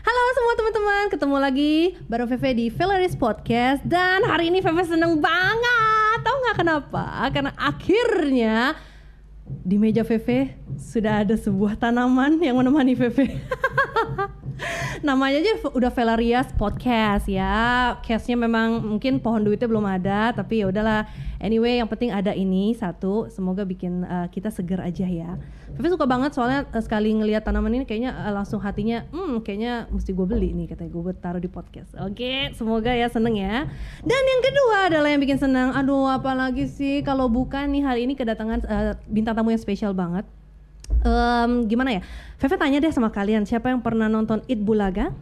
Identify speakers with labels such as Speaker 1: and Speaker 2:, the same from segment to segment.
Speaker 1: Halo semua teman-teman, ketemu lagi bareng Veve di Valeris Podcast. Dan hari ini Veve seneng banget. Tahu nggak kenapa? Karena akhirnya di meja Veve sudah ada sebuah tanaman yang menemani Veve Namanya aja udah Velarias Podcast ya. Case-nya memang mungkin pohon duitnya belum ada, tapi ya udahlah. Anyway, yang penting ada ini satu. Semoga bikin uh, kita seger aja ya. Vivi suka banget soalnya uh, sekali ngelihat tanaman ini kayaknya uh, langsung hatinya, hmm kayaknya mesti gue beli nih katanya gue taruh di podcast. Oke, semoga ya seneng ya. Dan yang kedua adalah yang bikin senang. Aduh, apalagi sih kalau bukan nih hari ini kedatangan uh, bintang tamu yang spesial banget um, gimana ya? Feve tanya deh sama kalian siapa yang pernah nonton It Bulaga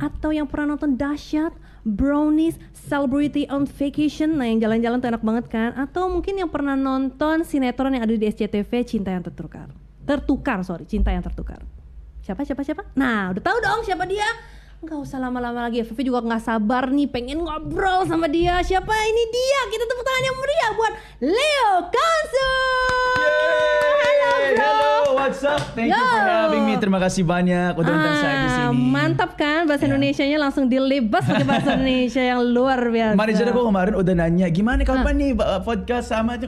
Speaker 1: atau yang pernah nonton Dahsyat, Brownies, Celebrity on Vacation, nah yang jalan-jalan tuh enak banget kan? Atau mungkin yang pernah nonton sinetron yang ada di SCTV Cinta yang tertukar, tertukar sorry, Cinta yang tertukar. Siapa siapa siapa? Nah udah tahu dong siapa dia? Nggak usah lama-lama lagi, Vivi juga nggak sabar nih pengen ngobrol sama dia. Siapa ini dia? Kita tepuk tangan yang meriah buat Leo Kansu.
Speaker 2: Halo bro. Hello, what's up? Thank you for having me. Terima kasih banyak udah undang saya di
Speaker 1: Ah,
Speaker 2: sini.
Speaker 1: Mantap kan bahasa
Speaker 2: Ya.
Speaker 1: Indonesianya langsung dilibas pakai bahasa Indonesia yang luar biasa.
Speaker 2: Manajer aku kemarin udah nanya, gimana kapan
Speaker 1: Ah.
Speaker 2: nih podcast sama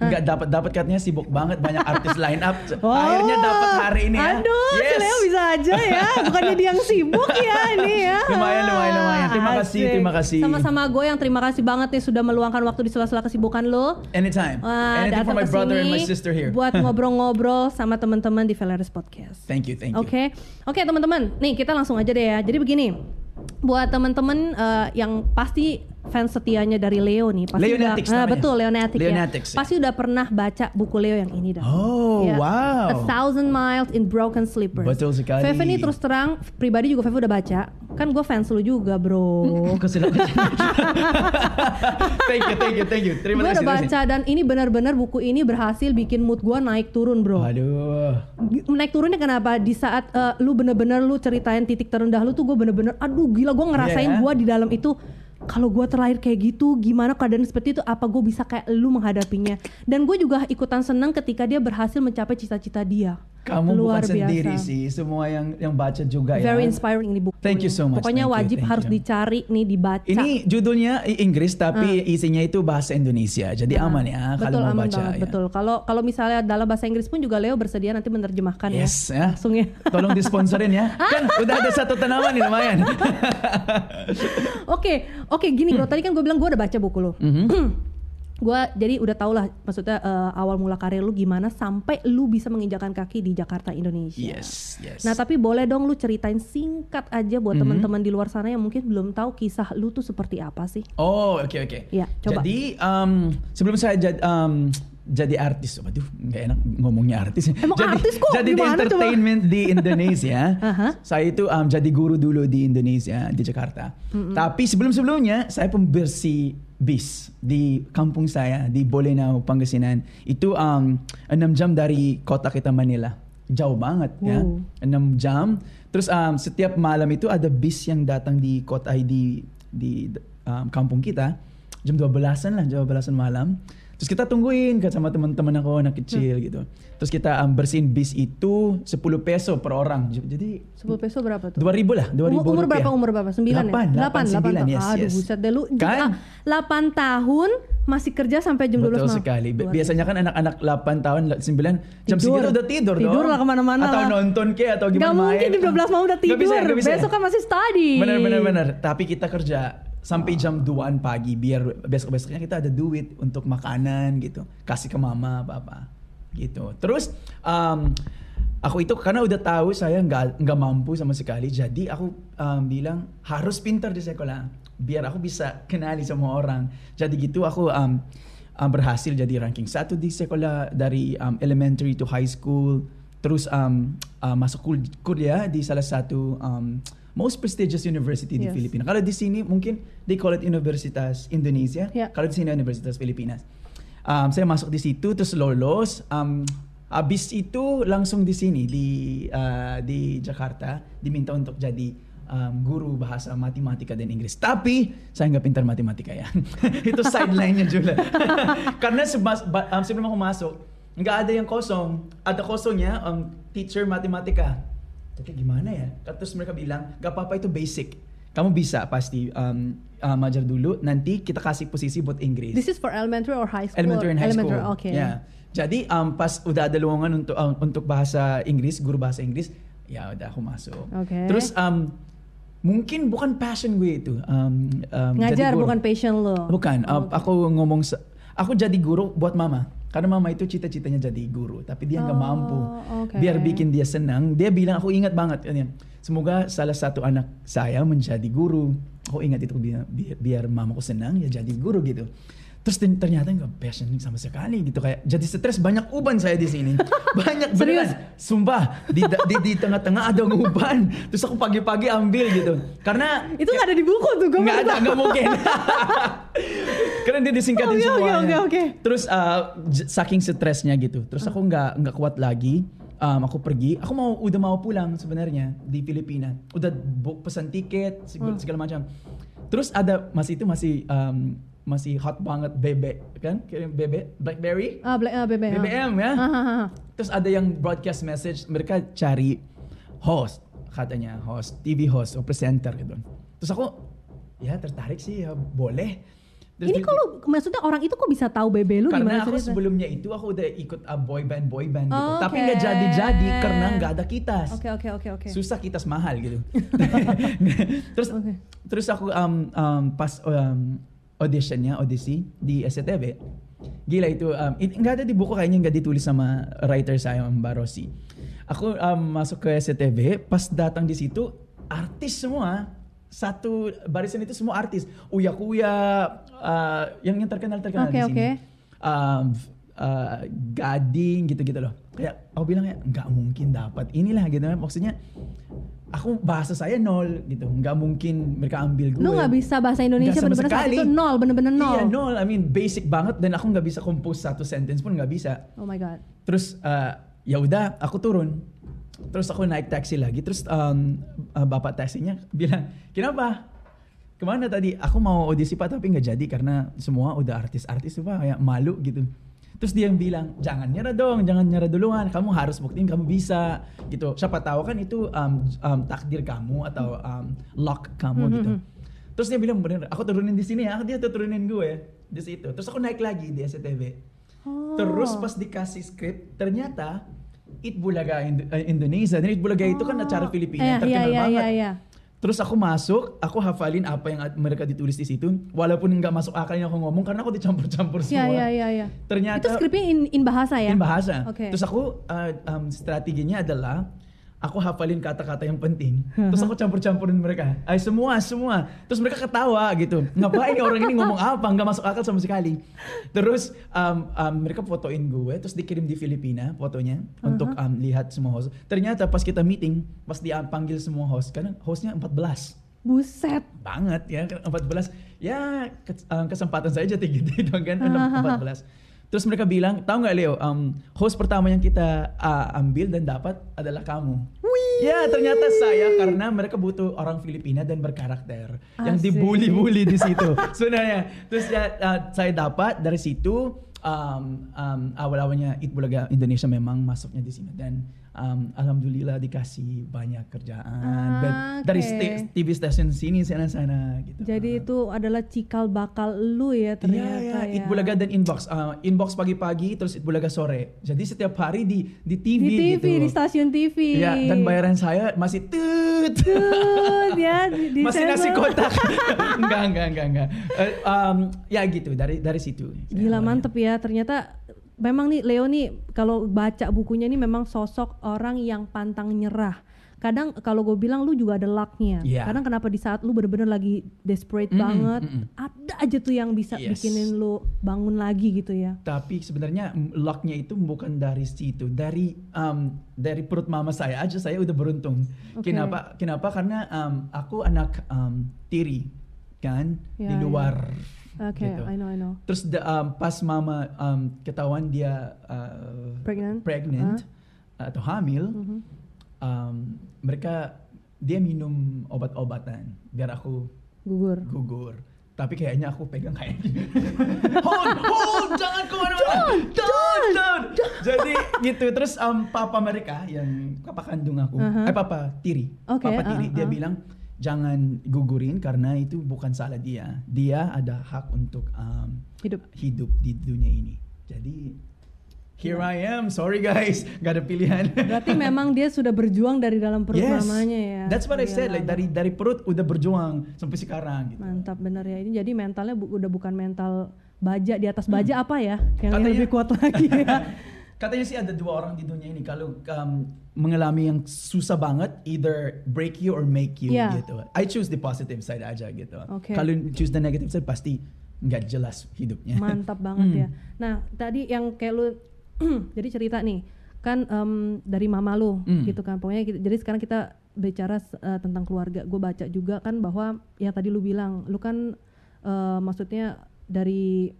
Speaker 2: tuh? Enggak dapat dapat katanya sibuk banget banyak artis line up.
Speaker 1: Oh.
Speaker 2: Akhirnya dapat hari ini ya.
Speaker 1: Aduh,
Speaker 2: yes.
Speaker 1: Leo bisa aja ya. Bukannya dia yang sibuk ya ini ya.
Speaker 2: Lumayan, lumayan, lumayan. Terima kasih,
Speaker 1: Asik.
Speaker 2: terima kasih.
Speaker 1: Sama-sama gue yang terima kasih banget nih sudah meluangkan waktu di sela-sela kesibukan lo.
Speaker 2: Anytime.
Speaker 1: Wah,
Speaker 2: Anything for my brother and my sister here.
Speaker 1: Buat ngobrol-ngobrol sama teman-teman di Valeris Podcast.
Speaker 2: Thank you, thank you.
Speaker 1: Oke, oke teman-teman, nih kita langsung aja deh ya. Jadi begini, buat teman-teman eh, yang pasti fans setianya dari Leo nih, pasti
Speaker 2: Leonetics
Speaker 1: udah, ah,
Speaker 2: namanya.
Speaker 1: betul Leonetic,
Speaker 2: Leonetics,
Speaker 1: ya.
Speaker 2: ya.
Speaker 1: Pasti udah pernah baca buku Leo yang ini dah.
Speaker 2: Oh,
Speaker 1: Ya.
Speaker 2: wow.
Speaker 1: A Thousand Miles in Broken Slippers.
Speaker 2: Betul sekali.
Speaker 1: Feve nih terus terang, pribadi juga Feve udah baca. Kan gue fans lu juga bro.
Speaker 2: Thank you, thank you, thank you. Terima
Speaker 1: gue
Speaker 2: kasih.
Speaker 1: udah
Speaker 2: terima kasih.
Speaker 1: baca dan ini benar-benar buku ini berhasil bikin mood gue naik turun bro.
Speaker 2: Aduh.
Speaker 1: naik turunnya kenapa di saat eh, lu bener-bener lu ceritain titik terendah lu tuh gue bener-bener aduh gila gue ngerasain
Speaker 2: ya?
Speaker 1: gua di dalam itu kalau gue terlahir kayak gitu gimana keadaan seperti itu apa gue bisa kayak lu menghadapinya? Dan gue juga ikutan senang ketika dia berhasil mencapai cita-cita dia
Speaker 2: Kamu
Speaker 1: luar
Speaker 2: bukan sendiri
Speaker 1: biasa.
Speaker 2: sih, semua yang yang baca juga
Speaker 1: very
Speaker 2: ya.
Speaker 1: inspiring ini buku
Speaker 2: Thank you so much,
Speaker 1: pokoknya
Speaker 2: thank you,
Speaker 1: wajib
Speaker 2: thank
Speaker 1: harus
Speaker 2: you.
Speaker 1: dicari nih dibaca
Speaker 2: Ini judulnya Inggris tapi isinya itu bahasa Indonesia. Jadi aman ya
Speaker 1: betul
Speaker 2: kalau mau
Speaker 1: aman
Speaker 2: baca
Speaker 1: banget
Speaker 2: ya.
Speaker 1: betul kalau kalau misalnya dalam bahasa Inggris pun juga Leo bersedia nanti menerjemahkan
Speaker 2: Yes
Speaker 1: ya
Speaker 2: ya.
Speaker 1: langsung ya
Speaker 2: Tolong disponsorin ya. kan udah ada satu tanaman nih lumayan.
Speaker 1: Oke, oke gini bro. Tadi kan gue bilang gue udah baca buku lo. gue jadi udah tau lah maksudnya eh, awal mula karir lu gimana sampai lu bisa menginjakan kaki di Jakarta Indonesia.
Speaker 2: yes, yes.
Speaker 1: Nah tapi boleh dong lu ceritain singkat aja buat teman-teman di luar sana yang mungkin belum tahu kisah lu tuh seperti apa sih?
Speaker 2: Oh, oke oke.
Speaker 1: Iya, coba.
Speaker 2: Jadi um, sebelum saya jadi um, jadi artis, waduh nggak enak ngomongnya artis.
Speaker 1: Emang
Speaker 2: jadi,
Speaker 1: artis kok?
Speaker 2: Jadi di
Speaker 1: Gimana coba?
Speaker 2: entertainment di Indonesia.
Speaker 1: Aha.
Speaker 2: Saya itu um, jadi guru dulu di Indonesia di Jakarta. Tapi sebelum sebelumnya saya pembersih bis di kampung saya di Bolenau Pangasinan. Itu um, 6 jam dari kota kita Manila. Jauh banget ya.
Speaker 1: Wow.
Speaker 2: 6 jam. Terus um, setiap malam itu ada bis yang datang di kota di di um, kampung kita jam 12-an lah, jam 12-an malam. Terus kita tungguin kan sama teman-teman aku anak kecil gitu. Terus kita um, bersihin bis itu 10 peso per orang. Jadi
Speaker 1: 10 peso berapa tuh?
Speaker 2: 2000 lah, 2000
Speaker 1: Umur, umur berapa umur berapa? 9 ya?
Speaker 2: 8, 8, 9, yes,
Speaker 1: Aduh
Speaker 2: yes.
Speaker 1: buset deh lu
Speaker 2: Kan?
Speaker 1: ah, 8 tahun masih kerja sampai jam 12
Speaker 2: Betul
Speaker 1: malam.
Speaker 2: sekali. Biasanya kan anak-anak 8 tahun, 9 jam
Speaker 1: Tidur.
Speaker 2: segitu udah tidur,
Speaker 1: Tidur
Speaker 2: dong.
Speaker 1: lah ke mana-mana
Speaker 2: Atau
Speaker 1: lah.
Speaker 2: nonton ke atau gimana
Speaker 1: Gak mungkin di 12 malam udah tidur.
Speaker 2: bisa, nggak bisa.
Speaker 1: Besok kan masih study.
Speaker 2: Bener bener bener. Tapi kita kerja sampai jam 2an pagi biar besok besoknya kita ada duit untuk makanan gitu, kasih ke mama apa gitu. Terus um, aku itu karena udah tahu saya nggak nggak mampu sama sekali, jadi aku um, bilang harus pintar di sekolah biar aku bisa kenali semua orang. Jadi gitu aku um, um, berhasil jadi ranking satu di sekolah dari um, elementary to high school. Terus um, uh, masuk kul- kuliah di salah satu um, most prestigious university di
Speaker 1: Yes.
Speaker 2: Filipina. Kalau di sini mungkin they call it Universitas Indonesia.
Speaker 1: Yeah.
Speaker 2: Kalau di sini Universitas Pilipinas. Um, saya masuk di situ terus lolos. Um, habis itu langsung di sini di uh, di Jakarta diminta untuk jadi um, guru bahasa matematika dan Inggris. Tapi saya nggak pintar matematika ya. itu sideline-nya juga. Karena sebas, ba- um, sebelum aku masuk nggak ada yang kosong. Ada kosongnya um, teacher matematika. Tapi gimana ya? Terus mereka bilang, gak apa-apa itu basic. Kamu bisa pasti um, uh, majar dulu. Nanti kita kasih posisi buat Inggris.
Speaker 1: This is for elementary or high school?
Speaker 2: elementary and high
Speaker 1: elementary,
Speaker 2: school.
Speaker 1: Okay.
Speaker 2: Yeah. Jadi um, pas udah ada lowongan untuk um, untuk bahasa Inggris, guru bahasa Inggris, ya udah aku masuk.
Speaker 1: Oke.
Speaker 2: Terus um, mungkin bukan passion gue itu. Um, um, jadi
Speaker 1: Ngajar
Speaker 2: guru.
Speaker 1: bukan passion lo.
Speaker 2: Bukan.
Speaker 1: Oh,
Speaker 2: um, Aku ngomong, aku jadi guru buat mama. Karena mama itu cita-citanya jadi guru, tapi dia nggak
Speaker 1: Oh,
Speaker 2: mampu.
Speaker 1: oke.
Speaker 2: Biar bikin dia senang, dia bilang aku ingat banget. katanya, Semoga salah satu anak saya menjadi guru. Aku ingat itu biar, biar, biar mamaku senang ya jadi guru gitu. Terus ternyata nggak passion sama sekali gitu kayak jadi stres banyak uban saya di sini. Banyak
Speaker 1: Serius?
Speaker 2: beneran sumpah di di, di tengah-tengah ada uban terus aku pagi-pagi ambil gitu. Karena
Speaker 1: Itu nggak ada di buku tuh, gue
Speaker 2: nggak ada nggak mungkin. Karena dia disingkatin
Speaker 1: oke,
Speaker 2: semuanya.
Speaker 1: oke, oke.
Speaker 2: terus uh, saking stresnya gitu terus aku nggak nggak kuat lagi um, aku pergi. Aku mau udah mau pulang sebenarnya di Filipina. Udah book pesan tiket segala,
Speaker 1: Hmm.
Speaker 2: segala macam. Terus ada masih itu masih um, masih hot banget bebek kan Kayak bebek BlackBerry
Speaker 1: Ah, Black, ah, BBM.
Speaker 2: BBM ya
Speaker 1: Ah, ah, ah.
Speaker 2: Terus ada yang broadcast message, mereka cari host, katanya host, TV host atau presenter gitu. Terus aku, ya tertarik sih, ya boleh. Terus
Speaker 1: Ini kalau maksudnya orang itu kok bisa tahu BB lu
Speaker 2: karena
Speaker 1: gimana
Speaker 2: aku
Speaker 1: cerita?
Speaker 2: sebelumnya itu aku udah ikut uh, boy band boy band gitu,
Speaker 1: Oh,
Speaker 2: tapi nggak jadi-jadi karena nggak ada kitas.
Speaker 1: Oke oke oke oke.
Speaker 2: Susah kitas mahal gitu. terus
Speaker 1: Oke.
Speaker 2: terus aku um, um, pas um, auditionnya audisi di SCTV gila itu um, it- nggak ada di buku kayaknya nggak ditulis sama writer saya Mbak Rossi. Aku um, masuk ke SCTV pas datang di situ artis semua. Satu barisan itu semua artis. Uya Kuya uh, yang yang terkenal terkenal
Speaker 1: Oke,
Speaker 2: di sini.
Speaker 1: oke.
Speaker 2: um, uh, Gading gitu-gitu loh. Kayak aku bilang ya nggak mungkin dapat inilah gitu maksudnya aku bahasa saya nol gitu. Nggak mungkin mereka ambil gue.
Speaker 1: Lu nggak bisa bahasa Indonesia bener-bener saat itu nol, bener-bener nol.
Speaker 2: iya nol. I mean basic banget dan aku nggak bisa compose satu sentence pun nggak bisa.
Speaker 1: Oh my god.
Speaker 2: terus uh, ya udah aku turun. Terus aku naik taksi lagi. Terus um, uh, bapak taksinya bilang kenapa? Ke mana tadi? Aku mau audisi pak tapi nggak jadi karena semua udah artis-artis pak kayak malu gitu terus dia yang bilang jangan nyerah dong jangan nyerah duluan kamu harus buktiin kamu bisa gitu siapa tahu kan itu um, um, takdir kamu atau um, luck kamu
Speaker 1: Mhm,
Speaker 2: gitu
Speaker 1: mhm.
Speaker 2: terus dia bilang bener aku turunin di sini ya dia tuh turunin gue di situ terus aku naik lagi di SCTV
Speaker 1: Oh.
Speaker 2: Terus pas dikasih skrip, ternyata It Bulaga eh, Indonesia. Dan It Bulaga itu kan acara Filipina
Speaker 1: Eh,
Speaker 2: yang terkenal
Speaker 1: iya, iya,
Speaker 2: banget.
Speaker 1: Iya, iya.
Speaker 2: Terus aku masuk, aku hafalin apa yang mereka ditulis di situ. Walaupun nggak masuk akalnya aku ngomong karena aku dicampur-campur
Speaker 1: Iya,
Speaker 2: semua.
Speaker 1: iya, iya, iya.
Speaker 2: Ternyata
Speaker 1: Itu skripnya in, in bahasa ya?
Speaker 2: in bahasa.
Speaker 1: Oke.
Speaker 2: Terus aku uh, um, strateginya adalah aku hafalin kata-kata yang penting. Terus aku campur-campurin mereka. Ay, semua, semua. Terus mereka ketawa gitu. Ngapain nih orang ini ngomong apa? Nggak masuk akal sama sekali. Terus um, um, mereka fotoin gue, terus dikirim di Filipina fotonya untuk um, lihat semua host. Ternyata pas kita meeting, pas dia panggil semua host, karena hostnya 14
Speaker 1: Buset.
Speaker 2: banget ya 14 ya ke- um, kesempatan saya jadi gitu dong kan 14 terus mereka bilang tahu nggak Leo? Um, host pertama yang kita uh, ambil dan dapat adalah kamu. Ya ternyata saya karena mereka butuh orang Filipina dan berkarakter yang
Speaker 1: Asik.
Speaker 2: dibully-bully di situ. Sebenarnya terus ya uh, saya dapat dari situ um, um, awal-awalnya It Bulaga Indonesia memang masuknya di sini. Dan um, alhamdulillah dikasih banyak kerjaan
Speaker 1: Ah,
Speaker 2: dan dari sta- TV station sini sana-sana gitu.
Speaker 1: Jadi itu adalah cikal bakal lu ya
Speaker 2: Iya,
Speaker 1: ternyata
Speaker 2: iya,
Speaker 1: ya.
Speaker 2: It Bulaga dan Inbox. Uh, inbox pagi-pagi, terus It Bulaga sore. Jadi setiap hari di di TV,
Speaker 1: Di TV,
Speaker 2: gitu.
Speaker 1: di stasiun TV.
Speaker 2: Iya, dan bayaran saya masih tut.
Speaker 1: Tuh, ya, di, di
Speaker 2: masih nasi kotak. enggak, enggak, enggak, enggak. Eh, um, ya gitu, dari dari situ.
Speaker 1: Gila
Speaker 2: Awalnya.
Speaker 1: mantep ya ternyata memang nih Leo nih kalau baca bukunya nih memang sosok orang yang pantang nyerah. Kadang kalau gue bilang lu juga ada lucknya.
Speaker 2: Iya.
Speaker 1: Kadang kenapa di saat lu bener-bener lagi desperate
Speaker 2: Mm-mm,
Speaker 1: banget,
Speaker 2: mm-mm.
Speaker 1: ada aja tuh yang bisa
Speaker 2: Yes.
Speaker 1: bikinin lu bangun lagi gitu ya.
Speaker 2: Tapi sebenarnya mm, lucknya itu bukan dari situ, dari um, dari perut mama saya aja saya udah beruntung.
Speaker 1: Oke.
Speaker 2: Kenapa? Kenapa? Karena um, aku anak um, tiri kan
Speaker 1: Ya,
Speaker 2: di
Speaker 1: ya.
Speaker 2: luar.
Speaker 1: Oke,
Speaker 2: gitu.
Speaker 1: I know, I know.
Speaker 2: Terus da- um, pas mama um, ketahuan dia uh,
Speaker 1: Pregnant?
Speaker 2: pregnant atau hamil,
Speaker 1: Mhm.
Speaker 2: um, mereka dia minum obat-obatan biar aku
Speaker 1: Gugur.
Speaker 2: gugur. Tapi kayaknya aku pegang kayak gini. hold, hold, jangan ke mana-mana. Don't, don't, Jadi gitu terus um, papa mereka yang papa kandung aku,
Speaker 1: Aha.
Speaker 2: eh papa tiri,
Speaker 1: Oke,
Speaker 2: papa tiri
Speaker 1: ah,
Speaker 2: dia
Speaker 1: ah.
Speaker 2: bilang jangan gugurin karena itu bukan salah dia. Dia ada hak untuk um,
Speaker 1: Hidup.
Speaker 2: hidup di dunia ini. Jadi here I am. Sorry guys, gak ada pilihan.
Speaker 1: Berarti memang dia sudah berjuang dari dalam perut
Speaker 2: yes,
Speaker 1: mamanya ya.
Speaker 2: That's what I
Speaker 1: Iya,
Speaker 2: said. Like dari dari perut udah berjuang sampai sekarang. Gitu.
Speaker 1: Mantap bener ya. Ini jadi mentalnya bu- udah bukan mental baja di atas baja apa ya? Yang, yang lebih kuat lagi ya.
Speaker 2: Katanya sih ada dua orang di dunia ini kalau um, mengalami yang susah banget, either break you or make you
Speaker 1: Yeah.
Speaker 2: gitu. I choose the positive side aja gitu.
Speaker 1: Oke.
Speaker 2: Kalau choose the negative side pasti nggak jelas hidupnya.
Speaker 1: Mantap banget
Speaker 2: Hmm.
Speaker 1: ya. Nah, tadi yang kayak lu jadi cerita nih, kan em, dari mama lu
Speaker 2: Hmm.
Speaker 1: gitu kan. Pokoknya kita- jadi sekarang kita bicara eh, tentang keluarga. Gue baca juga kan bahwa ya tadi lu bilang, lu kan eh, maksudnya dari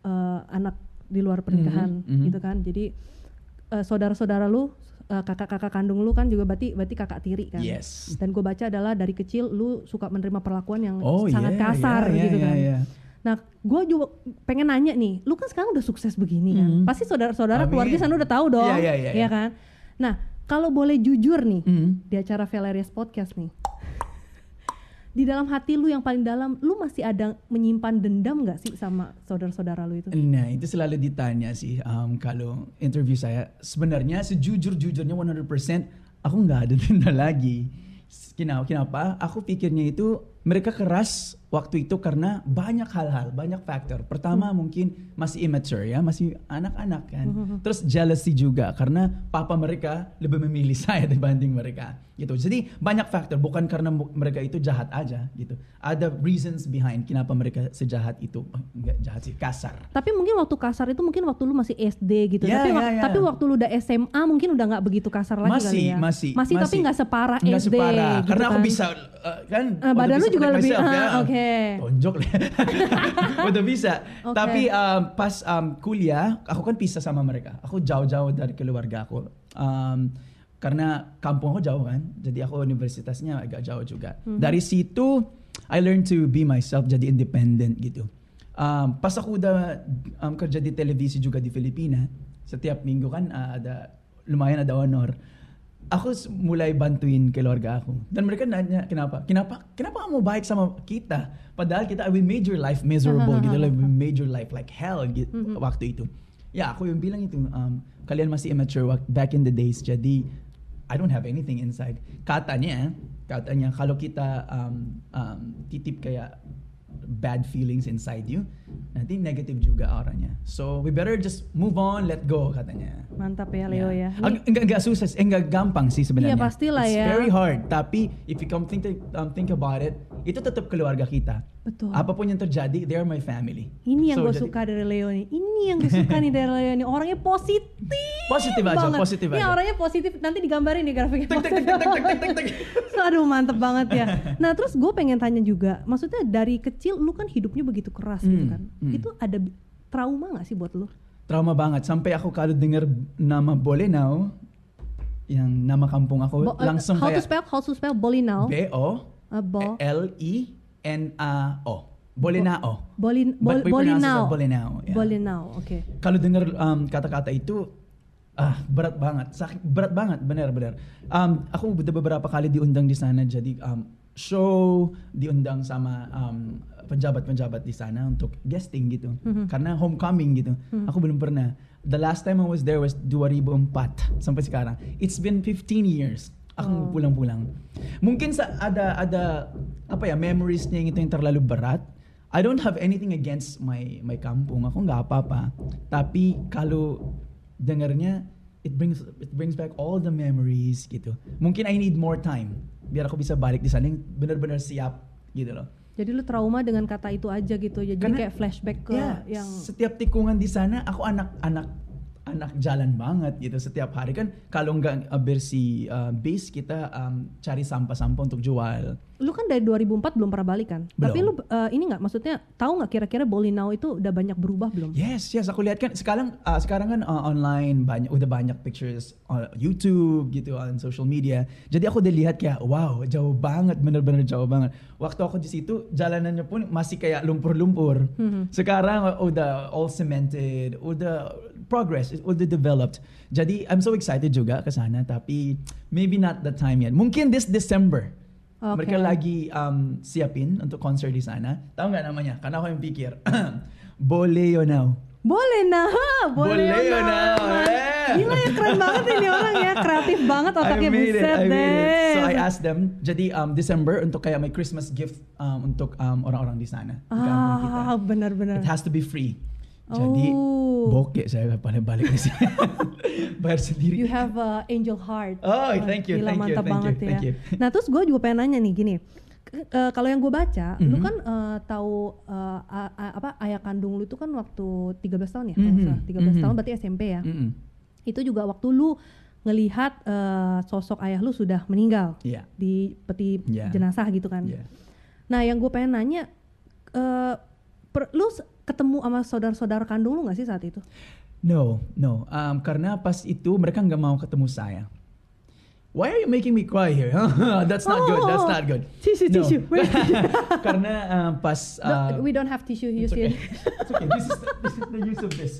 Speaker 1: eh, anak di luar pernikahan
Speaker 2: Mhm, mhm.
Speaker 1: gitu kan. Jadi eh, saudara-saudara lu, eh, kakak-kakak kandung lu kan juga berarti berarti kakak tiri kan.
Speaker 2: Yes.
Speaker 1: Dan gue baca adalah dari kecil lu suka menerima perlakuan yang
Speaker 2: Oh
Speaker 1: sangat
Speaker 2: yeah,
Speaker 1: kasar
Speaker 2: yeah,
Speaker 1: gitu
Speaker 2: yeah,
Speaker 1: kan.
Speaker 2: yeah.
Speaker 1: Nah, gue juga pengen nanya nih, lu kan sekarang udah sukses begini kan?
Speaker 2: Hmm.
Speaker 1: Pasti saudara-saudara keluarga sana udah tahu dong,
Speaker 2: Iya, iya, iya, iya.
Speaker 1: kan? Nah, kalau boleh jujur nih
Speaker 2: Hmm.
Speaker 1: di acara Valerius Podcast nih, di dalam hati lu yang paling dalam, lu masih ada menyimpan dendam nggak sih sama saudara-saudara lu itu?
Speaker 2: Nah, itu selalu ditanya sih um, kalau interview saya. Sebenarnya sejujur-jujurnya 100% aku nggak ada denda lagi. Kenapa? Kenapa? Aku pikirnya itu mereka keras waktu itu karena banyak hal-hal, banyak faktor. Pertama mungkin masih immature ya, masih anak-anak kan. Terus jealousy juga karena papa mereka lebih memilih saya dibanding mereka gitu. Jadi banyak faktor, bukan karena mereka itu jahat aja gitu. Ada reasons behind kenapa mereka sejahat itu. Oh, Enggak jahat sih, kasar.
Speaker 1: Tapi mungkin waktu kasar itu mungkin waktu lu masih SD gitu.
Speaker 2: Ya,
Speaker 1: tapi, wak-
Speaker 2: ya.
Speaker 1: tapi waktu lu udah SMA mungkin udah nggak begitu kasar lagi
Speaker 2: masih,
Speaker 1: kali ya.
Speaker 2: masih,
Speaker 1: masih, tapi nggak separah
Speaker 2: Nggak
Speaker 1: SD.
Speaker 2: separah.
Speaker 1: gitu
Speaker 2: Karena aku
Speaker 1: kan.
Speaker 2: bisa uh, kan. Udah
Speaker 1: badan lu juga
Speaker 2: protect
Speaker 1: lebih-
Speaker 2: myself,
Speaker 1: ah,
Speaker 2: ya.
Speaker 1: oke.
Speaker 2: Tonjok lah. udah bisa.
Speaker 1: Oke.
Speaker 2: Tapi um, pas um, kuliah, aku kan pisah sama mereka. Aku jauh-jauh dari keluarga aku. Um, karena kampung aku jauh kan, jadi aku universitasnya agak jauh juga.
Speaker 1: Mhm.
Speaker 2: Dari situ, I learned to be myself, jadi independent gitu. Um, pas aku udah um, kerja di televisi juga di Filipina, setiap minggu kan uh, ada lumayan ada honor. Aku s- mulai bantuin keluarga aku. Dan mereka nanya, kenapa? Kenapa? Kenapa kamu baik sama kita? Padahal kita, we made your life miserable gitu. Like, we made your life like hell gitu,
Speaker 1: Mhm.
Speaker 2: waktu itu. Ya, aku yung bilang itu, um, kalian masih immature back in the days. Jadi, I don't have anything inside. Katanya, katanya kalau kita um, um, titip kayak bad feelings inside you, nanti negative juga orangnya. So we better just move on, let go katanya.
Speaker 1: Mantap ya Leo ya.
Speaker 2: Ag-
Speaker 1: Ini-
Speaker 2: enggak enggak susah, eh, enggak gampang sih sebenarnya.
Speaker 1: Iya, pastilah
Speaker 2: It's
Speaker 1: ya.
Speaker 2: very hard. Tapi if you come think um, think about it, itu tetap keluarga kita.
Speaker 1: Betul.
Speaker 2: Apa pun yang terjadi, they are my family.
Speaker 1: Ini yang
Speaker 2: So,
Speaker 1: gue
Speaker 2: jadi-
Speaker 1: suka dari Leo nih. Ini yang gue suka nih dari Leo nih. Orangnya positif.
Speaker 2: Positif aja,
Speaker 1: banget.
Speaker 2: positif
Speaker 1: Ini
Speaker 2: aja.
Speaker 1: orangnya positif. Nanti digambarin nih grafiknya.
Speaker 2: Tek, tek, tek, tek, tek, tek, tek.
Speaker 1: Aduh mantep banget ya. Nah terus gue pengen tanya juga. Maksudnya dari kecil lu kan hidupnya begitu keras gitu
Speaker 2: Hmm,
Speaker 1: kan.
Speaker 2: hmm.
Speaker 1: Itu ada trauma gak sih buat lu?
Speaker 2: Trauma banget. Sampai aku kalau dengar nama Bolenau, yang nama kampung aku,
Speaker 1: Bo- uh,
Speaker 2: langsung
Speaker 1: how to
Speaker 2: kayak
Speaker 1: spell? How to spell Bolinao?
Speaker 2: B-O
Speaker 1: Uh, bo-
Speaker 2: L E N A O. Bolenao.
Speaker 1: Bolin, bol, Bolinao.
Speaker 2: Bolinao, yeah.
Speaker 1: Bolinao, oke.
Speaker 2: Kalau dengar um, kata-kata itu ah berat banget, sakit berat banget, benar-benar. Um, aku udah beberapa kali diundang di sana jadi um, show, diundang sama um, penjabat-penjabat di sana untuk guesting gitu.
Speaker 1: Mhm.
Speaker 2: Karena homecoming gitu.
Speaker 1: Mhm.
Speaker 2: Aku belum pernah. The last time I was there was 2004 sampai sekarang. It's been 15 years. Aku
Speaker 1: Oh.
Speaker 2: pulang-pulang. Mungkin sa ada ada apa ya memories niya yang itu yang terlalu berat. I don't have anything against my my kampung. Aku nggak apa-apa. Tapi kalau dengarnya it brings it brings back all the memories gitu. Mungkin I need more time biar aku bisa balik di sana yang benar-benar siap gitu loh.
Speaker 1: Jadi lu trauma dengan kata itu aja gitu. Jadi
Speaker 2: Karena-
Speaker 1: kayak flashback ke
Speaker 2: Ya,
Speaker 1: yang
Speaker 2: setiap tikungan di sana aku anak-anak anak jalan banget gitu setiap hari kan kalau nggak uh, bersih uh, base kita um, cari sampah-sampah untuk jual
Speaker 1: lu kan dari 2004 belum pernah balik kan?
Speaker 2: Belum.
Speaker 1: Tapi lu eh, ini nggak maksudnya tahu nggak kira-kira Bali Now itu udah banyak berubah belum?
Speaker 2: Yes, yes. Aku lihat kan sekarang uh, sekarang kan uh, online banyak udah banyak pictures on YouTube gitu on social media. Jadi aku udah lihat kayak wow jauh banget, bener-bener jauh banget. Waktu aku di situ jalanannya pun masih kayak lumpur-lumpur. Sekarang uh, udah all cemented, udah progress, udah developed. Jadi I'm so excited juga ke sana tapi maybe not the time yet. Mungkin this December.
Speaker 1: Okay.
Speaker 2: Mereka lagi um, siapin untuk konser di sana. Tahu nggak namanya? Karena aku yang pikir. Boleh now.
Speaker 1: Boleh nah, boleh,
Speaker 2: Boleh
Speaker 1: nah.
Speaker 2: now, yeah.
Speaker 1: Gila ya keren banget ini orang ya, kreatif banget otaknya buset
Speaker 2: it.
Speaker 1: deh.
Speaker 2: So I asked them, jadi um, December untuk kayak my Christmas gift um, untuk um, orang-orang di sana.
Speaker 1: ah, benar-benar.
Speaker 2: It has to be free. Jadi
Speaker 1: Oh.
Speaker 2: bokeh saya pada balik di sini. Bayar sendiri.
Speaker 1: You have a angel heart.
Speaker 2: Oh, thank you,
Speaker 1: Gila,
Speaker 2: thank you, thank you,
Speaker 1: banget
Speaker 2: thank
Speaker 1: ya.
Speaker 2: you.
Speaker 1: Nah, terus gue juga pengen nanya nih gini. Eh, kalau yang gue baca, lu
Speaker 2: Mhm.
Speaker 1: kan eh, tahu a- a- apa ayah kandung lu itu kan waktu 13 tahun ya,
Speaker 2: Mhm,
Speaker 1: salah. 13 tahun
Speaker 2: mhm.
Speaker 1: berarti SMP ya.
Speaker 2: Mm-mm.
Speaker 1: Itu juga waktu lu ngelihat eh, sosok ayah lu sudah meninggal
Speaker 2: Iya.
Speaker 1: di peti
Speaker 2: Iya.
Speaker 1: jenazah gitu kan.
Speaker 2: Iya.
Speaker 1: Nah, yang gue pengen nanya, eh, per- lu ketemu sama saudara-saudara kandung lu nggak sih saat itu?
Speaker 2: No, no. Um, karena pas itu mereka nggak mau ketemu saya. Why are you making me cry here? That's not good. That's not good.
Speaker 1: Tissue,
Speaker 2: No.
Speaker 1: tissue.
Speaker 2: Karena um, pas
Speaker 1: No,
Speaker 2: uh,
Speaker 1: we don't have tissue
Speaker 2: It's
Speaker 1: use
Speaker 2: okay.
Speaker 1: it.
Speaker 2: It's okay. This is the, this is the use of this.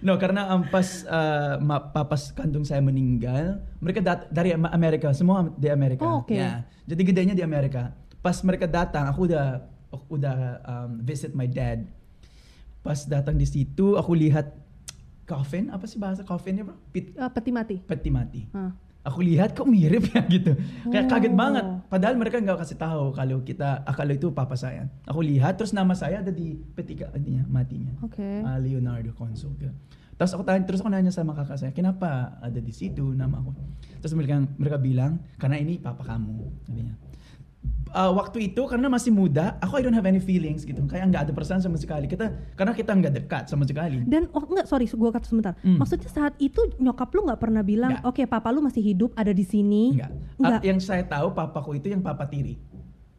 Speaker 2: no, karena um, pas uh, ma- papas kandung saya meninggal, mereka dat dari Am- Amerika, semua di Amerika.
Speaker 1: Oh, oke.
Speaker 2: Ya. Jadi gedenya di Amerika. Pas mereka datang, aku udah udah um, visit my dad. Pas datang di situ, aku lihat coffin, apa sih bahasa coffinnya bro? Pit,
Speaker 1: Eh, peti mati.
Speaker 2: peti mati.
Speaker 1: Hah.
Speaker 2: Aku lihat kok mirip ya gitu. Kayak kaget
Speaker 1: Oh.
Speaker 2: banget. Padahal mereka nggak kasih tahu kalau kita ah, kalau itu papa saya. Aku lihat terus nama saya ada di peti adinya, matinya.
Speaker 1: Oke.
Speaker 2: Ah, Leonardo Consul. Gitu. Terus aku tanya, terus aku nanya sama kakak saya, kenapa ada di situ nama aku? Terus mereka mereka bilang karena ini papa kamu. Katanya. Ah, waktu itu karena masih muda, aku I don't have any feelings gitu. Kayak nggak ada perasaan sama sekali. Kita karena kita nggak dekat sama sekali.
Speaker 1: Dan oh enggak sorry gue kata sebentar.
Speaker 2: Hmm.
Speaker 1: Maksudnya saat itu nyokap lu nggak pernah bilang,
Speaker 2: Nggak.
Speaker 1: oke papa lu masih hidup ada di sini.
Speaker 2: Enggak. Ah, yang saya tahu papaku itu yang papa tiri.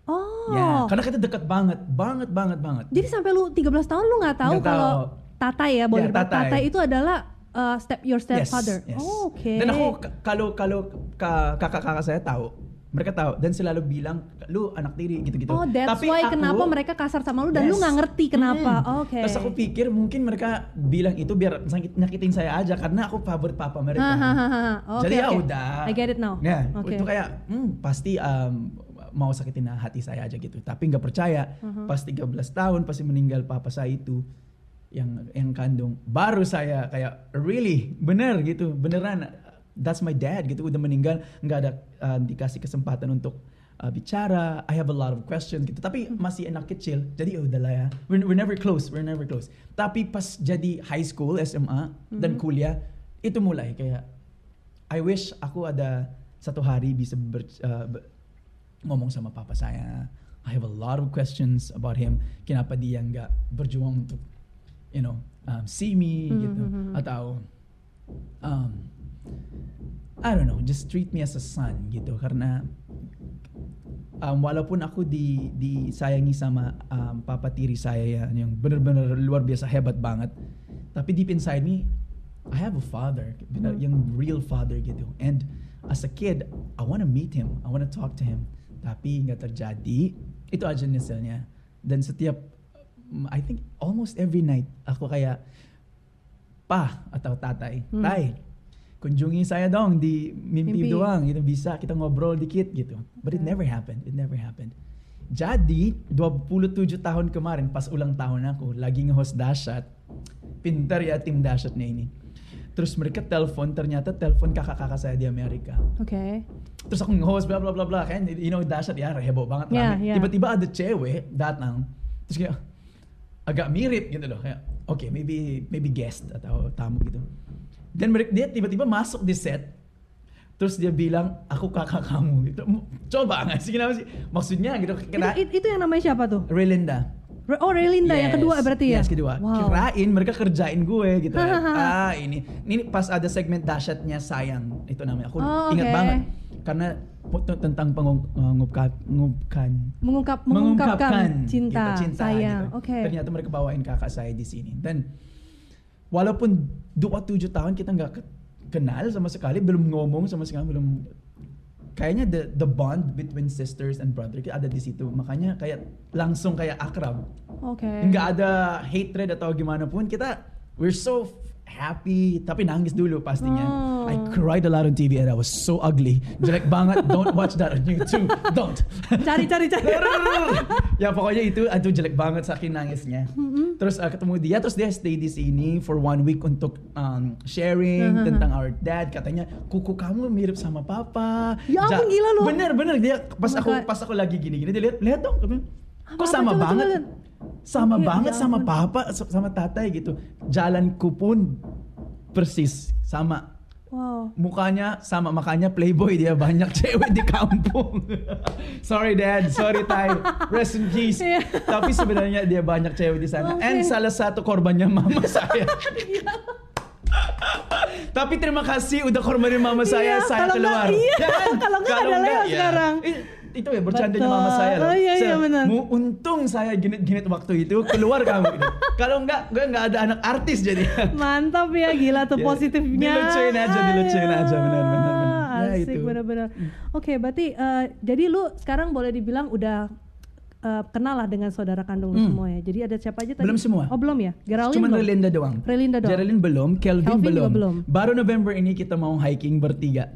Speaker 1: Oh.
Speaker 2: Ya, karena kita dekat banget, banget, banget, banget.
Speaker 1: Jadi sampai lu 13 tahun lu nggak tahu
Speaker 2: Nggak
Speaker 1: kalau. Tatai ya, boleh
Speaker 2: Ya, Tatai.
Speaker 1: Tatai itu adalah uh, step your stepfather.
Speaker 2: Yes, yes.
Speaker 1: Oh, oke.
Speaker 2: Dan aku kalau kalau ka- kakak-kakak saya tahu, mereka tahu dan selalu bilang lu anak tiri gitu-gitu.
Speaker 1: Oh, that's
Speaker 2: Tapi
Speaker 1: why
Speaker 2: aku-
Speaker 1: kenapa mereka kasar sama lu dan lu
Speaker 2: Yes.
Speaker 1: nggak ngerti kenapa.
Speaker 2: Hmm.
Speaker 1: Oke.
Speaker 2: Terus aku pikir mungkin mereka bilang itu biar sakit nyakitin saya aja karena aku favorit papa mereka.
Speaker 1: Oke,
Speaker 2: Jadi ya
Speaker 1: oke.
Speaker 2: udah.
Speaker 1: I get it now.
Speaker 2: Ya,
Speaker 1: Oke.
Speaker 2: itu kayak hmm, pasti um, mau sakitin hati saya aja gitu. Tapi nggak percaya.
Speaker 1: Uh-huh.
Speaker 2: Pas 13 tahun pasti meninggal papa saya itu yang yang kandung. Baru saya kayak really bener gitu, beneran that's my dad gitu udah meninggal nggak ada uh, dikasih kesempatan untuk uh, bicara. I have a lot of questions gitu. Tapi masih anak kecil. Jadi ya udahlah ya. We're, we're never close, we're never close. Tapi pas jadi high school, SMA dan kuliah itu mulai kayak I wish aku ada satu hari bisa ber, uh, ber- ngomong sama papa saya. I have a lot of questions about him. Kenapa dia nggak berjuang untuk, you know, um, see me
Speaker 1: Mhm,
Speaker 2: gitu,
Speaker 1: mhm.
Speaker 2: atau, um, I don't know, just treat me as a son gitu. Karena um, walaupun aku di disayangi sama um, papa tiri saya ya, yang benar-benar luar biasa hebat banget, tapi deep inside me, I have a father, benar,
Speaker 1: Hmm.
Speaker 2: yang real father gitu. And as a kid, I want to meet him, I want to talk to him. Tapi nggak terjadi. Itu aja misalnya. Dan setiap, I think almost every night, aku kayak, pa atau tatay,
Speaker 1: Hmm.
Speaker 2: Kunjungi saya dong di mimpi,
Speaker 1: Mimpi.
Speaker 2: doang gitu. Bisa kita ngobrol dikit gitu. But it
Speaker 1: Okay.
Speaker 2: never happened. It never happened. Jadi 27 tahun kemarin pas ulang tahun aku lagi nge-host Dashat pintar ya tim Dashatnya ini. Terus mereka telepon ternyata telepon kakak-kakak saya di Amerika.
Speaker 1: Oke.
Speaker 2: terus aku nge-host bla bla bla bla. Kan you know Dashat ya heboh banget
Speaker 1: Yeah,
Speaker 2: rame.
Speaker 1: yeah.
Speaker 2: tiba-tiba ada cewek datang. Terus kayak agak mirip gitu loh. Kayak oke maybe maybe guest atau tamu gitu dan mereka dia tiba-tiba masuk di set terus dia bilang aku kakak kamu gitu coba nggak sih kenapa sih maksudnya gitu
Speaker 1: Itu,
Speaker 2: kira
Speaker 1: it- itu yang namanya siapa tuh?
Speaker 2: Relinda
Speaker 1: Re- Oh, Relinda yang
Speaker 2: Yes,
Speaker 1: kedua berarti ya?
Speaker 2: Yes, kedua.
Speaker 1: Wow.
Speaker 2: Kirain mereka kerjain gue gitu.
Speaker 1: Hahaha.
Speaker 2: ah, ini ini pas ada segmen dahsyatnya sayang itu namanya. Aku
Speaker 1: Oh,
Speaker 2: ingat
Speaker 1: oke.
Speaker 2: banget. karena tentang pengungkapkan
Speaker 1: Mengungkap, mengungkapkan,
Speaker 2: mengungkapkan
Speaker 1: cinta,
Speaker 2: gitu,
Speaker 1: sayang.
Speaker 2: gitu.
Speaker 1: Oke.
Speaker 2: Ternyata mereka bawain kakak saya di sini dan walaupun dua tujuh tahun kita nggak ke- kenal sama sekali, belum ngomong sama sekali, belum kayaknya the the bond between sisters and brother kita ada di situ. Makanya kayak langsung kayak akrab.
Speaker 1: Oke.
Speaker 2: Nggak ada hatred atau gimana pun kita we're so happy tapi nangis dulu pastinya.
Speaker 1: Oh.
Speaker 2: I cried a lot on TV and I was so ugly. Jelek banget. Don't watch that on YouTube. Don't.
Speaker 1: Cari, cari, cari.
Speaker 2: ya pokoknya itu aduh jelek banget saking nangisnya. Terus uh, ketemu dia terus dia stay di sini for one week untuk um, sharing
Speaker 1: Uh-huh.
Speaker 2: tentang our dad. Katanya kuku kamu mirip sama papa.
Speaker 1: Ya ampun, gila lu.
Speaker 2: Bener bener dia pas
Speaker 1: Oh
Speaker 2: aku
Speaker 1: God.
Speaker 2: pas aku lagi gini gini dia lihat lihat dong. Kok sama
Speaker 1: coba,
Speaker 2: banget.
Speaker 1: coba.
Speaker 2: Sama
Speaker 1: Iya,
Speaker 2: banget
Speaker 1: ya
Speaker 2: sama
Speaker 1: ampun.
Speaker 2: papa sama tatai gitu. Jalanku pun persis sama
Speaker 1: Wow.
Speaker 2: mukanya sama makanya playboy dia banyak cewek di kampung. sorry dad, sorry Tay, rest in peace.
Speaker 1: Iya.
Speaker 2: Tapi sebenarnya dia banyak cewek di sana.
Speaker 1: Oke.
Speaker 2: And salah satu korbannya mama saya. Tapi terima kasih udah korbanin mama saya,
Speaker 1: Iya,
Speaker 2: saya
Speaker 1: kalau
Speaker 2: keluar.
Speaker 1: iya,
Speaker 2: Ya
Speaker 1: kalau nggak ada Leo
Speaker 2: ya.
Speaker 1: sekarang.
Speaker 2: Itu ya bercandanya
Speaker 1: Betul.
Speaker 2: mama saya loh.
Speaker 1: Oh, iya, iya, benar.
Speaker 2: "Mu- untung saya ginit-ginit waktu itu keluar kamu. Kalau enggak, gue enggak ada anak artis jadi.
Speaker 1: Mantap ya, gila tuh
Speaker 2: Ya,
Speaker 1: positifnya.
Speaker 2: dilucuin aja, dilucuin aja, benar, benar, benar. Ya,
Speaker 1: Asik, benar-benar. Oke, berarti eh, jadi lu sekarang boleh dibilang udah eh, kenal lah dengan saudara kandung
Speaker 2: Hmm.
Speaker 1: semua ya. Jadi ada siapa aja tadi?
Speaker 2: Belum semua.
Speaker 1: Oh belum ya? Geraldine
Speaker 2: Cuma
Speaker 1: belum?
Speaker 2: Relinda doang.
Speaker 1: Relinda doang.
Speaker 2: Geraldine belum, Kelvin,
Speaker 1: Kelvin
Speaker 2: belum.
Speaker 1: belum.
Speaker 2: Baru November ini kita mau hiking bertiga.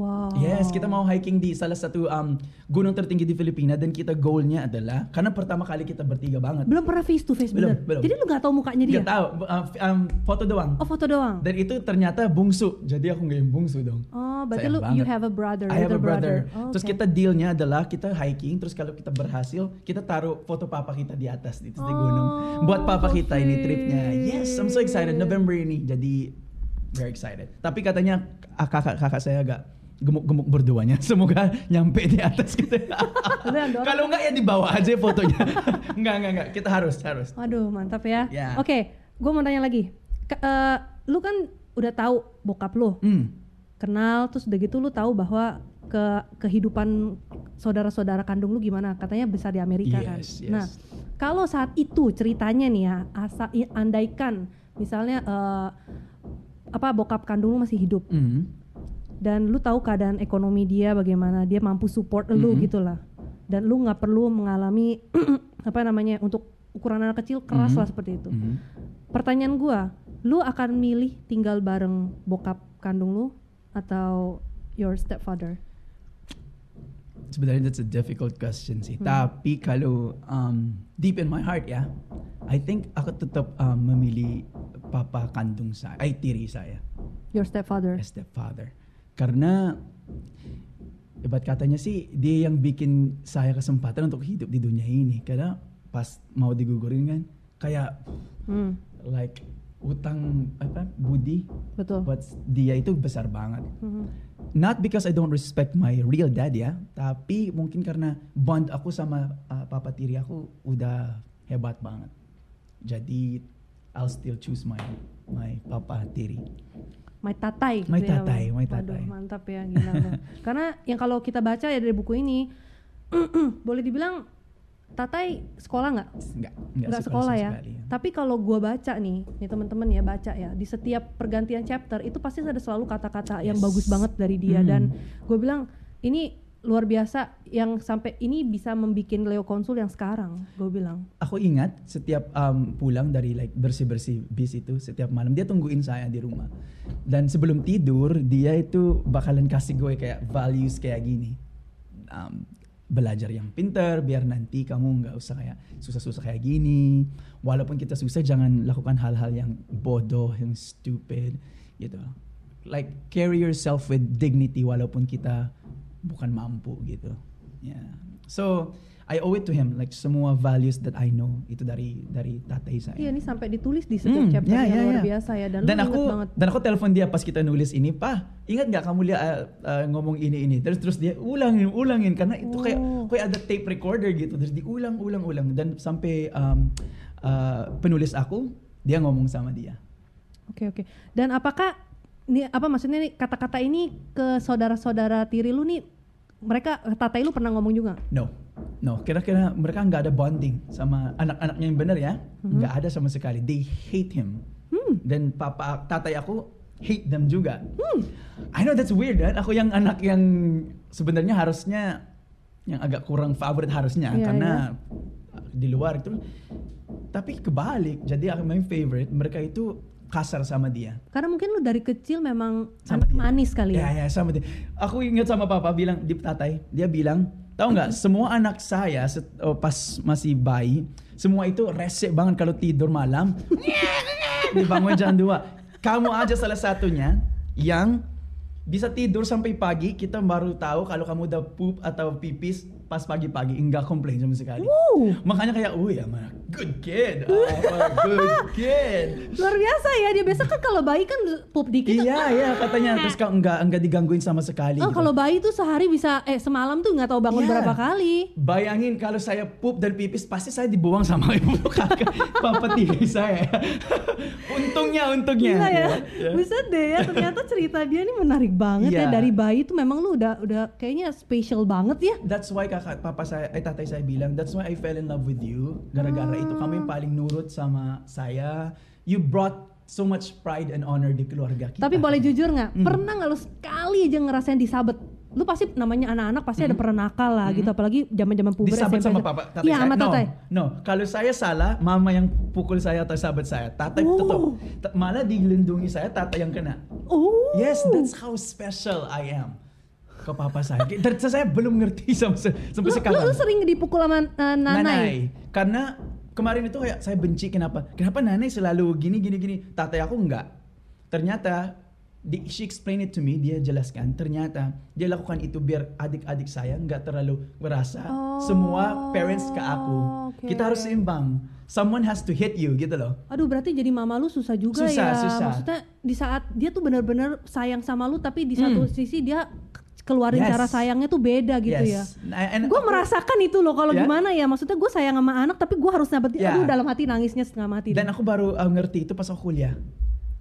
Speaker 1: Wow.
Speaker 2: Yes, kita mau hiking di salah satu um, gunung tertinggi di Filipina dan kita goalnya adalah karena pertama kali kita bertiga banget.
Speaker 1: Belum pernah face to face
Speaker 2: Belum,
Speaker 1: bener.
Speaker 2: belum.
Speaker 1: Jadi lu gak tahu mukanya dia?
Speaker 2: Gak tahu, uh, um, foto doang.
Speaker 1: Oh foto doang.
Speaker 2: Dan itu ternyata bungsu, jadi aku nggak yang bungsu dong.
Speaker 1: Oh, berarti lu you have a brother,
Speaker 2: I have a
Speaker 1: little
Speaker 2: brother.
Speaker 1: Oh,
Speaker 2: Terus
Speaker 1: oke.
Speaker 2: kita dealnya adalah kita hiking, terus kalau kita berhasil, kita taruh foto papa kita di atas di, di gunung.
Speaker 1: Oh,
Speaker 2: Buat papa kita ini tripnya. Yes, I'm so excited. November ini, jadi very excited. Tapi katanya ah, kakak kakak saya agak gemuk-gemuk berduanya. Semoga nyampe di atas
Speaker 1: dorong.
Speaker 2: kalau enggak ya di bawah aja fotonya. enggak enggak enggak. Kita harus harus.
Speaker 1: Waduh, mantap ya.
Speaker 2: Ya.
Speaker 1: Oke, gue mau tanya lagi. Ke- eh, lu kan udah tahu bokap lu,
Speaker 2: Hmm.
Speaker 1: kenal, terus udah gitu lu tahu bahwa ke kehidupan saudara-saudara kandung lu gimana? Katanya besar di Amerika kan.
Speaker 2: Yes, yes.
Speaker 1: Nah, kalau saat itu ceritanya nih ya, asa andaikan misalnya eh, apa bokap kandung lu masih hidup
Speaker 2: Hmm.
Speaker 1: Dan lu tahu keadaan ekonomi dia bagaimana, dia mampu support lu
Speaker 2: Mhm.
Speaker 1: gitu lah. Dan lu nggak perlu mengalami apa namanya untuk ukuran anak kecil keras
Speaker 2: Mhm.
Speaker 1: lah seperti itu.
Speaker 2: Mhm.
Speaker 1: Pertanyaan gua, lu akan milih tinggal bareng bokap kandung lu atau your stepfather?
Speaker 2: Sebenarnya that's a difficult question sih. Tapi kalau um, deep in my heart ya, I think aku tetap um, memilih papa kandung saya, ay tiri saya,
Speaker 1: Your stepfather.
Speaker 2: stepfather. Karena ibarat katanya sih dia yang bikin saya kesempatan untuk hidup di dunia ini. Karena pas mau digugurin kan, kayak
Speaker 1: Hmm,
Speaker 2: like utang apa budi
Speaker 1: betul.
Speaker 2: buat dia itu besar banget.
Speaker 1: Mhm.
Speaker 2: Not because I don't respect my real dad ya, tapi mungkin karena bond aku sama uh, papa tiri aku udah hebat banget. Jadi I'll still choose my my papa tiri.
Speaker 1: My tatai. Gitu ya,
Speaker 2: tatai, my
Speaker 1: Waduh,
Speaker 2: tatai.
Speaker 1: mantap ya, gila. Karena yang kalau kita baca ya dari buku ini, boleh dibilang tatai sekolah nggak?
Speaker 2: Enggak,
Speaker 1: nggak sekolah ya. Tapi kalau gua baca nih, nih teman-teman ya baca ya, di setiap pergantian chapter itu pasti ada selalu kata-kata yang
Speaker 2: Yes.
Speaker 1: bagus banget dari dia
Speaker 2: Hmm.
Speaker 1: dan gue bilang ini luar biasa yang sampai ini bisa membikin Leo Konsul yang sekarang, gue bilang.
Speaker 2: Aku ingat setiap um, pulang dari like bersih-bersih bis itu setiap malam dia tungguin saya di rumah. Dan sebelum tidur dia itu bakalan kasih gue kayak values kayak gini. Um, belajar yang pintar biar nanti kamu nggak usah kayak susah-susah kayak gini. Walaupun kita susah jangan lakukan hal-hal yang bodoh, yang stupid gitu. Like carry yourself with dignity walaupun kita bukan mampu gitu. Yeah. So I owe it to him like semua values that I know itu dari dari tatay saya.
Speaker 1: Iya ini sampai ditulis di setiap
Speaker 2: Hmm,
Speaker 1: chapternya
Speaker 2: ya, ya,
Speaker 1: luar
Speaker 2: ya.
Speaker 1: biasa ya dan,
Speaker 2: dan aku
Speaker 1: banget.
Speaker 2: dan aku telepon dia pas kita nulis ini, "Pak, ingat nggak kamu lihat uh, uh, ngomong ini ini?" Terus terus dia ulangin, ulangin karena itu kayak
Speaker 1: Oh.
Speaker 2: kayak ada tape recorder gitu. Terus diulang, ulang, ulang dan sampai um, uh, penulis aku dia ngomong sama dia.
Speaker 1: Oke oke. Dan apakah nih apa maksudnya nih kata-kata ini ke saudara-saudara tiri lu nih mereka tatai lu pernah ngomong juga?
Speaker 2: No, no. Kira-kira mereka nggak ada bonding sama anak-anaknya yang benar ya, nggak ada sama sekali. They hate him. Dan papa tatai aku hate them juga. I know that's weird kan? Aku yang anak yang sebenarnya harusnya yang agak kurang favorit harusnya
Speaker 1: Iya,
Speaker 2: karena di luar itu. Tapi kebalik, jadi aku main favorite. Mereka itu kasar sama dia.
Speaker 1: Karena mungkin lu dari kecil memang
Speaker 2: Sama
Speaker 1: anak
Speaker 2: dia.
Speaker 1: manis kali
Speaker 2: Ya,
Speaker 1: ya.
Speaker 2: ya, sama dia. Aku ingat sama papa bilang di tatai, dia bilang, tahu nggak, semua anak saya set- oh, pas masih bayi, semua itu rese banget kalau tidur malam. Dibangun jam 2. Kamu aja salah satunya yang bisa tidur sampai pagi, kita baru tahu kalau kamu udah poop atau pipis pas pagi-pagi, enggak komplain sama sekali.
Speaker 1: Wow,
Speaker 2: Makanya kayak, wih, I'm a good kid. A good kid.
Speaker 1: luar biasa ya. Dia biasa kan kalau bayi kan pup dikit.
Speaker 2: Iya, iya katanya terus kau enggak enggak digangguin sama sekali.
Speaker 1: Oh,
Speaker 2: gitu.
Speaker 1: kalau bayi tuh sehari bisa eh semalam tuh nggak tahu bangun
Speaker 2: Iya.
Speaker 1: berapa kali.
Speaker 2: Bayangin kalau saya pup dan pipis pasti saya dibuang sama ibu kakak papa tiri saya. untungnya, untungnya.
Speaker 1: Gila ya.
Speaker 2: Ya.
Speaker 1: Buset deh ya. Ternyata cerita dia ini menarik banget ya.
Speaker 2: Iya.
Speaker 1: Dari bayi tuh memang lu udah udah kayaknya spesial banget ya.
Speaker 2: That's why kakak papa saya, eh tatay saya bilang, that's why I fell in love with you. Gara-gara itu kamu yang paling nurut sama saya. You brought so much pride and honor di keluarga kita.
Speaker 1: Tapi boleh jujur nggak?
Speaker 2: Hmm.
Speaker 1: Pernah nggak lu sekali aja ngerasain disabet? Lu pasti namanya anak-anak pasti ada pernah nakal lah gitu. Apalagi zaman-zaman puber
Speaker 2: Hmm. Disabet
Speaker 1: SMP.
Speaker 2: sama papa, tatay
Speaker 1: Iya
Speaker 2: saya?
Speaker 1: sama
Speaker 2: no,
Speaker 1: tatay.
Speaker 2: no, kalau saya salah, mama yang pukul saya atau sahabat saya. Tatay
Speaker 1: Oh.
Speaker 2: tetap. Ta- Malah dilindungi saya, tatay yang kena.
Speaker 1: Oh.
Speaker 2: Yes, that's how special I am ke papa saya. Dan saya belum ngerti sampai, se- sampai sekarang.
Speaker 1: lu, lu sering dipukul sama uh, nanai.
Speaker 2: Karena kemarin itu kayak saya benci kenapa? Kenapa Nanai selalu gini gini gini? Tatay aku enggak. Ternyata di, she explain it to me, dia jelaskan. Ternyata dia lakukan itu biar adik-adik saya nggak terlalu merasa
Speaker 1: Oh,
Speaker 2: semua parents ke aku.
Speaker 1: oke.
Speaker 2: Kita harus seimbang. Someone has to hit you gitu loh.
Speaker 1: Aduh berarti jadi mama lu susah juga
Speaker 2: Susah,
Speaker 1: ya.
Speaker 2: susah.
Speaker 1: Maksudnya di saat dia tuh benar-benar sayang sama lu tapi di satu
Speaker 2: Hmm.
Speaker 1: sisi dia keluarin
Speaker 2: Yes.
Speaker 1: cara sayangnya tuh beda gitu ya.
Speaker 2: yes. Nah, and
Speaker 1: Gue merasakan itu loh kalau
Speaker 2: Ya?
Speaker 1: gimana ya. Maksudnya gue sayang sama anak tapi gue harus nabatin.
Speaker 2: Ya.
Speaker 1: Aduh dalam hati nangisnya setengah mati.
Speaker 2: Dan aku baru uh, ngerti itu pas aku kuliah.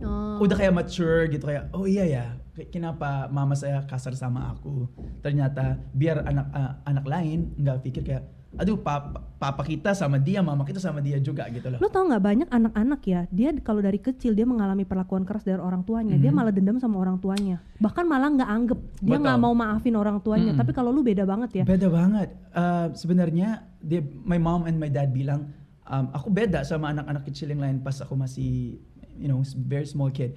Speaker 1: Oh.
Speaker 2: Udah kayak mature gitu kayak oh iya ya kenapa mama saya kasar sama aku ternyata biar anak uh, anak lain nggak pikir kayak aduh papa, papa kita sama dia mama kita sama dia juga gitu loh
Speaker 1: Lo tau nggak banyak anak-anak ya, dia kalau dari kecil dia mengalami perlakuan keras dari orang tuanya, dia
Speaker 2: Mhm.
Speaker 1: malah dendam sama orang tuanya, bahkan malah nggak anggap, dia nggak mau maafin orang tuanya.
Speaker 2: Mhm.
Speaker 1: Tapi kalau lu beda banget ya.
Speaker 2: beda banget Uh, sebenarnya dia my mom and my dad bilang um, aku beda sama anak-anak kecil yang lain pas aku masih you know very small kid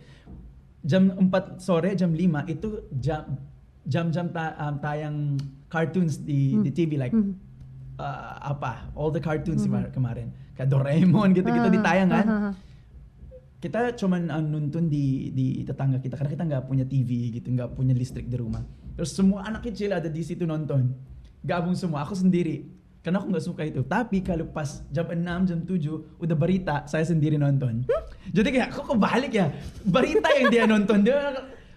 Speaker 2: jam 4 sore jam 5 itu jam jam-jam ta- um, tayang cartoons di
Speaker 1: Hmm.
Speaker 2: di TV like
Speaker 1: Mhm.
Speaker 2: Uh, apa all the cartoons kemar- kemarin. Kayak Doraemon gitu-gitu
Speaker 1: Ah,
Speaker 2: ditayang kan.
Speaker 1: ah, ah.
Speaker 2: kita cuman uh, nonton di di tetangga kita karena kita nggak punya TV gitu nggak punya listrik di rumah. Terus semua anak kecil ada di situ nonton. Gabung semua aku sendiri. Karena aku nggak suka itu. Tapi kalau pas jam 6 jam 7 udah berita saya sendiri nonton. Jadi kayak kok kebalik ya? Berita yang dia nonton dia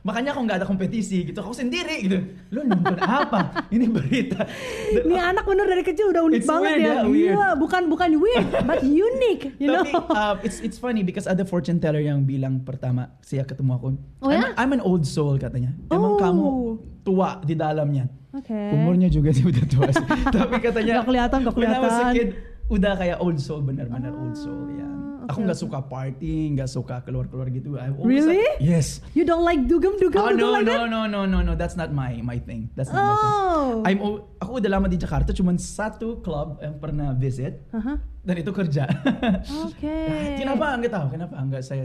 Speaker 2: makanya aku nggak ada kompetisi gitu aku sendiri gitu lu nonton apa ini berita
Speaker 1: Ini anak bener dari kecil udah unik
Speaker 2: It's
Speaker 1: banget
Speaker 2: weird
Speaker 1: ya.
Speaker 2: ya, weird.
Speaker 1: Iya, bukan bukan weird, but unique, you know.
Speaker 2: Tapi uh, it's it's funny because ada fortune teller yang bilang pertama siya ketemu aku.
Speaker 1: Oh,
Speaker 2: I'm,
Speaker 1: ya?
Speaker 2: I'm an old soul katanya. Emang
Speaker 1: Oh.
Speaker 2: kamu tua di dalamnya.
Speaker 1: Oke.
Speaker 2: Umurnya juga sih udah tua sih. Tapi katanya
Speaker 1: Nggak kelihatan, nggak
Speaker 2: when I was a
Speaker 1: kelihatan.
Speaker 2: kid, udah kayak old soul benar-benar old soul ya.
Speaker 1: Ah,
Speaker 2: Aku nggak suka party, nggak suka keluar-keluar gitu. I always
Speaker 1: Really?
Speaker 2: yes.
Speaker 1: You don't like dugem dugem
Speaker 2: Oh no
Speaker 1: like
Speaker 2: no
Speaker 1: that?
Speaker 2: no no no no that's not my my thing. That's not my thing.
Speaker 1: Oh.
Speaker 2: I'm o- aku udah lama di Jakarta cuman satu club yang pernah visit
Speaker 1: Aha.
Speaker 2: dan itu kerja.
Speaker 1: Oke.
Speaker 2: Nah, kenapa enggak tahu? Kenapa enggak saya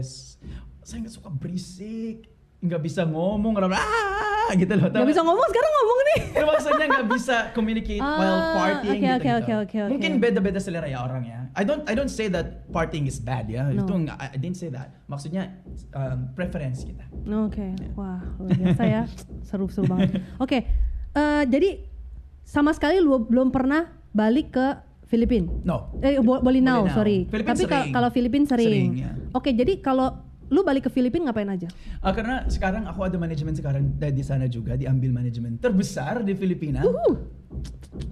Speaker 2: saya nggak suka berisik, nggak bisa ngomong, ah gitu loh.
Speaker 1: Gak bisa ngomong sekarang ngomong nih.
Speaker 2: Ya, maksudnya nggak bisa communicate
Speaker 1: Ah,
Speaker 2: while partying
Speaker 1: oke,
Speaker 2: gitu,
Speaker 1: oke,
Speaker 2: gitu.
Speaker 1: oke, oke, oke.
Speaker 2: Mungkin beda-beda selera ya orang ya. I don't I don't say that partying is bad ya.
Speaker 1: No.
Speaker 2: Itu enggak, I didn't say that. Maksudnya um, preference kita.
Speaker 1: Oke, wah luar biasa ya, seru-seru banget. Oke, eh, jadi sama sekali lu belum pernah balik ke Filipina?
Speaker 2: No.
Speaker 1: Eh, Bo- Bolinao. sorry.
Speaker 2: Filipina
Speaker 1: Tapi kalau Filipina sering.
Speaker 2: Sering, ya.
Speaker 1: Oke, jadi kalau lu balik ke Filipina ngapain aja?
Speaker 2: Ah, karena sekarang aku ada manajemen sekarang di sana juga diambil manajemen terbesar di Filipina.
Speaker 1: Uh,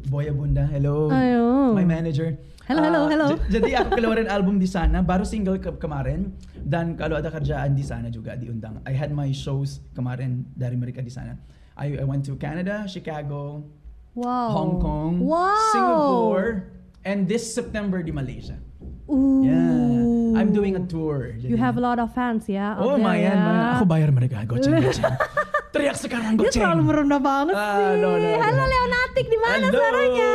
Speaker 2: Boya Bunda, hello.
Speaker 1: Ayo.
Speaker 2: My manager.
Speaker 1: Hello, hello,
Speaker 2: Ah,
Speaker 1: hello.
Speaker 2: j- jadi aku keluarin album di sana, baru single ke- kemarin dan kalau ada kerjaan di sana juga diundang. I had my shows kemarin dari mereka di sana. I, I went to Canada, Chicago,
Speaker 1: wow.
Speaker 2: Hong Kong,
Speaker 1: Wow.
Speaker 2: Singapore, and this September di Malaysia.
Speaker 1: Ooh.
Speaker 2: Yeah, I'm doing a tour.
Speaker 1: You have a lot of fans ya.
Speaker 2: Oh, lumayan,
Speaker 1: ya.
Speaker 2: lumayan. Aku bayar mereka, goceng, goceng. Teriak sekarang,
Speaker 1: Dia
Speaker 2: goceng.
Speaker 1: terlalu merendah banget
Speaker 2: Ah,
Speaker 1: sih.
Speaker 2: no, no, no.
Speaker 1: Halo Leonatik, di mana suaranya?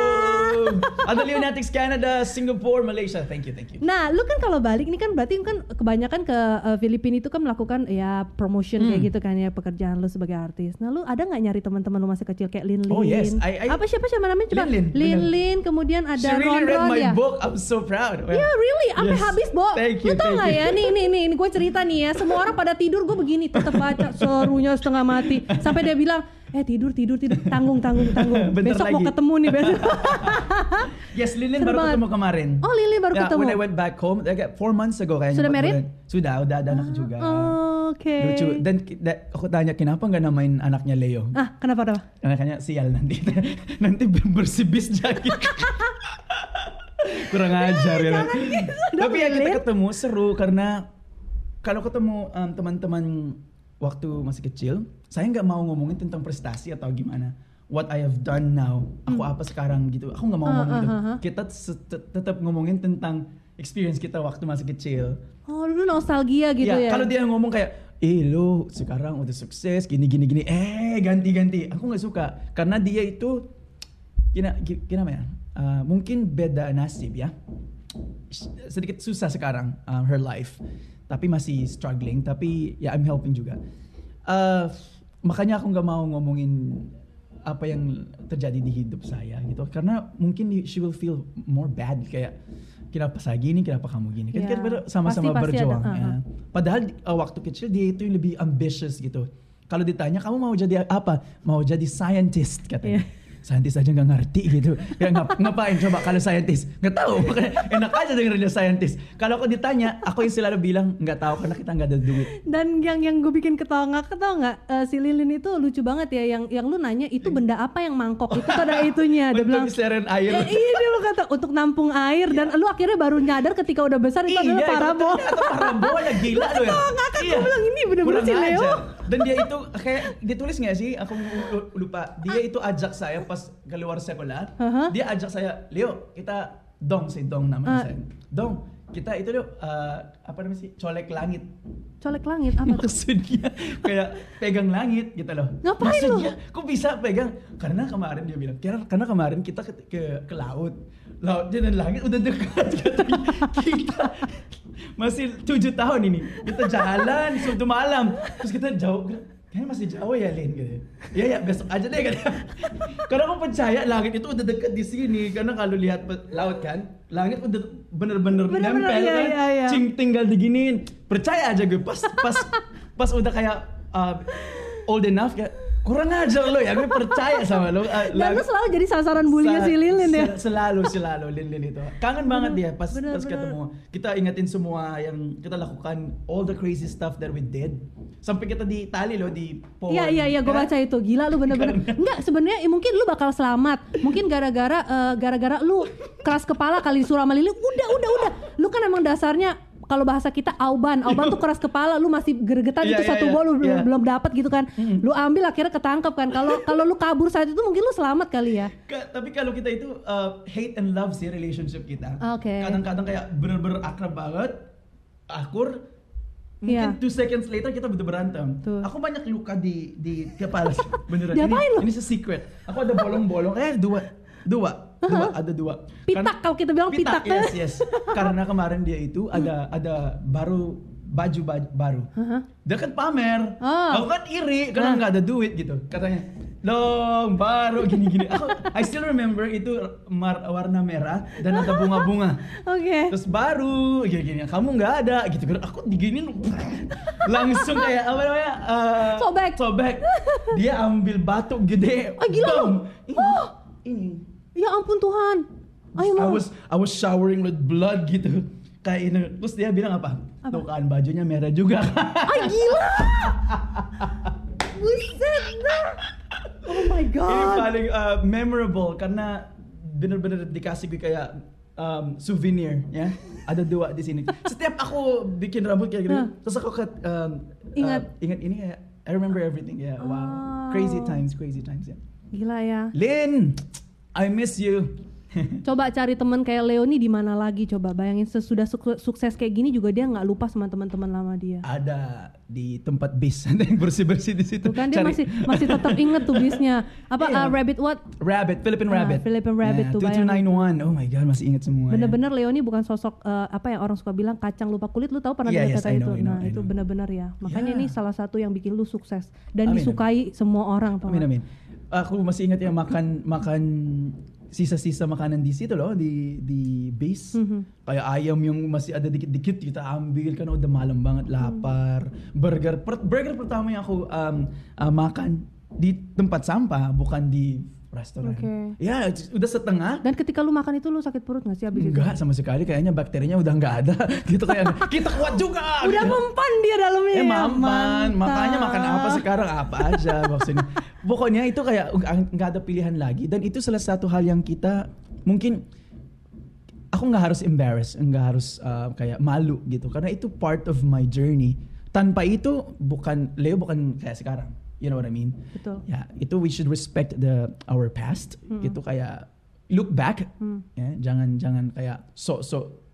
Speaker 2: Ada Leonatics Canada, Singapore, Malaysia. Thank you, thank you.
Speaker 1: Nah, lu kan kalau balik ini kan berarti kan kebanyakan ke uh, Filipina itu kan melakukan ya promotion kayak
Speaker 2: Hmm.
Speaker 1: gitu kan ya pekerjaan lu sebagai artis. Nah, lu ada nggak nyari teman-teman lu masih kecil kayak Lin Lin?
Speaker 2: Oh, yes. I- I-
Speaker 1: Apa siapa siapa namanya coba?
Speaker 2: Lin Lin,
Speaker 1: Lin kemudian ada
Speaker 2: She really
Speaker 1: Ron
Speaker 2: read
Speaker 1: Ron
Speaker 2: my
Speaker 1: ya.
Speaker 2: book. I'm so proud. Well,
Speaker 1: Ya really, sampai
Speaker 2: yes.
Speaker 1: habis, Bo.
Speaker 2: Thank
Speaker 1: Lu
Speaker 2: you,
Speaker 1: tau
Speaker 2: thank
Speaker 1: gak
Speaker 2: you.
Speaker 1: ya? Nih, nih, nih, nih gue cerita nih ya. Semua orang pada tidur, gue begini, tetap baca. Serunya setengah mati. Sampai dia bilang, eh tidur, tidur, tidur. Tanggung, tanggung, tanggung.
Speaker 2: Bentar
Speaker 1: Besok mau
Speaker 2: lagi.
Speaker 1: ketemu nih besok.
Speaker 2: Yes, Lilin
Speaker 1: Seru
Speaker 2: baru
Speaker 1: banget.
Speaker 2: ketemu kemarin.
Speaker 1: Oh, Lili baru
Speaker 2: Yeah,
Speaker 1: ketemu.
Speaker 2: When I went back home, like four months ago kayaknya.
Speaker 1: Sudah married?
Speaker 2: Sudah, udah ada anak juga.
Speaker 1: Oke.
Speaker 2: Lucu. Dan aku tanya kenapa nggak namain anaknya Leo?
Speaker 1: Ah, kenapa, kenapa?
Speaker 2: Makanya sial nanti. nanti bersih bis jadi. Kurang ajar ya.
Speaker 1: gitu
Speaker 2: Tapi ya kita
Speaker 1: Lilin.
Speaker 2: ketemu seru karena kalau ketemu um, teman-teman waktu masih kecil, saya nggak mau ngomongin tentang prestasi atau gimana. What I have done now, aku apa sekarang gitu. Aku nggak mau
Speaker 1: Ah,
Speaker 2: ngomong
Speaker 1: ah,
Speaker 2: gitu.
Speaker 1: ah, ah.
Speaker 2: Kita tetap ngomongin tentang experience kita waktu masih kecil.
Speaker 1: Oh, lu nostalgia gitu ya?
Speaker 2: Kalau dia ngomong kayak, eh lo sekarang udah sukses gini gini gini, eh ganti ganti, aku nggak suka karena dia itu, gina, gi- gimana ya? Uh, mungkin beda nasib ya, sedikit susah sekarang uh, her life, tapi masih struggling, tapi ya I'm helping juga. Uh, makanya aku nggak mau ngomongin apa yang terjadi di hidup saya gitu, karena mungkin she will feel more bad kayak kenapa saya gini, kenapa kamu gini, kan
Speaker 1: Ya,
Speaker 2: kita sama-sama
Speaker 1: pasti- pasti ada,
Speaker 2: berjuang.
Speaker 1: uh-uh.
Speaker 2: ya. Padahal uh, waktu kecil dia itu lebih ambitious gitu. Kalau ditanya kamu mau jadi apa? Mau jadi scientist katanya.
Speaker 1: Iya.
Speaker 2: Scientist aja nggak ngerti gitu. Ya ngap- ngapain coba kalau scientist? Nggak tahu. Enak aja dengerin dia scientist. Kalau aku ditanya, aku yang selalu bilang nggak tahu karena kita nggak ada duit.
Speaker 1: Dan yang yang gue bikin ketawa nggak ketawa nggak Eh, si Lilin itu lucu banget ya yang yang lu nanya itu benda apa yang mangkok itu tuh ada itunya dia bilang
Speaker 2: air.
Speaker 1: Ya, iya dia lu kata untuk nampung air dan lu akhirnya baru nyadar ketika udah besar itu adalah
Speaker 2: Iya, itu
Speaker 1: parabola.
Speaker 2: ternyata parabola gila lu ya.
Speaker 1: Ngakak, gue bilang, ini bener-bener si Leo.
Speaker 2: Dan dia itu kayak ditulis nggak sih? Aku lupa. Dia itu ajak saya pas keluar sekolah.
Speaker 1: Aha.
Speaker 2: Dia ajak saya, Leo, kita dong si dong namanya
Speaker 1: Ah.
Speaker 2: saya. Dong, kita itu Leo, eh, apa namanya sih? Colek langit.
Speaker 1: Colek langit apa tuh?
Speaker 2: Maksudnya kayak pegang langit gitu loh.
Speaker 1: Ngapain?
Speaker 2: Maksudnya, kok bisa pegang? Karena kemarin dia bilang, karena, kemarin kita ke, ke, ke laut. Lautnya dan langit udah dekat katanya. Kita masih tujuh tahun ini. Kita jalan suatu malam. Terus kita jauh. Kayaknya masih jauh ya Lin gitu. Ya ya besok aja deh katanya. Karena aku percaya langit itu udah dekat di sini. Karena kalau lihat laut kan, langit udah bener-bener
Speaker 1: Bener-bener,
Speaker 2: nempel
Speaker 1: iya,
Speaker 2: kan.
Speaker 1: iya, iya.
Speaker 2: Cing tinggal diginiin. Percaya aja gue pas pas pas udah kayak uh, old enough kayak kurang ajar lo ya gue percaya sama lo.
Speaker 1: Dan lu selalu jadi sasaran bulinya si Lilin ya.
Speaker 2: se- Selalu selalu Lin Lin itu. Kangen banget dia pas
Speaker 1: bener,
Speaker 2: pas
Speaker 1: bener.
Speaker 2: ketemu. Kita ingetin semua yang kita lakukan all the crazy stuff that we did. Sampai kita di tali loh di pohon.
Speaker 1: Iya iya iya gue
Speaker 2: Ya.
Speaker 1: baca itu gila lu bener-bener enggak sebenarnya eh, mungkin lu bakal selamat mungkin gara-gara eh, gara-gara lu keras kepala kali disuruh sama Lili udah udah udah lu kan emang dasarnya kalau bahasa kita auban auban tuh keras kepala lu masih gregetan
Speaker 2: Iya,
Speaker 1: itu
Speaker 2: iya,
Speaker 1: satu
Speaker 2: iya.
Speaker 1: bola lu belum
Speaker 2: Iya.
Speaker 1: belum dapat gitu kan lu ambil akhirnya ketangkep kan kalau kalau lu kabur saat itu mungkin lu selamat kali ya
Speaker 2: Ka- tapi kalau kita itu uh, hate and love sih relationship kita.
Speaker 1: Oke.
Speaker 2: Kadang-kadang kayak bener-bener akrab banget, akur. Mungkin
Speaker 1: Iya.
Speaker 2: two seconds later kita udah berantem.
Speaker 1: Tuh.
Speaker 2: Aku banyak luka di di kepala. Beneran. Ini,
Speaker 1: lo?
Speaker 2: ini secret. Aku ada bolong-bolong. Eh dua, dua, dua, ada dua.
Speaker 1: Pitak, kalau kita bilang pitak.
Speaker 2: Yes, yes. Karena kemarin dia itu ada ada baru baju, baju baru.
Speaker 1: Hah?
Speaker 2: Dia kan pamer.
Speaker 1: Oh.
Speaker 2: Aku kan iri karena
Speaker 1: Ah.
Speaker 2: nggak ada duit gitu. Katanya, dong baru gini-gini. Aku I still remember itu mar- warna merah dan ada bunga-bunga.
Speaker 1: oke
Speaker 2: Terus baru gini-gini. Kamu nggak ada gitu. Aku diginin langsung kayak apa namanya? eh,
Speaker 1: Sobek.
Speaker 2: Sobek. Dia ambil batu gede.
Speaker 1: Ah, gila.
Speaker 2: Ini.
Speaker 1: Oh.
Speaker 2: Ini.
Speaker 1: Ya ampun Tuhan ayo
Speaker 2: I was I was showering with blood gitu. Kayak ini. Terus dia bilang apa? Tuh kan bajunya merah juga.
Speaker 1: Ah gila! Buset dah! Oh my
Speaker 2: Ini
Speaker 1: god!
Speaker 2: paling uh, memorable karena bener-bener dikasih gue kayak um, souvenir ya. Ada dua di sini. Setiap aku bikin rambut kayak gini, terus aku ke um,
Speaker 1: Ingat.
Speaker 2: uh, ingat ini kayak I remember everything ya. Wow.
Speaker 1: Oh.
Speaker 2: Crazy times, crazy times ya.
Speaker 1: Gila ya.
Speaker 2: Lin, I miss you.
Speaker 1: Coba cari teman kayak Leoni di mana lagi coba bayangin sesudah suk- sukses kayak gini juga dia nggak lupa sama teman-teman lama dia.
Speaker 2: Ada di tempat bis, ada yang bersih-bersih di situ.
Speaker 1: Kan dia
Speaker 2: Cari-
Speaker 1: masih masih tetap inget tuh bisnya. Apa
Speaker 2: Iya.
Speaker 1: uh, Rabbit what?
Speaker 2: Rabbit, Philippine
Speaker 1: Ah,
Speaker 2: Rabbit.
Speaker 1: Philippine Rabbit tuh,
Speaker 2: 2291. Oh my god, masih ingat semua. ya.
Speaker 1: Bener-bener Leoni bukan sosok uh, apa yang orang suka bilang kacang lupa kulit. Lu tahu pernah
Speaker 2: Iya,
Speaker 1: dengar
Speaker 2: yes,
Speaker 1: kata itu?
Speaker 2: know,
Speaker 1: nah itu bener-bener ya. Makanya
Speaker 2: Yeah.
Speaker 1: ini salah satu yang bikin lu sukses dan
Speaker 2: Amin,
Speaker 1: disukai semua orang.
Speaker 2: Amin amin. Aku masih ingat ya makan makan sisa-sisa makanan di situ loh di di base.
Speaker 1: Mhm.
Speaker 2: Kayak ayam yang masih ada dikit-dikit kita ambil kan udah malam banget lapar. Burger per- burger pertama yang aku um, uh, makan di tempat sampah bukan di restoran.
Speaker 1: Oke.
Speaker 2: Ya udah setengah
Speaker 1: Dan ketika lu makan itu lu sakit perut gak sih abis itu?
Speaker 2: Enggak sama sekali kayaknya bakterinya udah nggak ada gitu kayak kita kuat juga
Speaker 1: Udah
Speaker 2: gitu.
Speaker 1: mempan dia dalamnya.
Speaker 2: Eh
Speaker 1: ya,
Speaker 2: maman,
Speaker 1: mantap.
Speaker 2: makanya makan apa sekarang apa aja maksudnya. Pokoknya itu kayak nggak- nggak ada pilihan lagi dan itu salah satu hal yang kita mungkin aku nggak harus embarrass, nggak harus uh, kayak malu gitu karena itu part of my journey. Tanpa itu bukan Leo bukan kayak sekarang. You know what I mean?
Speaker 1: Betul.
Speaker 2: Ya, itu we should respect the our past. Gitu kayak look back.
Speaker 1: Hmm.
Speaker 2: Ya, jangan jangan kayak sok-sok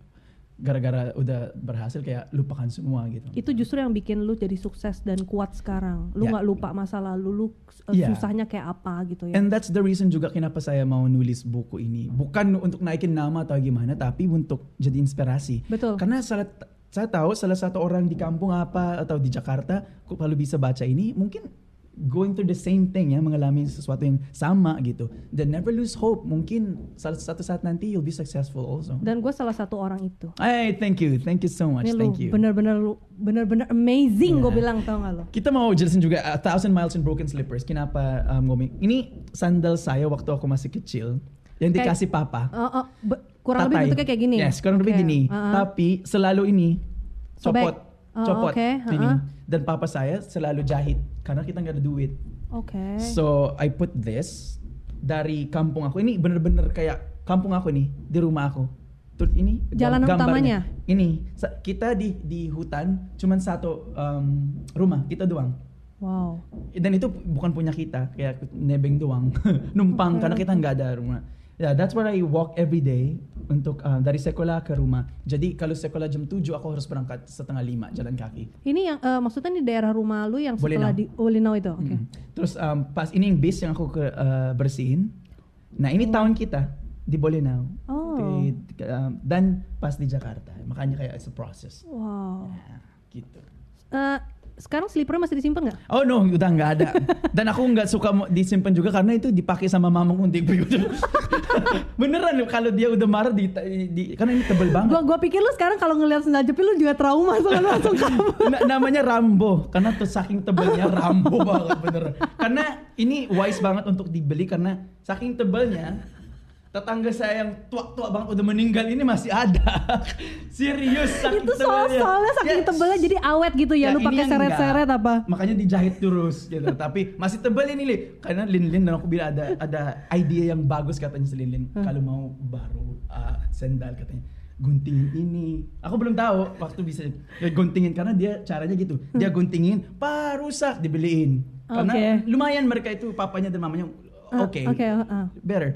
Speaker 2: gara-gara udah berhasil kayak lupakan semua gitu.
Speaker 1: Itu justru yang bikin lu jadi sukses dan kuat sekarang. Lu
Speaker 2: Ya.
Speaker 1: nggak lupa masa lalu lu uh,
Speaker 2: Ya.
Speaker 1: susahnya kayak apa gitu ya.
Speaker 2: And that's the reason juga kenapa saya mau nulis buku ini. Bukan untuk naikin nama atau gimana, tapi untuk jadi inspirasi.
Speaker 1: Betul.
Speaker 2: Karena salah, saya tahu salah satu orang di kampung apa atau di Jakarta, kok kalau bisa baca ini, mungkin going through the same thing ya, mengalami sesuatu yang sama gitu. Dan never lose hope. Mungkin salah satu saat nanti you'll be successful also.
Speaker 1: Dan gue salah satu orang itu.
Speaker 2: Hey, thank you, thank you so much,
Speaker 1: Ini lu
Speaker 2: thank you.
Speaker 1: bener-bener lu bener-bener amazing
Speaker 2: Yeah.
Speaker 1: gue bilang tau gak lo?
Speaker 2: Kita mau jelasin juga A Thousand Miles in Broken Slippers. Kenapa um, ngomong? Ini sandal saya waktu aku masih kecil yang
Speaker 1: Kayak-
Speaker 2: dikasih papa.
Speaker 1: Oh, oh, be- kurang lebih
Speaker 2: Tatai.
Speaker 1: bentuknya kayak gini.
Speaker 2: Yes, kurang lebih gini.
Speaker 1: uh-uh.
Speaker 2: Tapi selalu ini
Speaker 1: Sobek.
Speaker 2: copot,
Speaker 1: Oh,
Speaker 2: copot
Speaker 1: oke,
Speaker 2: ini.
Speaker 1: uh-uh.
Speaker 2: Dan papa saya selalu jahit karena kita nggak ada duit.
Speaker 1: Oke.
Speaker 2: So I put this dari kampung aku. Ini bener-bener kayak kampung aku nih di rumah aku. Tuh ini gambarnya.
Speaker 1: utamanya?
Speaker 2: Ini kita di di hutan cuman satu um, rumah kita doang.
Speaker 1: Wow.
Speaker 2: Dan itu bukan punya kita, kayak nebeng doang, numpang
Speaker 1: Oke,
Speaker 2: karena kita nggak ada rumah. Yeah, that's where I walk every day untuk uh, dari sekolah ke rumah. Jadi kalau sekolah jam 7 aku harus berangkat setengah lima jalan kaki.
Speaker 1: Ini yang eh, maksudnya di daerah rumah lu yang setelah
Speaker 2: Bolinao.
Speaker 1: di Bolinao itu. Oke.
Speaker 2: Mm. Terus um, pas ini yang bis yang aku ke, uh, bersihin. Nah ini tahun kita di Bolinao.
Speaker 1: Oh.
Speaker 2: Di- um, dan pas di Jakarta. Makanya kayak it's a process.
Speaker 1: Wow.
Speaker 2: Nah, gitu.
Speaker 1: Eh, sekarang slippernya masih disimpan nggak?
Speaker 2: Oh no, udah nggak ada. Dan aku nggak suka disimpan juga karena itu dipakai sama mamang untik Beneran kalau dia udah marah di, di karena ini tebel banget.
Speaker 1: Gua gua pikir lu sekarang kalau ngeliat sendal jepit lu juga trauma soalnya langsung kabur.
Speaker 2: Na- namanya Rambo karena tuh saking tebelnya Rambo banget bener. Karena ini wise banget untuk dibeli karena saking tebelnya tetangga saya yang tua-tua banget udah meninggal ini masih ada. Serius saking
Speaker 1: itu soalnya saking
Speaker 2: Yes.
Speaker 1: tebelnya jadi awet gitu ya,
Speaker 2: Ya,
Speaker 1: lu pakai seret-seret apa?
Speaker 2: Makanya dijahit terus gitu. Tapi masih tebel ini, Li. Karena Lin Lin dan aku bilang ada ada ide yang bagus katanya si Lin Lin.
Speaker 1: Hmm.
Speaker 2: Kalau mau baru uh, sendal katanya guntingin ini. Aku belum tahu waktu bisa ya, guntingin karena dia caranya gitu. Dia guntingin, pa rusak dibeliin. Karena
Speaker 1: Oke.
Speaker 2: lumayan mereka itu papanya dan mamanya
Speaker 1: Ah,
Speaker 2: oke.
Speaker 1: oke, ah.
Speaker 2: Better.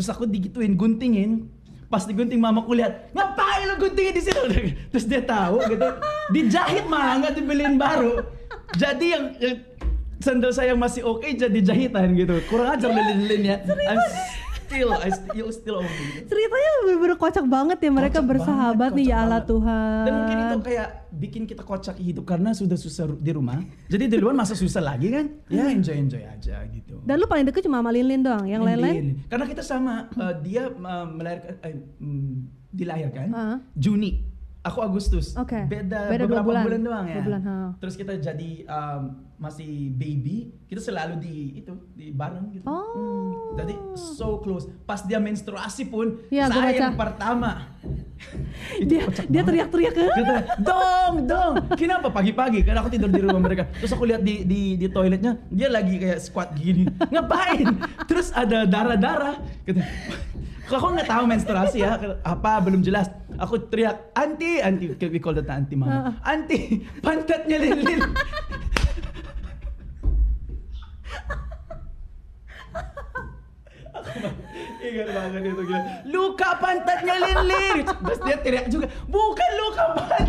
Speaker 2: Terus aku digituin guntingin. Pas digunting mama ku lihat, ngapain lo guntingin di situ? Terus dia tahu gitu. Dijahit malah nggak dibeliin baru. Jadi yang, yang sandal saya yang masih oke jadi jahitan gitu. Kurang ajar lilin-lilinnya. Still, I still, still. Gitu.
Speaker 1: Ceritanya bener-bener kocak banget ya mereka
Speaker 2: Kocak
Speaker 1: bersahabat
Speaker 2: banget,
Speaker 1: nih ya Allah. Tuhan.
Speaker 2: Dan mungkin itu kayak bikin kita kocak hidup karena sudah susah di rumah. Jadi di luar masa susah lagi kan? Ya enjoy enjoy aja gitu.
Speaker 1: Dan lu paling deket cuma sama Lin-Lin doang, yang lain-lain?
Speaker 2: Karena kita sama, uh, dia uh, melahirkan, eh, mm, dilahirkan
Speaker 1: Ah.
Speaker 2: Juni Aku Agustus.
Speaker 1: Oke.
Speaker 2: Beda,
Speaker 1: Beda
Speaker 2: beberapa
Speaker 1: bulan.
Speaker 2: doang ya.
Speaker 1: Dua bulan, ha.
Speaker 2: Terus kita jadi um, masih baby, kita selalu di itu di bareng gitu.
Speaker 1: Oh.
Speaker 2: Hmm, jadi so close. Pas dia menstruasi pun
Speaker 1: gua
Speaker 2: saya yang
Speaker 1: baca.
Speaker 2: pertama. Itu
Speaker 1: dia dia teriak-teriak ke
Speaker 2: Gitu, dong, dong. Kenapa pagi-pagi? Karena aku tidur di rumah mereka. Terus aku lihat di di di toiletnya, dia lagi kayak squat gini. Ngapain? Terus ada darah-darah. Gitu. Aku nggak tahu menstruasi ya, apa belum jelas. Aku teriak, anti, anti, we call that anti mama. Anti, pantatnya mah ingat banget itu gila. Luka pantatnya lilin. Terus dia teriak juga, bukan luka pantat.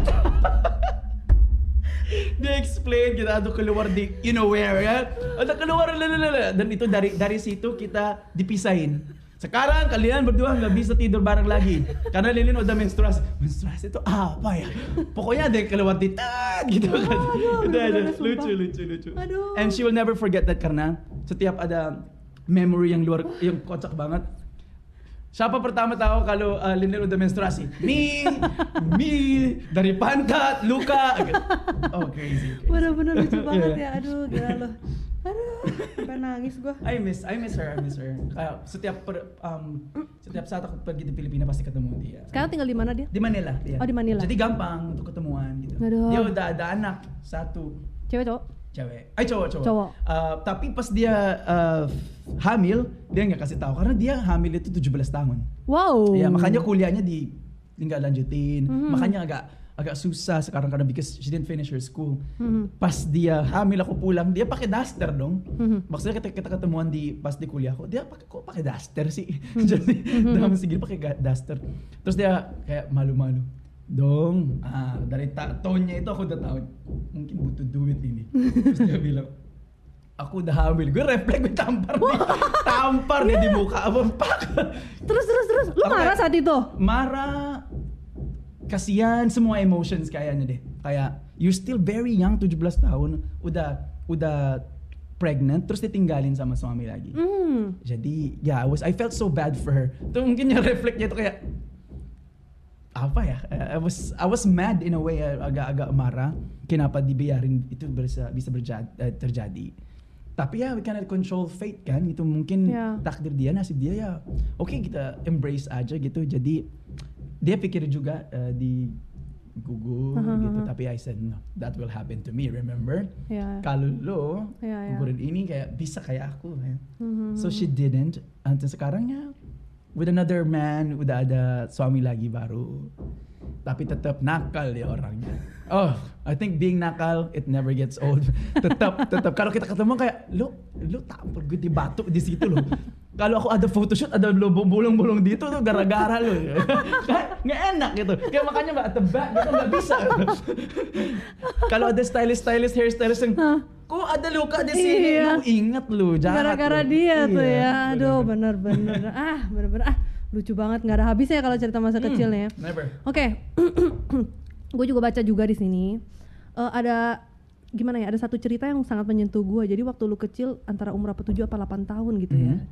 Speaker 2: dia explain kita aduh keluar di you know where ya ada keluar lalalala. dan itu dari dari situ kita dipisahin sekarang kalian berdua nggak bisa tidur bareng lagi karena Lilin udah menstruasi menstruasi itu apa ya pokoknya ada yang keluar di tat gitu kan
Speaker 1: Aduh,
Speaker 2: aja.
Speaker 1: bener-bener sumpah.
Speaker 2: lucu lucu lucu
Speaker 1: Aduh.
Speaker 2: and she will never forget that karena setiap ada memory yang luar yang kocak banget Siapa pertama tahu kalau uh, Lindel udah menstruasi? Me, me, dari pantat, luka. gitu. Oh crazy. crazy.
Speaker 1: bener-bener lucu banget
Speaker 2: Yeah.
Speaker 1: ya aduh gila loh aduh sampai nangis gua
Speaker 2: I miss, I miss her, I miss her. Kayak setiap per, um, setiap saat aku pergi di Filipina pasti ketemu dia.
Speaker 1: sekarang tinggal di mana dia
Speaker 2: Di Manila dia.
Speaker 1: Oh, di Manila.
Speaker 2: Jadi gampang untuk ketemuan gitu.
Speaker 1: Aduh.
Speaker 2: Dia udah ada anak satu
Speaker 1: cewek cowok
Speaker 2: cewek. Ay cowok cowok.
Speaker 1: Cowok.
Speaker 2: Uh, tapi pas dia uh, hamil, dia nggak kasih tahu karena dia hamil itu 17 tahun.
Speaker 1: wow
Speaker 2: Ya makanya kuliahnya di nggak lanjutin.
Speaker 1: Mhm.
Speaker 2: Makanya agak agak susah sekarang karena because she didn't finish her school.
Speaker 1: Mhm.
Speaker 2: Pas dia hamil aku pulang, dia pakai daster dong.
Speaker 1: Mhm.
Speaker 2: Maksudnya kita, kita ketemuan di pas di kuliah aku, dia pakai kok pakai daster sih.
Speaker 1: Mhm.
Speaker 2: Jadi dalam segini pakai daster. Terus dia kayak malu-malu. Dong, ah, dari ta- tone-nya itu aku udah tahu mungkin butuh duit ini. Terus dia bilang, aku udah hamil. Gue refleks gue tampar nih, tampar nih di muka abang pak.
Speaker 1: terus terus terus lu marah saat itu
Speaker 2: marah, kasihan semua emotions kayaknya deh. Kayak you still very young 17 tahun, udah udah pregnant terus ditinggalin sama suami lagi.
Speaker 1: hmm.
Speaker 2: Jadi ya I was I felt so bad for her. Itu mungkin yang refleksnya itu kayak apa ya? I was I was mad in a way agak-agak marah kenapa dibiarin itu bisa bisa berja- eh, terjadi. Tapi ya we cannot control fate kan itu mungkin
Speaker 1: Ya.
Speaker 2: takdir dia nasib dia ya. Oke kita embrace aja gitu. Jadi dia pikir juga eh, di gugur
Speaker 1: Aha,
Speaker 2: gitu tapi I said no that will happen to me remember
Speaker 1: ya
Speaker 2: kalau lo
Speaker 1: Ya, ya.
Speaker 2: gugurin ini kayak bisa kayak aku ya.
Speaker 1: Mhm.
Speaker 2: So she didn't. Until sekarang ya with another man udah ada suami lagi baru. Tapi tetap nakal dia orangnya. Oh, I think being nakal it never gets old. tetap tetap kalau kita ketemu kayak lu lu tampol gue di batu di situ loh. Kalau aku ada photoshoot ada lo bolong-bolong di itu tuh gara-gara lu. Nggak enak gitu. Kayak makanya mbak tebak gitu nggak bisa. kalau ada stylist-stylist hairstylist yang
Speaker 1: Hah?
Speaker 2: kok ada luka di sini
Speaker 1: Iya.
Speaker 2: lu inget lu jahat
Speaker 1: gara-gara dia tuh
Speaker 2: Iya,
Speaker 1: ya aduh
Speaker 2: bener-bener
Speaker 1: ah bener-bener ah lucu banget nggak ada habisnya kalau cerita masa
Speaker 2: Hmm,
Speaker 1: kecilnya
Speaker 2: Never.
Speaker 1: Oke, gue juga baca juga di sini Eh, ada gimana ya? Ada satu cerita yang sangat menyentuh gue. Jadi waktu lu kecil antara umur apa 7 apa 8 tahun gitu ya.
Speaker 2: Mhm.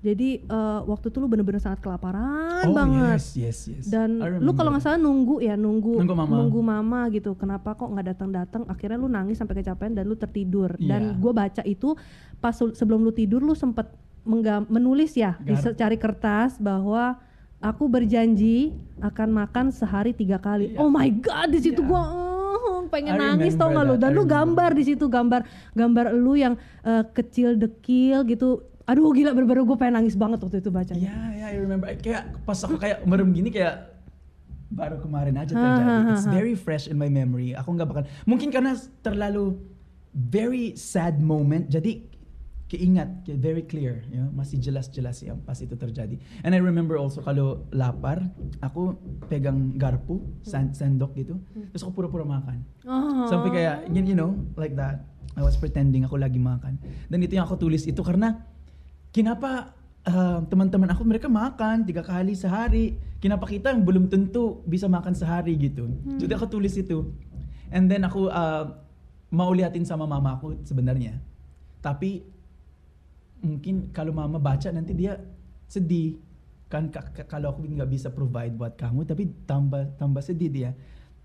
Speaker 1: Jadi eh, waktu itu lu bener-bener sangat kelaparan
Speaker 2: Oh
Speaker 1: banget.
Speaker 2: yes yes yes.
Speaker 1: Dan lu kalau nggak salah nunggu ya nunggu
Speaker 2: Nunggu mama.
Speaker 1: mama gitu. Kenapa kok nggak datang-datang? Akhirnya lu nangis sampai kecapean dan lu tertidur.
Speaker 2: Iya.
Speaker 1: Dan gue baca itu pas sebelum lu tidur lu sempet menulis ya di
Speaker 2: Gar-
Speaker 1: secari kertas bahwa aku berjanji akan makan sehari tiga kali.
Speaker 2: Iya.
Speaker 1: Oh my god di situ
Speaker 2: Iya.
Speaker 1: gua eh, pengen
Speaker 2: I
Speaker 1: nangis tau nggak lu? Dan
Speaker 2: I
Speaker 1: lu
Speaker 2: remember.
Speaker 1: gambar di situ gambar gambar lu yang eh, kecil dekil gitu. Aduh gila bener-bener gue pengen nangis banget waktu itu bacanya.
Speaker 2: Iya ya I remember kayak pas aku kayak merem gini kayak baru kemarin aja terjadi.
Speaker 1: ha, ha,
Speaker 2: It's very fresh in my memory. Aku nggak bakal mungkin karena terlalu very sad moment jadi keingat very clear ya masih jelas-jelas yang pas itu terjadi and I remember also kalau lapar aku pegang garpu san- sendok gitu terus aku pura-pura makan
Speaker 1: Oh.
Speaker 2: Sampai kayak you, you know like that. I was pretending aku lagi makan. Dan itu yang aku tulis itu karena kenapa uh, teman-teman aku mereka makan tiga kali sehari. Kenapa kita yang belum tentu bisa makan sehari gitu. Jadi aku tulis itu. And then aku uh, mau liatin sama mama aku sebenarnya. Tapi mungkin kalau mama baca nanti dia sedih kan ka- ka- kalau aku nggak bisa provide buat kamu tapi tambah tambah sedih dia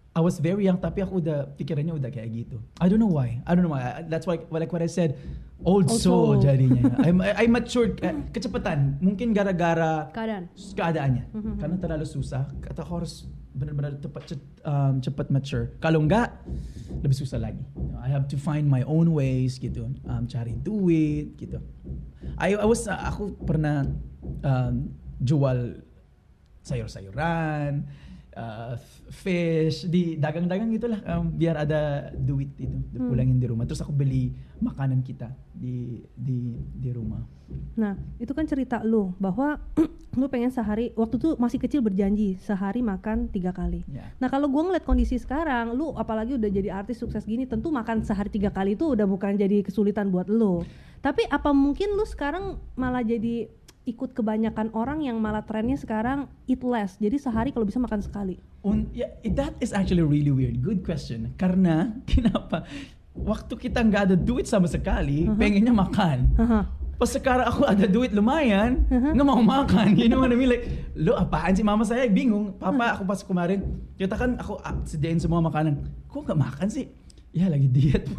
Speaker 2: I was very young tapi aku udah pikirannya udah kayak gitu. I don't know why. I don't know why. That's why like what I said, old,
Speaker 1: Old
Speaker 2: soul,
Speaker 1: soul.
Speaker 2: jadinya. I, I matured eh, kecepatan. Mungkin gara-gara
Speaker 1: Keadaan.
Speaker 2: keadaannya.
Speaker 1: Mhm.
Speaker 2: Karena terlalu susah, kata harus benar-benar cepat um, cepat mature. Kalau enggak, lebih susah lagi. You know, I have to find my own ways gitu. Um, cari duit gitu. I, I was uh, aku pernah um, jual sayur-sayuran, uh, fish di dagang-dagang gitulah um, biar ada duit itu
Speaker 1: Hmm.
Speaker 2: pulangin di rumah. Terus aku beli makanan kita di di di rumah.
Speaker 1: Nah, itu kan cerita lu bahwa lu pengen sehari waktu itu masih kecil berjanji sehari makan tiga kali.
Speaker 2: Ya.
Speaker 1: Nah kalau gua ngeliat kondisi sekarang, lu apalagi udah jadi artis sukses gini, tentu makan sehari tiga kali itu udah bukan jadi kesulitan buat lu. Tapi apa mungkin lu sekarang malah jadi ikut kebanyakan orang yang malah trennya sekarang eat less, jadi sehari kalau bisa makan sekali.
Speaker 2: Un, ya, that is actually really weird. Good question. Karena kenapa? Waktu kita nggak ada duit sama sekali,
Speaker 1: Uh-huh.
Speaker 2: pengennya makan.
Speaker 1: Haha.
Speaker 2: Pas sekarang aku ada duit lumayan,
Speaker 1: Uh-huh.
Speaker 2: nggak mau makan. You know what I mean? Like, lo apaan sih mama saya bingung. Papa aku pas kemarin, kita kan aku ah, sediain semua makanan. Kok nggak makan sih? Ya lagi diet.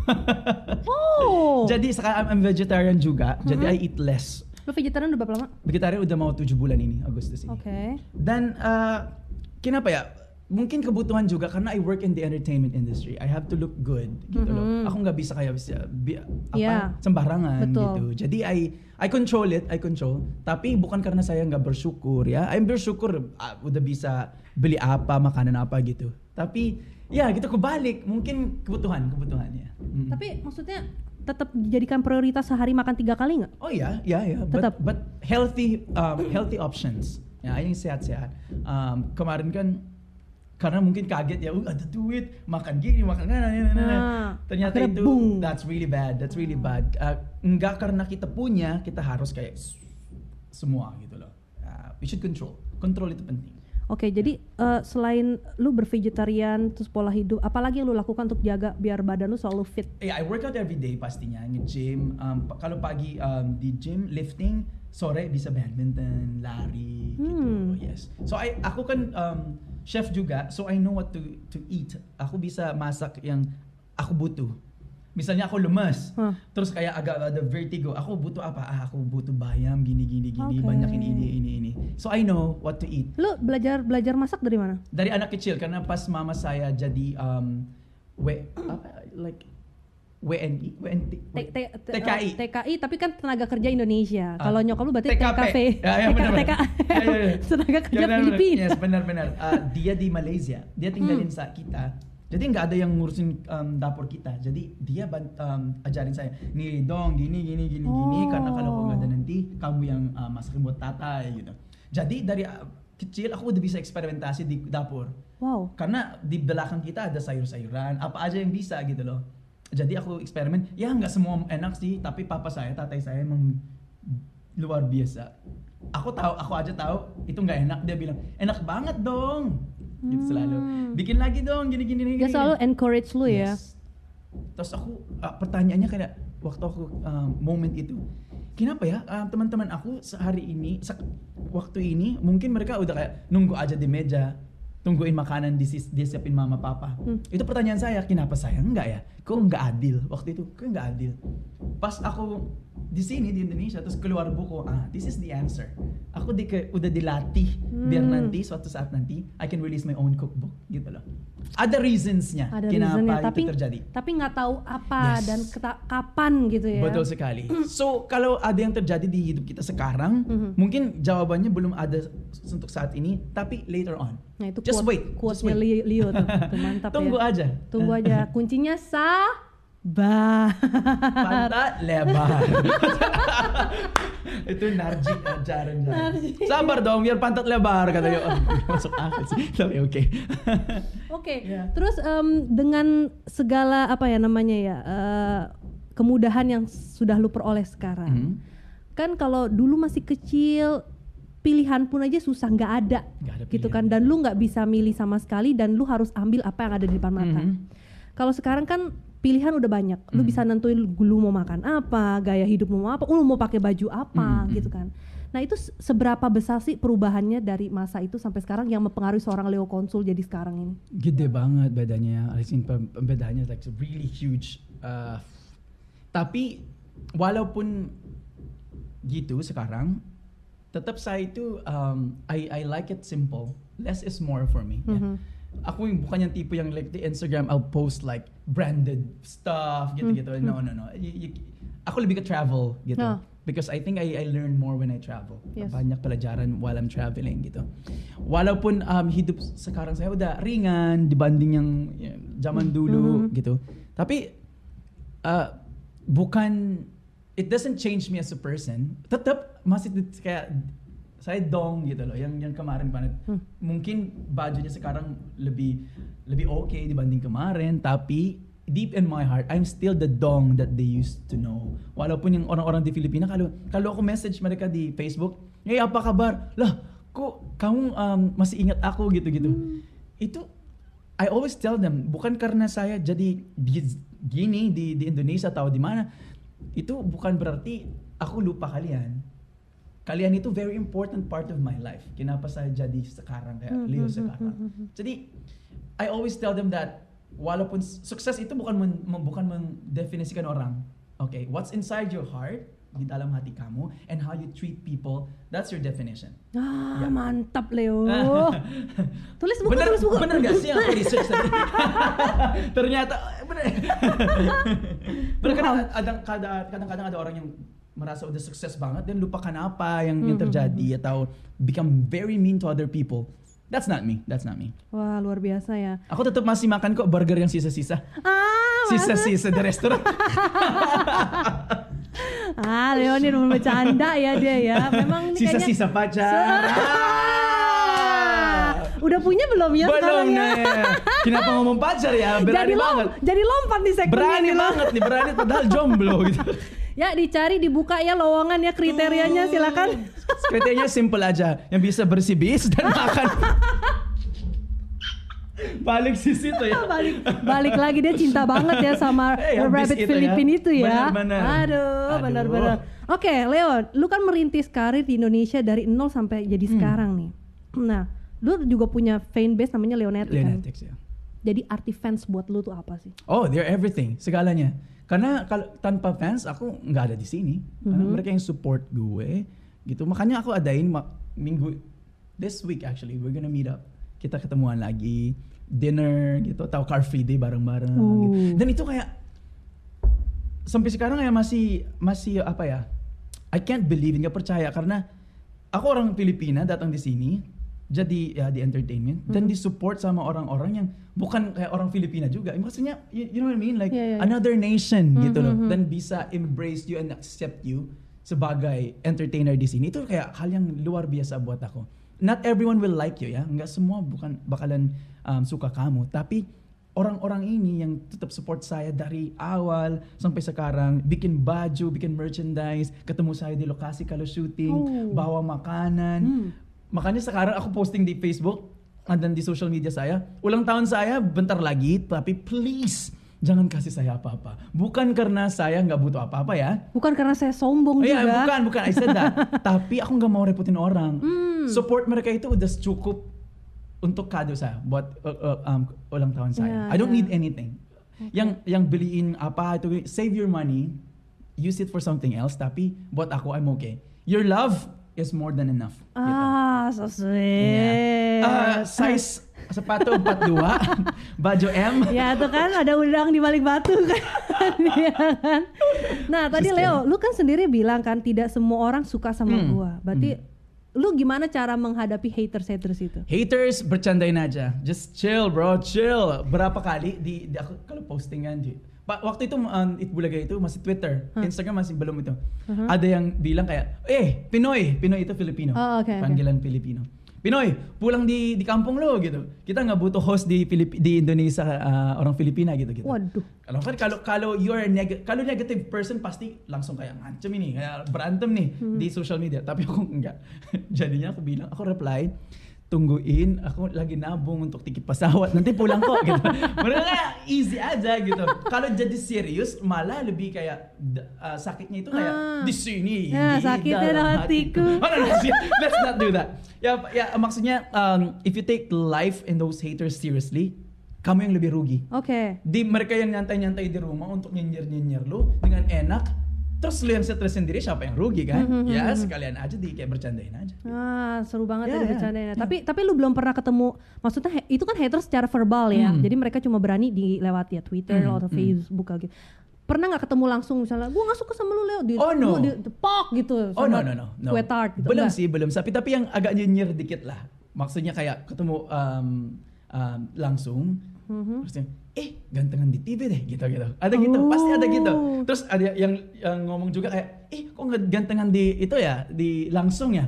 Speaker 1: Oh.
Speaker 2: jadi sekarang I'm vegetarian juga, jadi
Speaker 1: Uh-huh.
Speaker 2: I eat less.
Speaker 1: Lu vegetarian udah berapa lama?
Speaker 2: Vegetarian udah mau tujuh bulan ini, Agustus ini.
Speaker 1: Oke.
Speaker 2: Dan uh, kenapa ya? Mungkin kebutuhan juga karena I work in the entertainment industry. I have to look good gitu loh.
Speaker 1: Mhm.
Speaker 2: Aku nggak bisa kayak bisa bi- apa
Speaker 1: Yeah.
Speaker 2: sembarangan
Speaker 1: Betul.
Speaker 2: gitu. Jadi I I control it, I control. Tapi bukan karena saya nggak bersyukur ya. I'm bersyukur uh, udah bisa beli apa, makanan apa gitu. Tapi ya gitu kebalik. Mungkin kebutuhan, kebutuhannya. Mm.
Speaker 1: Tapi maksudnya tetap dijadikan prioritas sehari makan tiga kali nggak?
Speaker 2: Oh ya, ya, ya.
Speaker 1: Tetap.
Speaker 2: But, but healthy, um, healthy options. Ya, yang sehat-sehat. Um, kemarin kan karena mungkin kaget ya, uh, ada duit, makan gini, makan nah, nah, nah, nah.
Speaker 1: Ah,
Speaker 2: Ternyata itu
Speaker 1: boom.
Speaker 2: that's really bad. That's really bad. Uh, enggak karena kita punya, kita harus kayak semua gitu loh. Uh, we should control. Control itu penting.
Speaker 1: Oke, jadi eh, selain lu bervegetarian terus pola hidup, apalagi yang lu lakukan untuk jaga biar badan lu selalu fit?
Speaker 2: Yeah, I work out every day pastinya, nge-gym. Um, kalau pagi um, di gym, lifting, sore bisa badminton, lari,
Speaker 1: Hmm.
Speaker 2: gitu. Yes. So I, aku kan um, chef juga, so I know what to to eat. Aku bisa masak yang aku butuh. Misalnya aku lemes,
Speaker 1: Huh.
Speaker 2: terus kayak agak ada vertigo. Aku butuh apa? Ah, aku butuh bayam, gini, gini, gini,
Speaker 1: Oke.
Speaker 2: banyak ini, ini, ini, ini. So I know what to eat
Speaker 1: Lu belajar belajar masak dari mana?
Speaker 2: dari anak kecil karena pas mama saya jadi um, w apa like WNI WNT
Speaker 1: T- T- T-
Speaker 2: TKI
Speaker 1: eh, TKI tapi kan tenaga kerja Indonesia.
Speaker 2: Ah,
Speaker 1: Kalau nyokap lu berarti
Speaker 2: TKP.
Speaker 1: TKV.
Speaker 2: Ya, ya, benar,
Speaker 1: TK.
Speaker 2: Ya, ya, ya.
Speaker 1: tenaga kerja. Filipina.
Speaker 2: Yes, benar-benar. Ah, dia di Malaysia. Dia tinggalin
Speaker 1: Hmm.
Speaker 2: kita. Jadi nggak ada yang ngurusin um, dapur kita. Jadi dia um, ajarin saya, nih dong gini gini gini gini karena kalau aku nggak ada
Speaker 1: Oh.
Speaker 2: nanti kamu yang uh, masakin buat tatay gitu. Jadi dari uh, kecil aku udah bisa eksperimentasi di dapur.
Speaker 1: Wow.
Speaker 2: Karena di belakang kita ada sayur-sayuran, apa aja yang bisa gitu loh. Jadi aku eksperimen, ya nggak semua enak sih, tapi papa saya, tatay saya emang luar biasa. Aku tahu, aku aja tahu itu nggak enak, dia bilang enak banget dong. Gitu selalu.
Speaker 1: Hmm.
Speaker 2: Bikin lagi dong, gini gini gini.
Speaker 1: Dia
Speaker 2: gini."
Speaker 1: selalu encourage lu ya.
Speaker 2: Yes. Terus aku ah, pertanyaannya kayak waktu aku um, moment itu, kenapa ya um, teman-teman aku sehari ini, se- waktu ini mungkin mereka udah kayak nunggu aja di meja, tungguin makanan disis- disiapin mama papa.
Speaker 1: Hmm.
Speaker 2: Itu pertanyaan saya, kenapa saya enggak ya? Kok enggak adil waktu itu? Kok enggak adil? Pas aku di sini di Indonesia terus keluar buku, ah this is the answer. Aku di udah dilatih biar
Speaker 1: Hmm.
Speaker 2: nanti suatu saat nanti I can release my own cookbook gitu loh. Ada reasonsnya
Speaker 1: Ada
Speaker 2: kenapa
Speaker 1: reasonnya,
Speaker 2: itu
Speaker 1: tapi
Speaker 2: terjadi.
Speaker 1: tapi nggak tahu apa
Speaker 2: Yes.
Speaker 1: dan keta- kapan gitu ya.
Speaker 2: Betul sekali. So kalau ada yang terjadi di hidup kita sekarang,
Speaker 1: Mhm.
Speaker 2: mungkin jawabannya belum ada untuk saat ini, tapi later on.
Speaker 1: Nah itu
Speaker 2: Just
Speaker 1: quote,
Speaker 2: wait,
Speaker 1: quote-nya
Speaker 2: just wait.
Speaker 1: Leo tuh, tuh mantap
Speaker 2: Tunggu
Speaker 1: ya.
Speaker 2: aja.
Speaker 1: Tunggu aja. Kuncinya sabar.
Speaker 2: Pantat lebar. itu narji ajaran
Speaker 1: Narji.
Speaker 2: Sabar dong biar pantat lebar katanya. Oh, masuk akal sih. Tapi oke.
Speaker 1: Oke,
Speaker 2: Ya.
Speaker 1: terus em, dengan segala apa ya namanya ya eh, kemudahan yang sudah lu peroleh sekarang,
Speaker 2: Mhm.
Speaker 1: kan kalau dulu masih kecil pilihan pun aja susah nggak ada,
Speaker 2: Nggak ada
Speaker 1: gitu kan, dan lu nggak bisa milih sama sekali dan lu harus ambil apa yang ada di depan mata.
Speaker 2: Mhm.
Speaker 1: Kalau sekarang kan pilihan udah banyak, lu
Speaker 2: Mhm.
Speaker 1: bisa nentuin lu mau makan apa, gaya hidup lu mau apa, lu mau pakai baju apa,
Speaker 2: Mhm.
Speaker 1: gitu kan. Nah itu se- seberapa besar sih perubahannya dari masa itu sampai sekarang yang mempengaruhi seorang Leo Konsul jadi sekarang ini?
Speaker 2: Gede banget bedanya. I think bedanya like really huge. Uh, tapi walaupun gitu sekarang, tetap saya itu um, I I like it simple. Less is more for me. ya. Aku yung bukan yung tipo yung like the Instagram I'll post like branded stuff gitu-gitu.
Speaker 1: Hmm.
Speaker 2: No, no, no. Y- y- ako lebih ke travel gitu.
Speaker 1: Ah.
Speaker 2: Because I think I, I learn more when I travel.
Speaker 1: Yes.
Speaker 2: Banyak pelajaran while I'm traveling gitu. Walaupun um, hidup sekarang saya udah ringan dibanding yang, zaman dulu
Speaker 1: Mhm.
Speaker 2: gitu. Tapi uh, bukan it doesn't change me as a person. Tetap masih kayak saya dong gitu loh. Yang yang kemarin banget.
Speaker 1: Hmm.
Speaker 2: Mungkin bajunya sekarang lebih lebih okay dibanding kemarin, tapi deep in my heart, I'm still the dong that they used to know. Walaupun yung orang-orang di Filipina, kalau kalau ako message mereka di Facebook, "Hey, apa kabar?" Lah, kok kamu um, masih ingat aku gitu-gitu. Itu I always tell them, bukan karena saya jadi di- gini di, di Indonesia atau di mana, itu bukan berarti aku lupa kalian. Kalian itu very important part of my life. Kenapa saya jadi sekarang kayak Leo sekarang. Jadi I always tell them that walaupun sukses itu bukan men, bukan mendefinisikan orang. Okay, what's inside your heart di dalam hati kamu and how you treat people, that's your definition.
Speaker 1: Ah
Speaker 2: Ya.
Speaker 1: mantap Leo. tulis buku,
Speaker 2: bener,
Speaker 1: tulis buku.
Speaker 2: bener gak sih yang aku research tadi? Ternyata bener. bener kadang ada kada- kadang-kadang ada orang yang merasa udah sukses banget dan lupakan apa yang, yang
Speaker 1: Mhm,
Speaker 2: terjadi atau become very mean to other people. That's not me. That's not me.
Speaker 1: Wah luar biasa ya.
Speaker 2: Aku tetap masih makan kok burger yang sisa-sisa.
Speaker 1: Ah?
Speaker 2: Sisa-sisa di restoran.
Speaker 1: ah Leo ini udah bercanda ya dia ya. Memang ini kayaknya
Speaker 2: Sisa-sisa pacar. Ah.
Speaker 1: udah punya belum ya
Speaker 2: Belum
Speaker 1: ya?
Speaker 2: nih. Kenapa ngomong pacar ya? Berani
Speaker 1: jadi lom,
Speaker 2: banget.
Speaker 1: jadi lompat di segmen
Speaker 2: Berani
Speaker 1: ini
Speaker 2: banget nih, berani padahal jomblo gitu.
Speaker 1: Ya dicari dibuka ya lowongan ya kriterianya silakan.
Speaker 2: Kriterianya simple aja, yang bisa bersih bis dan makan. Balik si situ ya.
Speaker 1: balik balik lagi dia cinta banget ya sama
Speaker 2: Eh, yang
Speaker 1: rabbit
Speaker 2: bis itu ya.
Speaker 1: Filipin itu ya.
Speaker 2: Benar-benar.
Speaker 1: Aduh,
Speaker 2: Aduh.
Speaker 1: benar-benar. Oke, Leo, lu kan merintis karir di Indonesia dari nol sampai jadi
Speaker 2: Hmm.
Speaker 1: sekarang nih. Nah, lu juga punya fan base namanya Leonetti kan.
Speaker 2: Leonetics ya.
Speaker 1: Jadi arti fans buat lu tuh apa sih?
Speaker 2: Oh, they're everything, segalanya. Karena kalau tanpa fans aku nggak ada di sini. Karena
Speaker 1: Mhm.
Speaker 2: mereka yang support gue, gitu. Makanya aku adain ma- minggu this week actually we're gonna meet up. Kita ketemuan lagi, dinner gitu, atau car free day bareng-bareng.
Speaker 1: Uh.
Speaker 2: Gitu. Dan itu kayak sampai sekarang ya masih masih apa ya? I can't believe, nggak percaya karena aku orang Filipina datang di sini jadi ya di entertainment dan
Speaker 1: Mhm.
Speaker 2: disupport sama orang-orang yang bukan kayak orang Filipina juga. Maksudnya you, you know what I mean like
Speaker 1: Yeah, yeah, yeah.
Speaker 2: another nation gitu loh
Speaker 1: Mhm, mhm.
Speaker 2: dan bisa embrace you and accept you sebagai entertainer di sini itu kayak hal yang luar biasa buat aku. Not everyone will like you ya, nggak semua bukan bakalan um, suka kamu, tapi orang-orang ini yang tetap support saya dari awal sampai sekarang, bikin baju, bikin merchandise, ketemu saya di lokasi kalau shooting,
Speaker 1: Oh.
Speaker 2: bawa makanan.
Speaker 1: Hmm.
Speaker 2: Makanya sekarang aku posting di Facebook dan di social media saya, ulang tahun saya bentar lagi, tapi please jangan kasih saya apa-apa. Bukan karena saya nggak butuh apa-apa ya.
Speaker 1: Bukan karena saya sombong
Speaker 2: Oh, iya,
Speaker 1: juga.
Speaker 2: bukan, bukan. I said that. tapi aku nggak mau repotin orang.
Speaker 1: Hmm.
Speaker 2: Support mereka itu udah cukup untuk kado saya buat uh, uh, um, ulang tahun
Speaker 1: Yeah,
Speaker 2: saya. I don't
Speaker 1: yeah.
Speaker 2: need anything. Yang yang beliin apa itu save your money, use it for something else. Tapi buat aku I'm okay. Your love is more than enough. Gitu.
Speaker 1: Ah, so sweet.
Speaker 2: Yeah. Ah, size sepatu 42, baju M.
Speaker 1: ya itu kan ada udang di balik batu kan. Iya kan. Nah, tadi
Speaker 2: Just
Speaker 1: Leo, lu kan sendiri bilang kan tidak semua orang suka sama
Speaker 2: Hmm.
Speaker 1: gua. Berarti lu gimana cara menghadapi haters-haters itu?
Speaker 2: Haters bercandain aja. Just chill bro, chill. Berapa kali di, di aku kalau postingan di pa, waktu itu um, Itbulaga itu masih Twitter,
Speaker 1: Huh.
Speaker 2: Instagram masih belum itu.
Speaker 1: Uh-huh.
Speaker 2: Ada yang bilang kayak, "Eh, Pinoy, Pinoy itu Filipino."
Speaker 1: Oh, okay, okay.
Speaker 2: Panggilan Filipino. Pinoy, pulang di di kampung lo gitu. Kita nggak butuh host di Filip di Indonesia uh, orang Filipina gitu gitu.
Speaker 1: Waduh.
Speaker 2: Kalau kan kalau kalau you're neg kalau negative person pasti langsung kayak ngancem ini, kayak berantem nih
Speaker 1: Hmm.
Speaker 2: di social media. Tapi aku enggak. Jadinya aku bilang, aku reply, tungguin aku lagi nabung untuk tiket pesawat nanti pulang kok gitu mereka easy aja gitu kalau jadi serius malah lebih kayak uh, sakitnya itu kayak
Speaker 1: Ah.
Speaker 2: di sini
Speaker 1: Ya,
Speaker 2: di
Speaker 1: sakitnya
Speaker 2: dalam
Speaker 1: dalam hatiku.
Speaker 2: oh, no, no, let's not do that ya ya maksudnya um, if you take life and those haters seriously kamu yang lebih rugi
Speaker 1: Oke.
Speaker 2: di mereka yang nyantai-nyantai di rumah untuk nyinyir-nyinyir lu dengan enak terus lu yang stres sendiri siapa yang rugi kan
Speaker 1: Mhm,
Speaker 2: ya
Speaker 1: mhm.
Speaker 2: sekalian aja di kayak bercandain aja
Speaker 1: Ah, seru banget
Speaker 2: Ya,
Speaker 1: ya,
Speaker 2: ya,
Speaker 1: bercandain.
Speaker 2: ya.
Speaker 1: Tapi tapi lu belum pernah ketemu maksudnya itu kan haters secara verbal ya.
Speaker 2: Hmm.
Speaker 1: Jadi mereka cuma berani di lewat ya Twitter
Speaker 2: Hmm,
Speaker 1: atau
Speaker 2: hmm.
Speaker 1: Facebook gitu. Pernah nggak ketemu langsung misalnya, gua nggak suka sama lu Leo, di,
Speaker 2: Oh, no.
Speaker 1: lu di gitu.
Speaker 2: Oh no no no. no.
Speaker 1: Sweatheart gitu.
Speaker 2: Belum sih, belum. Tapi tapi yang agak nyinyir dikit lah. Maksudnya kayak ketemu um, um, langsung.
Speaker 1: Mhm.
Speaker 2: Terus eh gantengan di TV deh gitu gitu. Ada gitu, pasti ada gitu.
Speaker 1: Oh.
Speaker 2: Terus ada yang, yang ngomong juga kayak, eh kok gantengan di itu ya, di langsung ya.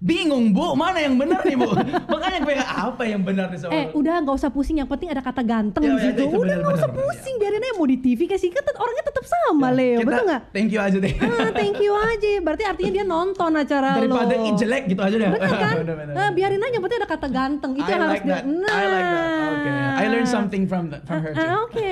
Speaker 2: Bingung bu, mana yang benar nih bu? Makanya gue kayak apa yang benar nih sama
Speaker 1: Eh
Speaker 2: lu?
Speaker 1: udah nggak usah pusing, yang penting ada kata ganteng
Speaker 2: Ya,
Speaker 1: di
Speaker 2: ya, itu
Speaker 1: udah nggak usah
Speaker 2: benar,
Speaker 1: pusing, biarin aja mau di TV kasih kan orangnya tetap sama
Speaker 2: Ya,
Speaker 1: Leo,
Speaker 2: kita
Speaker 1: betul nggak?
Speaker 2: Thank you aja deh.
Speaker 1: Ah, thank you aja. Berarti artinya dia nonton acara
Speaker 2: Daripada
Speaker 1: lo.
Speaker 2: ih jelek gitu aja deh.
Speaker 1: Bener kan?
Speaker 2: Bener, bener,
Speaker 1: Nah,
Speaker 2: bener.
Speaker 1: biarin aja, yang penting ada kata ganteng. Itu
Speaker 2: I
Speaker 1: yang harus
Speaker 2: like that.
Speaker 1: di- Nah.
Speaker 2: I like that. Okay. I learned something from the, from her
Speaker 1: Ah,
Speaker 2: too.
Speaker 1: Oke.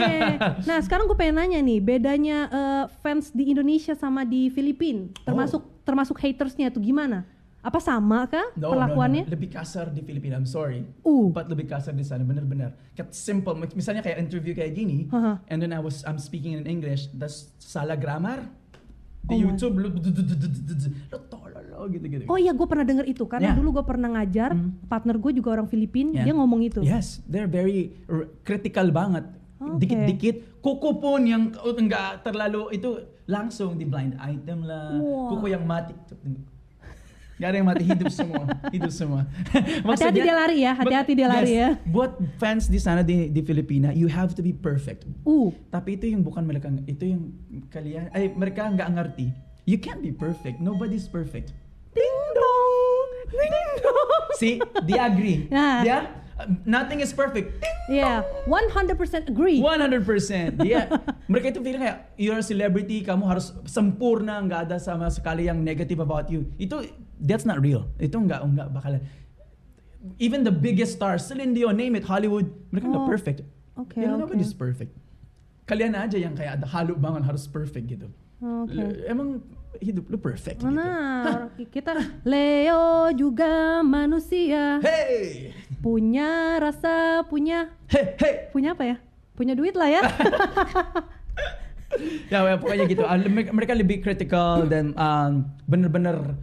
Speaker 1: Nah, sekarang gue pengen nanya nih, bedanya eh, fans di Indonesia sama di Filipina, termasuk termasuk hatersnya tuh gimana? Apa sama kah
Speaker 2: No,
Speaker 1: perlakuannya?
Speaker 2: No, no. Lebih kasar di Filipina. I'm sorry.
Speaker 1: Uh.
Speaker 2: But lebih kasar di sana. Bener-bener. Kayak simple. Misalnya kayak interview kayak gini.
Speaker 1: Haha.
Speaker 2: And then I was I'm speaking in English. Das salah grammar. Di
Speaker 1: Oh.
Speaker 2: YouTube lu lu tololo gitu-gitu.
Speaker 1: Oh iya, gue pernah denger itu karena
Speaker 2: Yeah.
Speaker 1: dulu gue pernah ngajar
Speaker 2: Hmm.
Speaker 1: partner gue juga orang Filipina,
Speaker 2: Yeah.
Speaker 1: dia ngomong itu.
Speaker 2: Yes, they're very critical banget. Dikit-dikit, kuku pun yang enggak terlalu itu langsung di blind item lah.
Speaker 1: Wow.
Speaker 2: Kuku yang mati. Gak ada yang mati hidup semua, hidup semua.
Speaker 1: Hati-hati dia lari ya, hati-hati dia lari ya.
Speaker 2: Buat fans di sana di di Filipina, you have to be perfect.
Speaker 1: Uh,
Speaker 2: Tapi itu yang bukan mereka, itu yang kalian, ay mereka nggak ngerti. You can't be perfect. Nobody's perfect.
Speaker 1: ding dong, ding dong.
Speaker 2: See, dia agree.
Speaker 1: Nah.
Speaker 2: Dia, uh, nothing is perfect. Ding
Speaker 1: Yeah, 100% agree.
Speaker 2: 100%. Dia mereka itu feeling kayak you're a celebrity, kamu harus sempurna, nggak ada sama sekali yang negative about you. Itu that's not real. Itu nggak nggak bakalan. Even the biggest stars, Celine Dion, name it, Hollywood, mereka nggak
Speaker 1: Oh,
Speaker 2: perfect.
Speaker 1: oke,
Speaker 2: you know,
Speaker 1: oke.
Speaker 2: nobody's perfect. Kalian aja yang kayak ada halu banget harus perfect gitu.
Speaker 1: Oke.
Speaker 2: L- Emang hidup lu perfect gitu.
Speaker 1: Nah, orang kita Leo juga manusia,
Speaker 2: Hey,
Speaker 1: punya rasa, punya
Speaker 2: hey, hey.
Speaker 1: punya apa ya? Punya duit lah ya.
Speaker 2: ya, ya, pokoknya gitu. Ah, mereka- mereka lebih critical dan um, bener-bener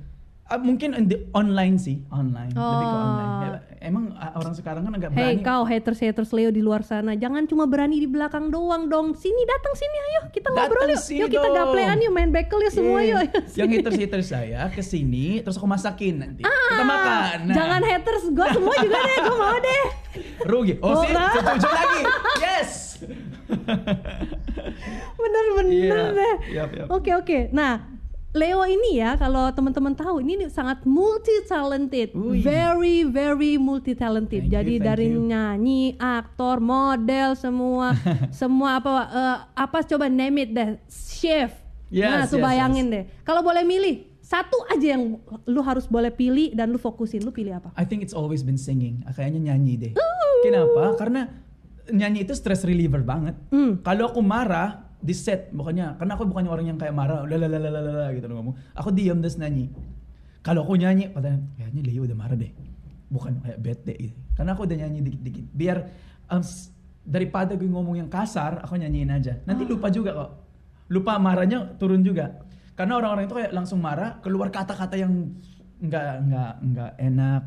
Speaker 2: ah, mungkin on the- online sih, online, lebih ke
Speaker 1: Oh.
Speaker 2: online. Ya, emang ah, orang sekarang kan agak
Speaker 1: Hei
Speaker 2: berani.
Speaker 1: kau haters haters Leo di luar sana, jangan cuma berani di belakang doang dong. Sini datang sini ayo kita ngobrol
Speaker 2: Datang
Speaker 1: yuk.
Speaker 2: sini
Speaker 1: Yuk kita gaplean yuk main bekel yuk semua
Speaker 2: Yeah.
Speaker 1: yuk.
Speaker 2: Yang haters-haters saya ke sini terus aku masakin nanti. Kita makan. Nah,
Speaker 1: Ah, Jangan haters, gue semua juga deh, gue mau deh.
Speaker 2: rugi. Oh,
Speaker 1: Oh,
Speaker 2: sih, setuju lagi. Yes.
Speaker 1: Bener-bener
Speaker 2: Iya.
Speaker 1: deh.
Speaker 2: Yap, yap.
Speaker 1: Oke oke. Nah, Leo ini ya kalau teman-teman tahu ini sangat multi talented,
Speaker 2: Wih.
Speaker 1: very very multi talented.
Speaker 2: Thank you,
Speaker 1: Jadi
Speaker 2: thank
Speaker 1: dari
Speaker 2: you.
Speaker 1: nyanyi, aktor, model semua semua apa eh, apa coba name it deh, chef.
Speaker 2: Yes,
Speaker 1: nah, tuh
Speaker 2: yes,
Speaker 1: bayangin deh. Kalau boleh milih satu aja yang lu harus boleh pilih dan lu fokusin, lu pilih apa?
Speaker 2: I think it's always been singing. Kayaknya nyanyi deh. Kenapa? Karena nyanyi itu stress reliever banget.
Speaker 1: Hmm.
Speaker 2: Kalau aku marah di set, bukannya karena aku bukannya orang yang kayak marah, lalalala gitu loh ngomong. Aku diam terus nyanyi. Kalau aku nyanyi, padahal kayaknya Leo udah marah deh. Bukan kayak bete gitu. Karena aku udah nyanyi dikit-dikit. Biar um, daripada gue ngomong yang kasar, aku nyanyiin aja. Nanti lupa juga kok. Lupa marahnya turun juga. Karena orang-orang itu kayak langsung marah, keluar kata-kata yang nggak nggak nggak enak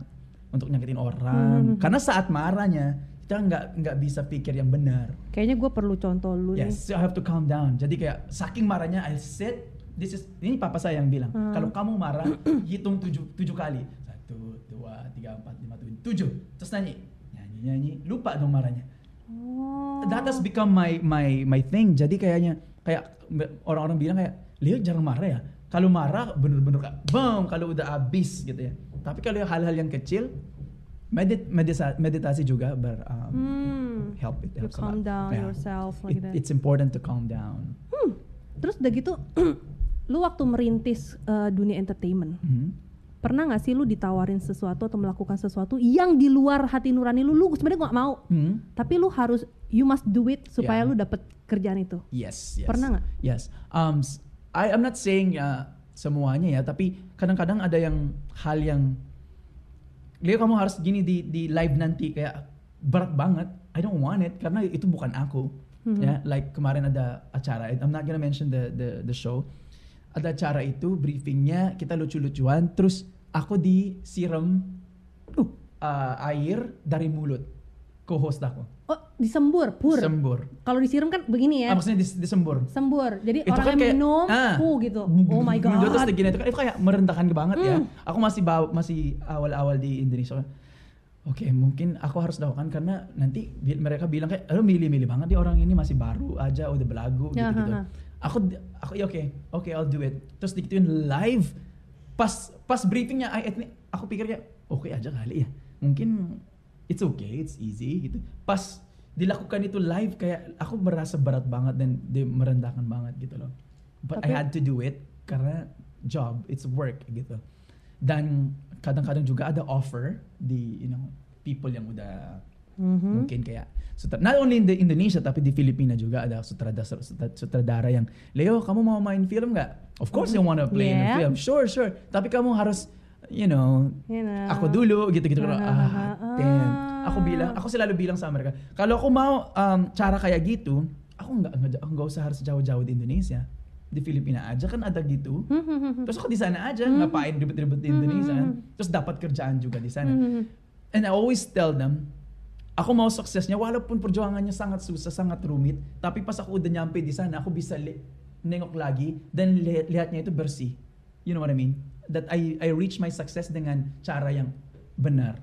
Speaker 2: untuk nyakitin orang.
Speaker 1: Hmm.
Speaker 2: Karena saat marahnya kita nggak nggak bisa pikir yang benar.
Speaker 1: Kayaknya gue perlu contoh lu nih.
Speaker 2: Yes, so I have to calm down. Jadi kayak saking marahnya I sit, this is ini papa saya yang bilang.
Speaker 1: Hmm.
Speaker 2: Kalau kamu marah, hitung tujuh, tujuh kali. Satu, dua, tiga, empat, lima, tujuh, tujuh. Terus nyanyi, nyanyi, nyanyi. Lupa dong marahnya.
Speaker 1: Oh.
Speaker 2: That has become my my my thing. Jadi kayaknya kayak orang-orang bilang kayak Leo jarang marah ya. Kalau marah bener-bener kayak bang kalau udah abis gitu ya. Tapi kalau hal-hal yang kecil medit medisa- meditasi juga ber um,
Speaker 1: Hmm.
Speaker 2: help it helps a
Speaker 1: calm down
Speaker 2: Yeah.
Speaker 1: yourself like
Speaker 2: It-
Speaker 1: that.
Speaker 2: It's important to calm down.
Speaker 1: Hmm. Terus udah gitu, lu waktu merintis uh, dunia entertainment,
Speaker 2: Mhm.
Speaker 1: pernah nggak sih lu ditawarin sesuatu atau melakukan sesuatu yang di luar hati nurani lu lu sebenarnya nggak mau
Speaker 2: Hmm?
Speaker 1: tapi lu harus you must do it supaya
Speaker 2: Yeah.
Speaker 1: lu dapet kerjaan itu
Speaker 2: Yes, yes.
Speaker 1: Pernah nggak?
Speaker 2: Yes. Um, I am not saying uh, semuanya ya, tapi kadang-kadang ada yang hal yang Leo kamu harus gini di di live nanti kayak berat banget. I don't want it karena itu bukan aku.
Speaker 1: Mhm.
Speaker 2: Ya, like kemarin ada acara. I'm not gonna mention the the the show. Ada acara itu briefingnya kita lucu-lucuan, terus aku disiram uh, air dari mulut co-host aku.
Speaker 1: oh disembur pur
Speaker 2: Sembur.
Speaker 1: kalau disiram kan begini ya
Speaker 2: Ah, maksudnya dis- disembur.
Speaker 1: sembur jadi
Speaker 2: Itu
Speaker 1: orang
Speaker 2: kan
Speaker 1: yang
Speaker 2: kayak,
Speaker 1: minum
Speaker 2: ah,
Speaker 1: puh gitu oh my god
Speaker 2: Minum terus gini itu kan itu kayak merendahkan banget ya.
Speaker 1: Hmm.
Speaker 2: Aku masih bawa, masih awal-awal di Indonesia. Oke, mungkin aku harus lakukan karena nanti mereka bilang kayak, lu milih-milih banget dia orang ini masih baru aja udah belagu
Speaker 1: Ya,
Speaker 2: gitu-gitu.
Speaker 1: ha.
Speaker 2: Aku aku ya oke, oke I'll do it. Terus dikituin live pas pas briefingnya aku pikir kayak oke aja kali ya. Mungkin it's okay, it's easy gitu. Pas dilakukan itu live kayak aku merasa berat banget dan merendahkan banget gitu loh. But I
Speaker 1: Tapi-
Speaker 2: had to do it karena job, it's work gitu. Dan kadang-kadang juga ada offer di you know people yang udah
Speaker 1: Mhm.
Speaker 2: mungkin kayak sutra- not only in the Indonesia tapi di Filipina juga ada sutradara sutradara yang Leo kamu mau main film nggak? Of course I wanna play in a
Speaker 1: Yeah.
Speaker 2: film. Sure, sure. Tapi kamu harus you know
Speaker 1: You know.
Speaker 2: aku dulu gitu-gitu
Speaker 1: Ah,
Speaker 2: ah, damn. Aku bilang, aku selalu bilang sama mereka, kalau aku mau um, cara kayak gitu, aku nggak nggak nggak usah harus jauh-jauh di Indonesia. Di Filipina aja kan ada gitu. Terus aku di sana aja,
Speaker 1: Hmm.
Speaker 2: ngapain ribet-ribet di Indonesia.
Speaker 1: Hmm.
Speaker 2: Terus dapat kerjaan juga di sana.
Speaker 1: Mhm.
Speaker 2: And I always tell them, aku mau suksesnya walaupun perjuangannya sangat susah, sangat rumit, tapi pas aku udah nyampe di sana, aku bisa li- nengok lagi dan li- lihatnya itu bersih. You know what I mean? That I I reach my success dengan cara yang benar.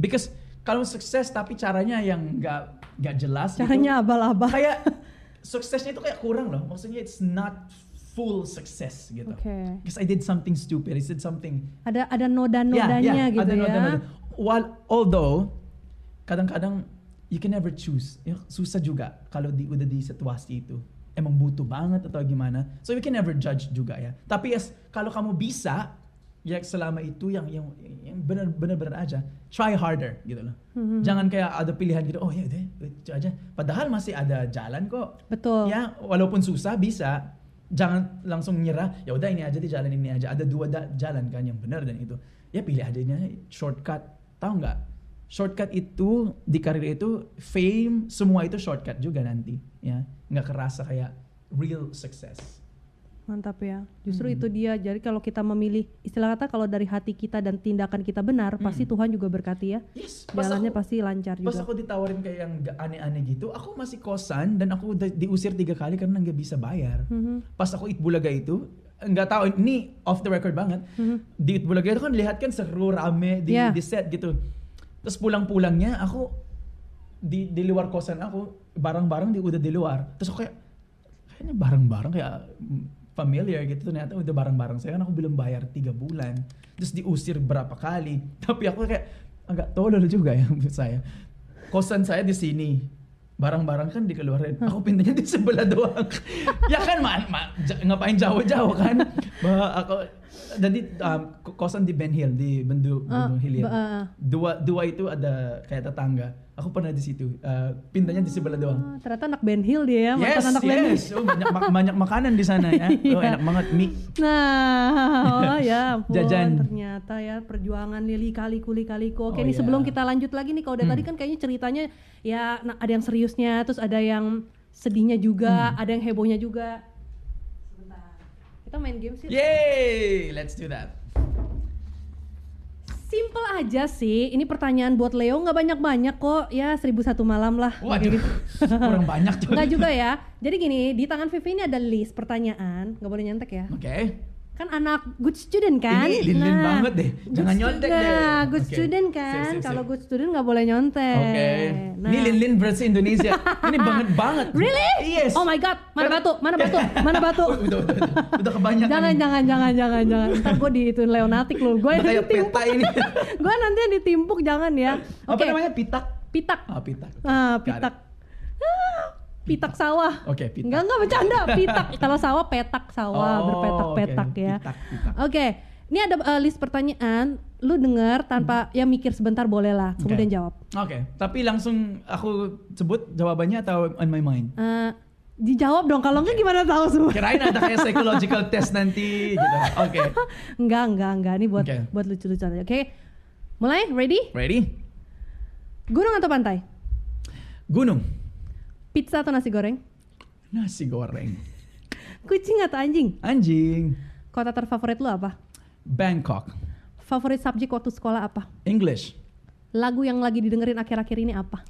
Speaker 2: Because kalau sukses tapi caranya yang nggak nggak jelas gitu,
Speaker 1: caranya abal-abal
Speaker 2: kayak suksesnya itu kayak kurang loh. Maksudnya it's not full success gitu. Because I did something stupid. I did something
Speaker 1: ada ada noda-nodanya gitu
Speaker 2: ada
Speaker 1: ya
Speaker 2: noda-noda. While, although, kadang-kadang you can never choose. Ya, susah juga kalau di, udah di situasi itu. Emang butuh banget atau gimana. So you can never judge juga ya. Tapi yes, kalau kamu bisa, ya selama itu yang yang yang benar benar aja try harder gitu loh.
Speaker 1: Mhm.
Speaker 2: jangan kayak ada pilihan gitu oh ya udah itu aja. Padahal masih ada jalan kok.
Speaker 1: Betul.
Speaker 2: Ya walaupun susah bisa. Jangan langsung nyerah ya udah ini aja di jalan ini aja. Ada dua da- jalan kan yang benar dan itu. Ya pilih aja ini shortcut. Tahu nggak shortcut itu di karir itu fame semua itu shortcut juga nanti ya nggak kerasa kayak real success
Speaker 1: mantap ya justru
Speaker 2: Hmm.
Speaker 1: itu dia jadi kalau kita memilih istilah kata kalau dari hati kita dan tindakan kita benar pasti
Speaker 2: Hmm.
Speaker 1: Tuhan juga berkati ya
Speaker 2: yes pas
Speaker 1: jalannya
Speaker 2: aku-
Speaker 1: pasti lancar
Speaker 2: Pas
Speaker 1: juga
Speaker 2: aku ditawarin kayak yang aneh-aneh gitu, aku masih kosan dan aku udah diusir tiga kali karena nggak bisa bayar.
Speaker 1: Mhm.
Speaker 2: Pas aku Itbulaga itu, nggak tahu ini off the record banget.
Speaker 1: Mhm.
Speaker 2: Di Itbulaga itu kan lihat kan seru rame di,
Speaker 1: Yeah.
Speaker 2: di set gitu. Terus pulang-pulangnya aku di luar kosan aku barang-barang di udah di luar. Terus aku kayak kayaknya barang-barang kayak mm, familiar gitu ternyata udah barang-barang saya kan aku belum bayar tiga bulan. Terus diusir berapa kali. Tapi aku kayak agak tolol juga ya menurut saya. Kosan saya di sini barang-barang kan dikeluarin. Aku pintanya di sebelah doang. Ya kan man, j- ngapain jauh-jauh kan? Bah aku jadi um, ko- kosan di Ben Hill di Bendu
Speaker 1: Ah,
Speaker 2: Bendu Hilir
Speaker 1: ba- ah.
Speaker 2: dua dua itu ada kayak tetangga aku pernah di situ Uh, pintanya di sebelah doang
Speaker 1: Ah, ternyata anak Ben Hill dia ya mantan
Speaker 2: Yes,
Speaker 1: anak Ben Hill
Speaker 2: yes. Oh, banyak, mak- banyak makanan di sana ya. Oh,
Speaker 1: Iya.
Speaker 2: enak banget mie.
Speaker 1: Nah, oh ya ampun,
Speaker 2: Jajan.
Speaker 1: ternyata ya perjuangan Lili kali kuli kaliku. Oke,
Speaker 2: Oh,
Speaker 1: nih
Speaker 2: iya.
Speaker 1: sebelum kita lanjut lagi nih, kalau dari
Speaker 2: Hmm.
Speaker 1: tadi kan kayaknya ceritanya ya nah, ada yang seriusnya, terus ada yang sedihnya juga,
Speaker 2: Hmm.
Speaker 1: ada yang hebohnya juga. Sebentar, kita main game sih.
Speaker 2: Yay, let's do that.
Speaker 1: Simple aja sih. Ini pertanyaan buat Leo nggak banyak-banyak kok. Ya seribu satu malam lah.
Speaker 2: Waduh,
Speaker 1: gitu.
Speaker 2: kurang banyak tuh.
Speaker 1: Enggak juga ya. Jadi gini, di tangan Vivi ini ada list pertanyaan. Nggak boleh nyentek ya.
Speaker 2: Oke.
Speaker 1: Kan anak good student kan
Speaker 2: Ini lin-lin banget deh. Jangan nyontek
Speaker 1: nah,
Speaker 2: deh.
Speaker 1: good
Speaker 2: Oke.
Speaker 1: student kan kalau good student nggak boleh nyontek
Speaker 2: Oke.
Speaker 1: nah.
Speaker 2: Ini Lin Lin versi Indonesia. Ini banget banget.
Speaker 1: really
Speaker 2: Yes.
Speaker 1: oh my god mana batu mana batu mana batu
Speaker 2: udah, udah, udah, udah kebanyakan.
Speaker 1: jangan jangan jangan jangan jangan ntar gue diituin Leonatik loh gue
Speaker 2: kayak peta ini.
Speaker 1: gue nanti ditimpuk jangan ya oke
Speaker 2: Apa namanya? Pitak.
Speaker 1: pitak
Speaker 2: Ah, pitak.
Speaker 1: ah pitak pitak sawah
Speaker 2: Oke, pitak.
Speaker 1: Enggak enggak bercanda pitak kalau sawah petak sawah
Speaker 2: Oh,
Speaker 1: berpetak-petak
Speaker 2: oke.
Speaker 1: ya. Oke, Ini ada uh, list pertanyaan, lu denger tanpa ya mikir sebentar boleh lah, kemudian
Speaker 2: Oke.
Speaker 1: jawab.
Speaker 2: Oke, tapi langsung aku sebut jawabannya atau on my mind?
Speaker 1: Eh, dijawab dong, kalau enggak gimana tahu semua?
Speaker 2: Kirain ada kayak psychological test nanti gitu. Oke.
Speaker 1: enggak, enggak, enggak. Ini buat
Speaker 2: Oke.
Speaker 1: buat lucu-lucuan aja. Oke. Mulai, ready?
Speaker 2: Ready?
Speaker 1: Gunung atau pantai?
Speaker 2: Gunung.
Speaker 1: Pizza atau nasi goreng?
Speaker 2: Nasi goreng.
Speaker 1: Kucing atau anjing?
Speaker 2: Anjing.
Speaker 1: Kota terfavorit lu apa?
Speaker 2: Bangkok.
Speaker 1: Favorit subjek waktu sekolah apa?
Speaker 2: English.
Speaker 1: Lagu yang lagi didengerin akhir-akhir ini apa?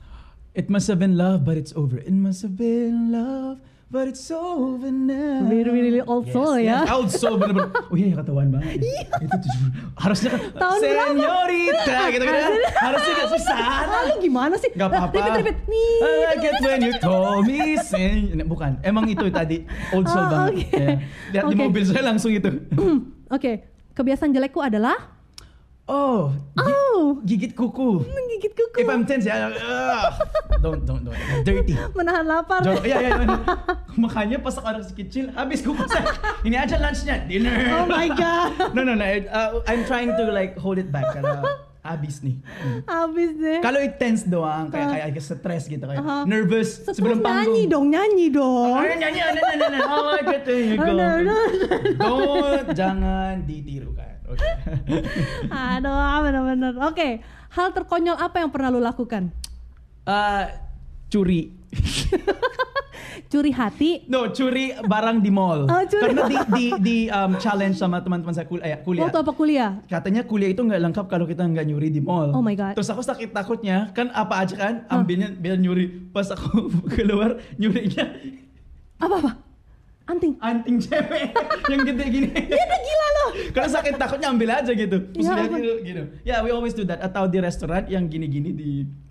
Speaker 2: It must have been love, but it's over. It must have been love, but it's over now.
Speaker 1: Really, really old soul ya.
Speaker 2: Yes, old soul bener-bener. Oh iya ketahuan banget. Itu tuh harusnya kan
Speaker 1: Tahun berapa?
Speaker 2: Senyorita gitu kan. Harusnya gak susah.
Speaker 1: Ah, lu gimana sih?
Speaker 2: Gak apa-apa.
Speaker 1: Repeat, repeat. Nih.
Speaker 2: I like it when you call me sen... Bukan, emang itu tadi old soul
Speaker 1: Oh,
Speaker 2: banget.
Speaker 1: oke.
Speaker 2: Ya. Lihat di
Speaker 1: Oke.
Speaker 2: mobil saya langsung itu.
Speaker 1: Oke, kebiasaan jelekku adalah
Speaker 2: Oh,
Speaker 1: oh,
Speaker 2: gigit kuku.
Speaker 1: menggigit kuku,
Speaker 2: If I'm tense ya, ugh. don't, don't, don't. Dirty.
Speaker 1: menahan lapar.
Speaker 2: Jorok, iya, iya, iya. Makanya pas aku anak kecil, habis kuku saya. Ini aja lunchnya, dinner.
Speaker 1: Oh my god,
Speaker 2: no, no, no. uh, I'm trying to like hold it back karena habis nih. Hmm.
Speaker 1: habis deh.
Speaker 2: Kalau it tense doang, kayak kayak agak stress gitu, kayak
Speaker 1: Aha.
Speaker 2: nervous
Speaker 1: Stres
Speaker 2: sebelum panggung.
Speaker 1: nyanyi dong, nyanyi dong.
Speaker 2: Ayo nyanyi, no, no, no. Oh my god, there you go.
Speaker 1: Oh, no, no,
Speaker 2: Don't, jangan ditirukan. Oke.
Speaker 1: Aduh, benar-benar. Oke, hal terkonyol apa yang pernah lu lakukan?
Speaker 2: Uh, curi.
Speaker 1: Curi hati.
Speaker 2: No, curi barang di mall.
Speaker 1: Oh, curi.
Speaker 2: Karena di di, di um, challenge sama teman-teman saya kul- eh, kuliah.
Speaker 1: Waktu apa kuliah?
Speaker 2: Katanya kuliah itu nggak lengkap kalau kita nggak nyuri di mall.
Speaker 1: Oh my God.
Speaker 2: Terus aku sakit takutnya, kan apa aja kan, ambilnya biar nyuri. Pas aku keluar nyurinya
Speaker 1: Apa-apa? Anting.
Speaker 2: anting cewek yang gede gini.
Speaker 1: Dia udah gila loh.
Speaker 2: Karena sakit takutnya ambil aja gitu. Terus
Speaker 1: Ya
Speaker 2: dia
Speaker 1: ampun.
Speaker 2: gitu, gitu. Ya, we always do that. Atau di restoran yang gini-gini di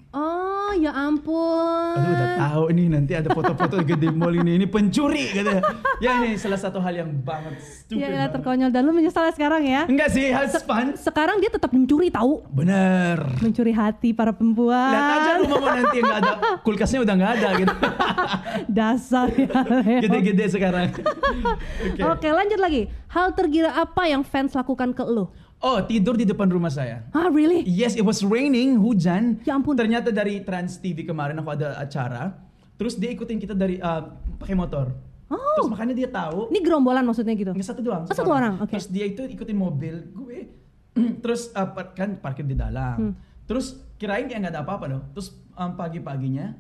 Speaker 1: Oh, ya ampun.
Speaker 2: Aduh udah tahu nih nanti ada foto-foto gede mall ini ini pencuri gitu ya. Ya ini salah satu hal yang banget stupid.
Speaker 1: Ya, ya terkonyol dan lu menyesal sekarang ya.
Speaker 2: Enggak sih, it's fun.
Speaker 1: Sekarang dia tetap mencuri tahu.
Speaker 2: Bener.
Speaker 1: Mencuri hati para perempuan.
Speaker 2: Lihat aja rumah nanti yang nggak ada kulkasnya udah nggak ada gitu.
Speaker 1: Dasar ya.
Speaker 2: Gede-gede sekarang. Oke.
Speaker 1: Oke, lanjut lagi. Hal tergila apa yang fans lakukan ke lu?
Speaker 2: Oh tidur di depan rumah saya.
Speaker 1: Ah, really?
Speaker 2: Yes, it was raining, hujan.
Speaker 1: Ya ampun.
Speaker 2: Ternyata dari Trans TV kemarin aku ada acara. Terus dia ikutin kita dari uh, pakai motor.
Speaker 1: Oh.
Speaker 2: Terus makanya dia tahu.
Speaker 1: Ini gerombolan maksudnya gitu.
Speaker 2: Nggak satu doang.
Speaker 1: Oh, satu orang, oke.
Speaker 2: Terus dia itu ikutin mobil gue. Terus uh, kan parkir di dalam.
Speaker 1: Hmm.
Speaker 2: Terus kirain kayak nggak ada apa-apa dong. Terus um, pagi-paginya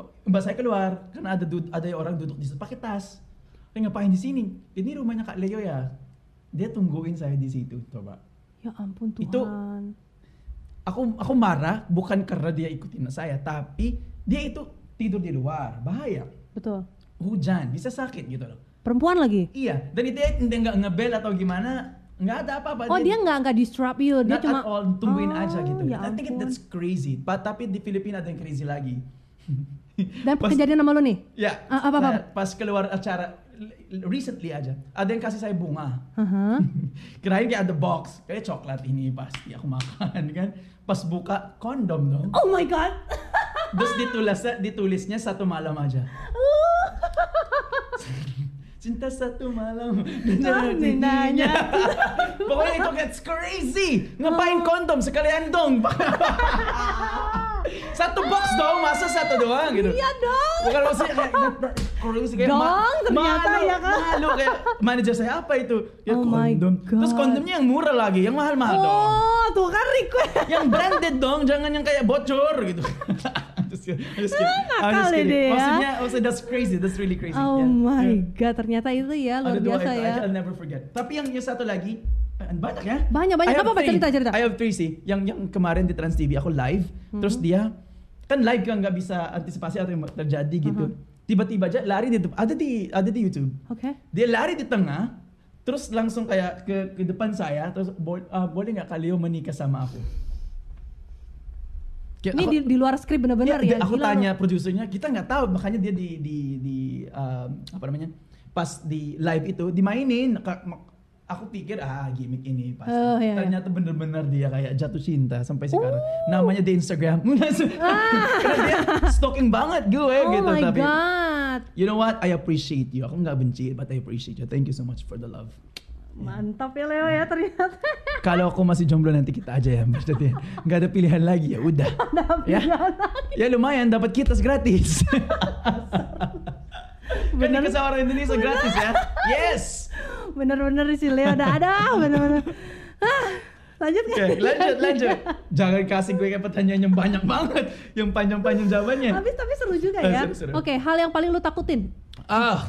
Speaker 2: uh, mbak saya keluar karena ada ada orang duduk di situ pakai tas. Eh, ngapain di sini? Ini rumahnya Kak Leo ya. Dia tungguin saya di situ, coba.
Speaker 1: Ya ampun Tuhan.
Speaker 2: Itu- Aku aku marah bukan karena dia ikutin saya, tapi dia itu tidur di luar, bahaya.
Speaker 1: Betul.
Speaker 2: Hujan, bisa sakit gitu loh.
Speaker 1: Perempuan lagi.
Speaker 2: Iya, dan itu dia nggak ngebel atau gimana, nggak ada apa-apa.
Speaker 1: Oh, dia nggak nggak disrupt you, dia
Speaker 2: not
Speaker 1: cuma
Speaker 2: all, tungguin
Speaker 1: Oh,
Speaker 2: aja gitu.
Speaker 1: Ya
Speaker 2: I think
Speaker 1: ampun.
Speaker 2: that's crazy. But, tapi di Filipina ada yang crazy lagi.
Speaker 1: Dan
Speaker 2: Pas-
Speaker 1: kejadian sama lu nih?
Speaker 2: Ya,
Speaker 1: Ah, apa, apa?
Speaker 2: saya pas keluar acara recently aja, ada yang kasih saya bunga.
Speaker 1: Aha.
Speaker 2: Kirain kayak ada box, kayak coklat ini pasti aku makan kan. Pas buka kondom dong.
Speaker 1: Oh my god.
Speaker 2: Terus ditulisnya, ditulisnya satu malam aja. Cinta satu malam
Speaker 1: Ah, nindanya.
Speaker 2: Pokoknya itu gets crazy Ngapain kondom sekalian dong Satu box dong Masa satu doang gitu
Speaker 1: Iya dong.
Speaker 2: Bukan maksudnya kayak crazy kayak
Speaker 1: Dong, ternyata
Speaker 2: malu,
Speaker 1: ya kan?
Speaker 2: Malu kayak manajer saya apa itu? Ya
Speaker 1: Oh my
Speaker 2: kondom. Terus kondomnya yang murah lagi, yang mahal-mahal dong.
Speaker 1: Oh, tuh kan request.
Speaker 2: Yang branded dong, jangan yang kayak bocor gitu. Just kidding. I'm just kidding. I'm
Speaker 1: Nakal
Speaker 2: just kidding.
Speaker 1: dia ya.
Speaker 2: Maksudnya, maksudnya that's crazy, that's really crazy.
Speaker 1: Oh
Speaker 2: Yeah.
Speaker 1: my
Speaker 2: Yeah.
Speaker 1: god, ternyata itu ya luar
Speaker 2: Ada dua
Speaker 1: biasa
Speaker 2: itu,
Speaker 1: ya.
Speaker 2: I'll never forget. Tapi yang, yang satu lagi, eh, banyak ya?
Speaker 1: Banyak, banyak.
Speaker 2: I have
Speaker 1: Apa-apa,
Speaker 2: three.
Speaker 1: cerita-cerita.
Speaker 2: I have three sih. Yang yang kemarin di Trans TV aku live, terus
Speaker 1: Mhm.
Speaker 2: dia kan live kan nggak bisa antisipasi apa yang terjadi gitu.
Speaker 1: Mhm.
Speaker 2: Tiba-tiba aja lari di ada di ada di YouTube.
Speaker 1: Oke.
Speaker 2: Dia lari di tengah, terus langsung kayak ke ke depan saya, terus "Bo- ah, boleh nggak Kaleo menikah sama aku?
Speaker 1: Ini
Speaker 2: aku-
Speaker 1: di, di luar skrip bener-bener
Speaker 2: Iya,
Speaker 1: ya.
Speaker 2: aku
Speaker 1: Gila
Speaker 2: tanya produsernya, kita nggak tahu makanya dia di di di um, apa namanya pas di live itu dimainin. Aku pikir ah gimmick ini pasti.
Speaker 1: Oh, iya, iya.
Speaker 2: Ternyata bener-bener dia kayak jatuh cinta sampai sekarang. Namanya di Instagram. Karena dia stalking banget gue
Speaker 1: Oh
Speaker 2: gitu
Speaker 1: my
Speaker 2: tapi.
Speaker 1: god.
Speaker 2: You know what? I appreciate you. Aku nggak benci, but I appreciate you. Thank you so much for the love.
Speaker 1: Mantap ya Leo ya ternyata.
Speaker 2: Kalau aku masih jomblo nanti kita aja ya maksudnya. Nggak ada pilihan lagi ya udah. ya. ya lumayan dapat kitas gratis. kan
Speaker 1: Bener.
Speaker 2: dikasih orang Indonesia gratis ya. Yes.
Speaker 1: Bener-bener si Leo udah ada, bener-bener. Ah, lanjut kan?
Speaker 2: lanjut lanjut. Jangan kasih gue kayak pertanyaan yang banyak banget, yang panjang-panjang jawabannya.
Speaker 1: Habis tapi seru juga ya. Oke, hal yang paling lu takutin.
Speaker 2: Ah,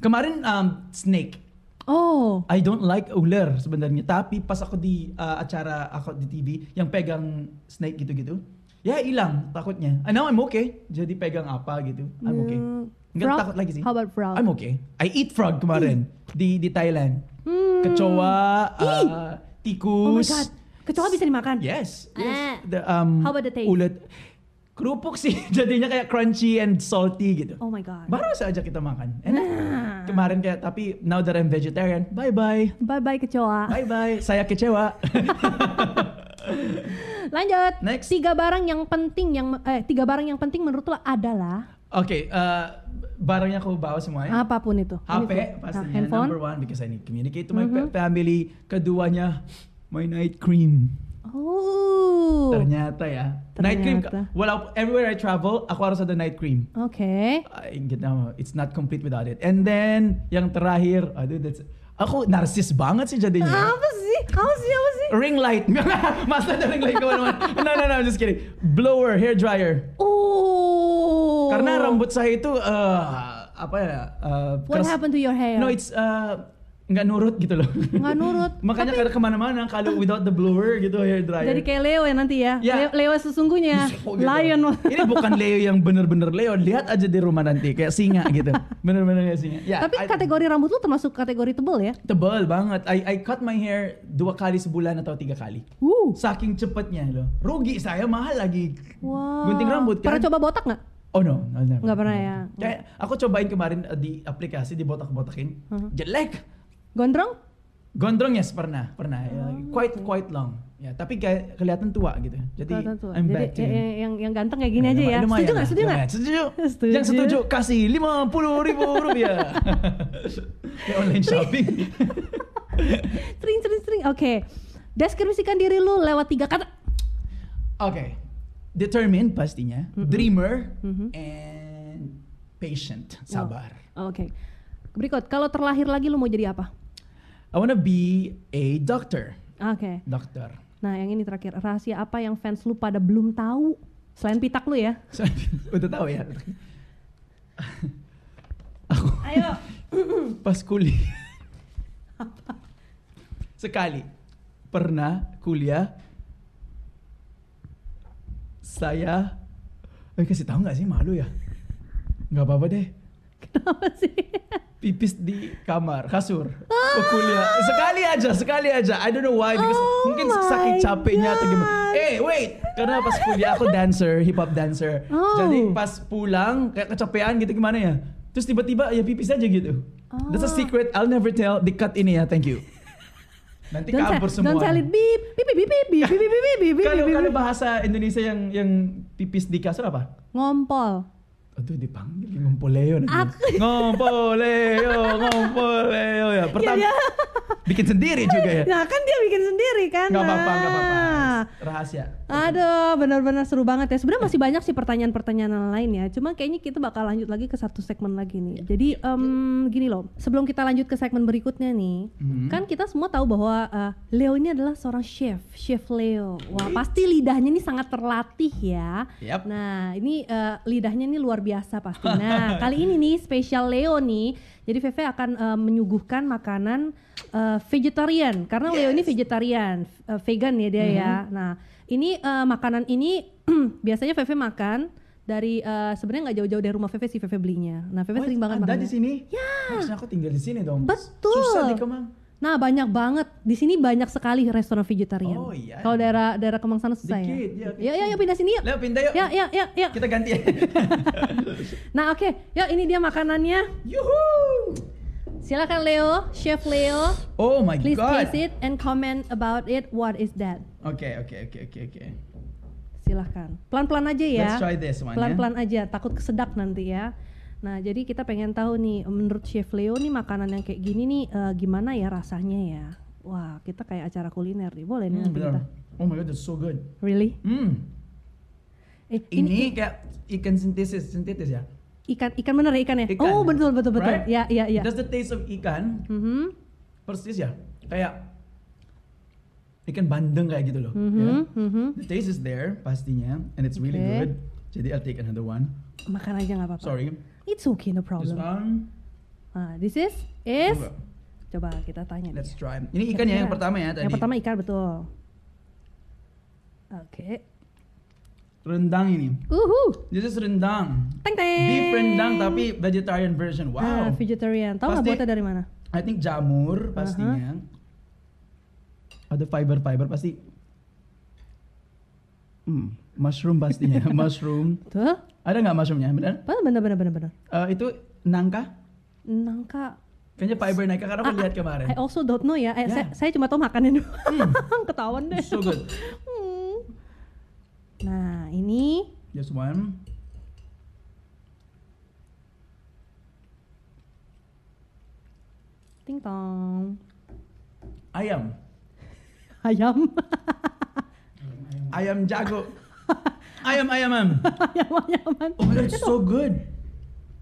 Speaker 2: kemarin um, snake.
Speaker 1: Oh,
Speaker 2: I don't like ular sebenarnya, tapi pas aku di uh, acara aku di TV yang pegang snake gitu-gitu, ya hilang takutnya. I know I'm okay. Jadi pegang apa gitu, I'm okay.
Speaker 1: Hmm,
Speaker 2: Enggak
Speaker 1: frog?
Speaker 2: takut lagi sih.
Speaker 1: How about frog?
Speaker 2: I'm okay. I eat frog kemarin di di Thailand.
Speaker 1: Hmm.
Speaker 2: Kecoa, uh,
Speaker 1: Oh my
Speaker 2: tikus.
Speaker 1: god. Kecoa bisa dimakan?
Speaker 2: Yes.
Speaker 1: Ah.
Speaker 2: yes. The, um,
Speaker 1: How about the taste?
Speaker 2: Ulat. Kerupuk sih, jadinya kayak crunchy and salty gitu.
Speaker 1: Oh my god.
Speaker 2: Baru saja kita makan. Enak.
Speaker 1: Nah.
Speaker 2: Kemarin kayak tapi now that I'm vegetarian, bye bye.
Speaker 1: Bye bye kecoa.
Speaker 2: Bye bye. Saya kecewa.
Speaker 1: Lanjut.
Speaker 2: Next.
Speaker 1: Tiga barang yang penting yang eh tiga barang yang penting menurut lo adalah
Speaker 2: Oke, uh, barangnya aku bawa semua ya.
Speaker 1: apa pun itu.
Speaker 2: HP pastinya
Speaker 1: nah, handphone.
Speaker 2: number one because I need to communicate to my
Speaker 1: Mhm.
Speaker 2: family. Keduanya my night cream.
Speaker 1: Oh.
Speaker 2: Ternyata ya. Night cream.
Speaker 1: Ternyata.
Speaker 2: Well, everywhere I travel, aku harus ada night cream.
Speaker 1: Oke.
Speaker 2: Get know, it's not complete without it. And then yang terakhir, aduh that's aku narsis banget sih jadinya.
Speaker 1: Apa sih? Apa sih? Apa sih?
Speaker 2: Ring light. Masa ada ring light ke mana-mana? No, no, no, I'm just kidding. Blower, hair dryer.
Speaker 1: Oh.
Speaker 2: Karena rambut saya itu uh, apa ya? Uh,
Speaker 1: What happened to your hair?
Speaker 2: No, it's uh, nggak nurut gitu loh.
Speaker 1: Nggak nurut.
Speaker 2: Makanya
Speaker 1: Tapi-
Speaker 2: kada ke mana-mana kalau without the blower gitu hair dryer.
Speaker 1: Jadi kayak Leo ya nanti ya.
Speaker 2: Ya.
Speaker 1: Leo, Leo sesungguhnya.
Speaker 2: Oh, gitu.
Speaker 1: Lion.
Speaker 2: Ini bukan Leo yang bener-bener Leo. Lihat aja di rumah nanti kayak singa gitu. Bener-bener kayak singa. Ya,
Speaker 1: Tapi
Speaker 2: I-
Speaker 1: kategori rambut lu termasuk kategori tebel ya?
Speaker 2: tebal banget. I I cut my hair dua kali sebulan atau tiga kali.
Speaker 1: Uh.
Speaker 2: Saking cepatnya loh. Rugi saya mahal lagi.
Speaker 1: Wow.
Speaker 2: Gunting rambut kan.
Speaker 1: Pernah coba botak nggak?
Speaker 2: Oh no, no, never.
Speaker 1: Nggak pernah ya?
Speaker 2: Kayak aku cobain kemarin uh, di aplikasi di botak-botakin.
Speaker 1: Mhm.
Speaker 2: Jelek.
Speaker 1: Gondrong?
Speaker 2: Gondrong yes pernah, pernah. Ya, quite quite long. Ya, tapi kayak kelihatan tua gitu. Jadi
Speaker 1: tua.
Speaker 2: I'm
Speaker 1: Jadi
Speaker 2: back to
Speaker 1: ya- ya- yang yang ganteng kayak gini
Speaker 2: Ya,
Speaker 1: aja ya.
Speaker 2: lumayan
Speaker 1: Setuju nggak? Setuju nggak?
Speaker 2: Setuju.
Speaker 1: Setuju.
Speaker 2: Yang setuju kasih lima puluh ribu rupiah. ya online shopping.
Speaker 1: Sering sering sering. Oke. Deskripsikan diri lu lewat tiga kata.
Speaker 2: Oke. Determined pastinya,
Speaker 1: Mm-mm.
Speaker 2: dreamer,
Speaker 1: Mhm.
Speaker 2: and patient, sabar.
Speaker 1: Oke. Berikut, kalau terlahir lagi lu mau jadi apa?
Speaker 2: I wanna be a doctor.
Speaker 1: Oke.
Speaker 2: Dokter.
Speaker 1: Nah, yang ini terakhir. Rahasia apa yang fans lu pada belum tahu? Selain pitak lu ya.
Speaker 2: Udah tahu ya. Aku
Speaker 1: Ayo.
Speaker 2: pas kuliah. Sekali pernah kuliah saya eh kasih tahu nggak sih malu ya nggak apa-apa deh
Speaker 1: Kenapa sih?
Speaker 2: Pipis di kamar kasur. Oh, kuliah. Sekali aja sekali aja. I don't know why because
Speaker 1: Oh
Speaker 2: mungkin
Speaker 1: my
Speaker 2: saking capeknya atau gimana. Eh wait. Karena pas kuliah aku dancer hip hop dancer.
Speaker 1: Oh.
Speaker 2: jadi pas pulang kayak kecapean gitu gimana ya? Terus tiba-tiba ya pipis aja gitu. That's a
Speaker 1: Oh.
Speaker 2: secret I'll never tell. Di cut ini ya thank you. Nanti
Speaker 1: Don't
Speaker 2: kabur semua
Speaker 1: Don't tell it beep, beep, beep, beep, beep, beep, beep, beep, beep, beep, beep,
Speaker 2: kalau
Speaker 1: beep,
Speaker 2: kalau
Speaker 1: beep.
Speaker 2: bahasa Indonesia yang yang pipis di kasur apa?
Speaker 1: Ngompol.
Speaker 2: Aduh dipanggil ngompoleo nanti.
Speaker 1: Aku-
Speaker 2: Ngompoleo, ngompoleo ya. Pertama
Speaker 1: Ya, ya.
Speaker 2: bikin sendiri juga ya.
Speaker 1: Nah kan dia bikin sendiri kan.
Speaker 2: Nggak apa-apa, nggak apa-apa.
Speaker 1: Nah.
Speaker 2: Rahasia.
Speaker 1: Aduh, benar-benar seru banget ya. Sebenarnya masih banyak sih pertanyaan-pertanyaan lain ya. Cuma kayaknya kita bakal lanjut lagi ke satu segmen lagi nih. Jadi em, gini loh, sebelum kita lanjut ke segmen berikutnya nih,
Speaker 2: Mhm.
Speaker 1: kan kita semua tahu bahwa eh, Leo ini adalah seorang chef, chef Leo. Wah, pasti lidahnya ini sangat terlatih ya.
Speaker 2: Yap.
Speaker 1: Nah, ini eh, lidahnya ini luar biasa pasti. Nah, kali ini nih spesial Leo nih. Jadi Veve akan eh, menyuguhkan makanan eh, vegetarian karena Leo ini vegetarian, eh, vegan ya dia ya. Nah, ini eh, makanan ini biasanya Veve makan dari eh, sebenarnya nggak jauh-jauh dari rumah Veve sih Veve belinya. Nah, Veve
Speaker 2: Oh,
Speaker 1: sering banget
Speaker 2: Ada
Speaker 1: makannya.
Speaker 2: di sini?
Speaker 1: Ya.
Speaker 2: Harusnya aku tinggal di sini dong.
Speaker 1: Betul.
Speaker 2: Susah di Kemang.
Speaker 1: Nah, banyak banget. Di sini banyak sekali restoran vegetarian.
Speaker 2: Oh, iya.
Speaker 1: Kalau daerah daerah Kemang sana susah
Speaker 2: Dikit,
Speaker 1: ya.
Speaker 2: ya,
Speaker 1: Ya, ya, ya pindah sini yuk.
Speaker 2: Leo pindah yuk.
Speaker 1: Ya, ya, ya, ya.
Speaker 2: Kita ganti ya.
Speaker 1: Nah, oke. Yuk, ini dia makanannya.
Speaker 2: Yuhu.
Speaker 1: Silakan Leo, Chef Leo.
Speaker 2: Oh my
Speaker 1: Please
Speaker 2: god.
Speaker 1: taste it and comment about it. What is that?
Speaker 2: Oke, oke, oke, oke, oke.
Speaker 1: Silahkan. Pelan-pelan aja ya.
Speaker 2: Let's try this one ya.
Speaker 1: Pelan-pelan aja. Takut kesedak nanti ya. Nah, jadi kita pengen tahu nih, menurut Chef Leo nih makanan yang kayak gini nih eh, gimana ya rasanya ya? Wah, kita kayak acara kuliner nih. Boleh nih
Speaker 2: Hmm,
Speaker 1: nanti kita.
Speaker 2: Oh my god, that's so good.
Speaker 1: Really?
Speaker 2: Hmm.
Speaker 1: Eh,
Speaker 2: Ini, kayak ikan sintesis, sintetis ya.
Speaker 1: ikan ikan bener ya ikannya?
Speaker 2: Ikan.
Speaker 1: Oh, betul betul betul.
Speaker 2: Right?
Speaker 1: Ya, ya, ya.
Speaker 2: That's the taste of ikan.
Speaker 1: Mhm.
Speaker 2: Persis ya. Kayak ikan bandeng kayak gitu loh.
Speaker 1: Mhm,
Speaker 2: ya.
Speaker 1: mhm.
Speaker 2: The taste is there pastinya and it's really
Speaker 1: Okay.
Speaker 2: good. Jadi I'll take another one.
Speaker 1: Makan aja nggak apa-apa.
Speaker 2: Sorry.
Speaker 1: It's okay, no
Speaker 2: This
Speaker 1: problem.
Speaker 2: one.
Speaker 1: Nah, this is is
Speaker 2: Coba.
Speaker 1: coba kita tanya
Speaker 2: Let's
Speaker 1: nih.
Speaker 2: try. Ini ikan ya yang pertama ya tadi.
Speaker 1: Yang pertama ikan betul. Oke.
Speaker 2: Rendang ini.
Speaker 1: Uhu.
Speaker 2: This is rendang.
Speaker 1: Teng teng.
Speaker 2: Beef rendang tapi vegetarian version.
Speaker 1: Ah,
Speaker 2: Wow.
Speaker 1: vegetarian. Tahu nggak buatnya dari mana?
Speaker 2: I think jamur pastinya. Ada fiber-fiber pasti. Hmm, mushroom pastinya. mushroom.
Speaker 1: Tuh.
Speaker 2: Ada nggak mushroomnya? Benar?
Speaker 1: Bener bener bener bener.
Speaker 2: Eh, itu nangka?
Speaker 1: Nangka.
Speaker 2: Kayaknya fiber nangka karena aku
Speaker 1: Ah,
Speaker 2: lihat kemarin.
Speaker 1: I also don't know ya. Eh,
Speaker 2: Yeah.
Speaker 1: saya, saya cuma tahu makannya doang. Ketahuan deh.
Speaker 2: So good.
Speaker 1: Hmm. Nah, ini
Speaker 2: Just one.
Speaker 1: ting tong.
Speaker 2: Ayam.
Speaker 1: Ayam.
Speaker 2: Ayam jago. Ayam ayaman.
Speaker 1: ayam ayaman.
Speaker 2: Oh my god, it's so good.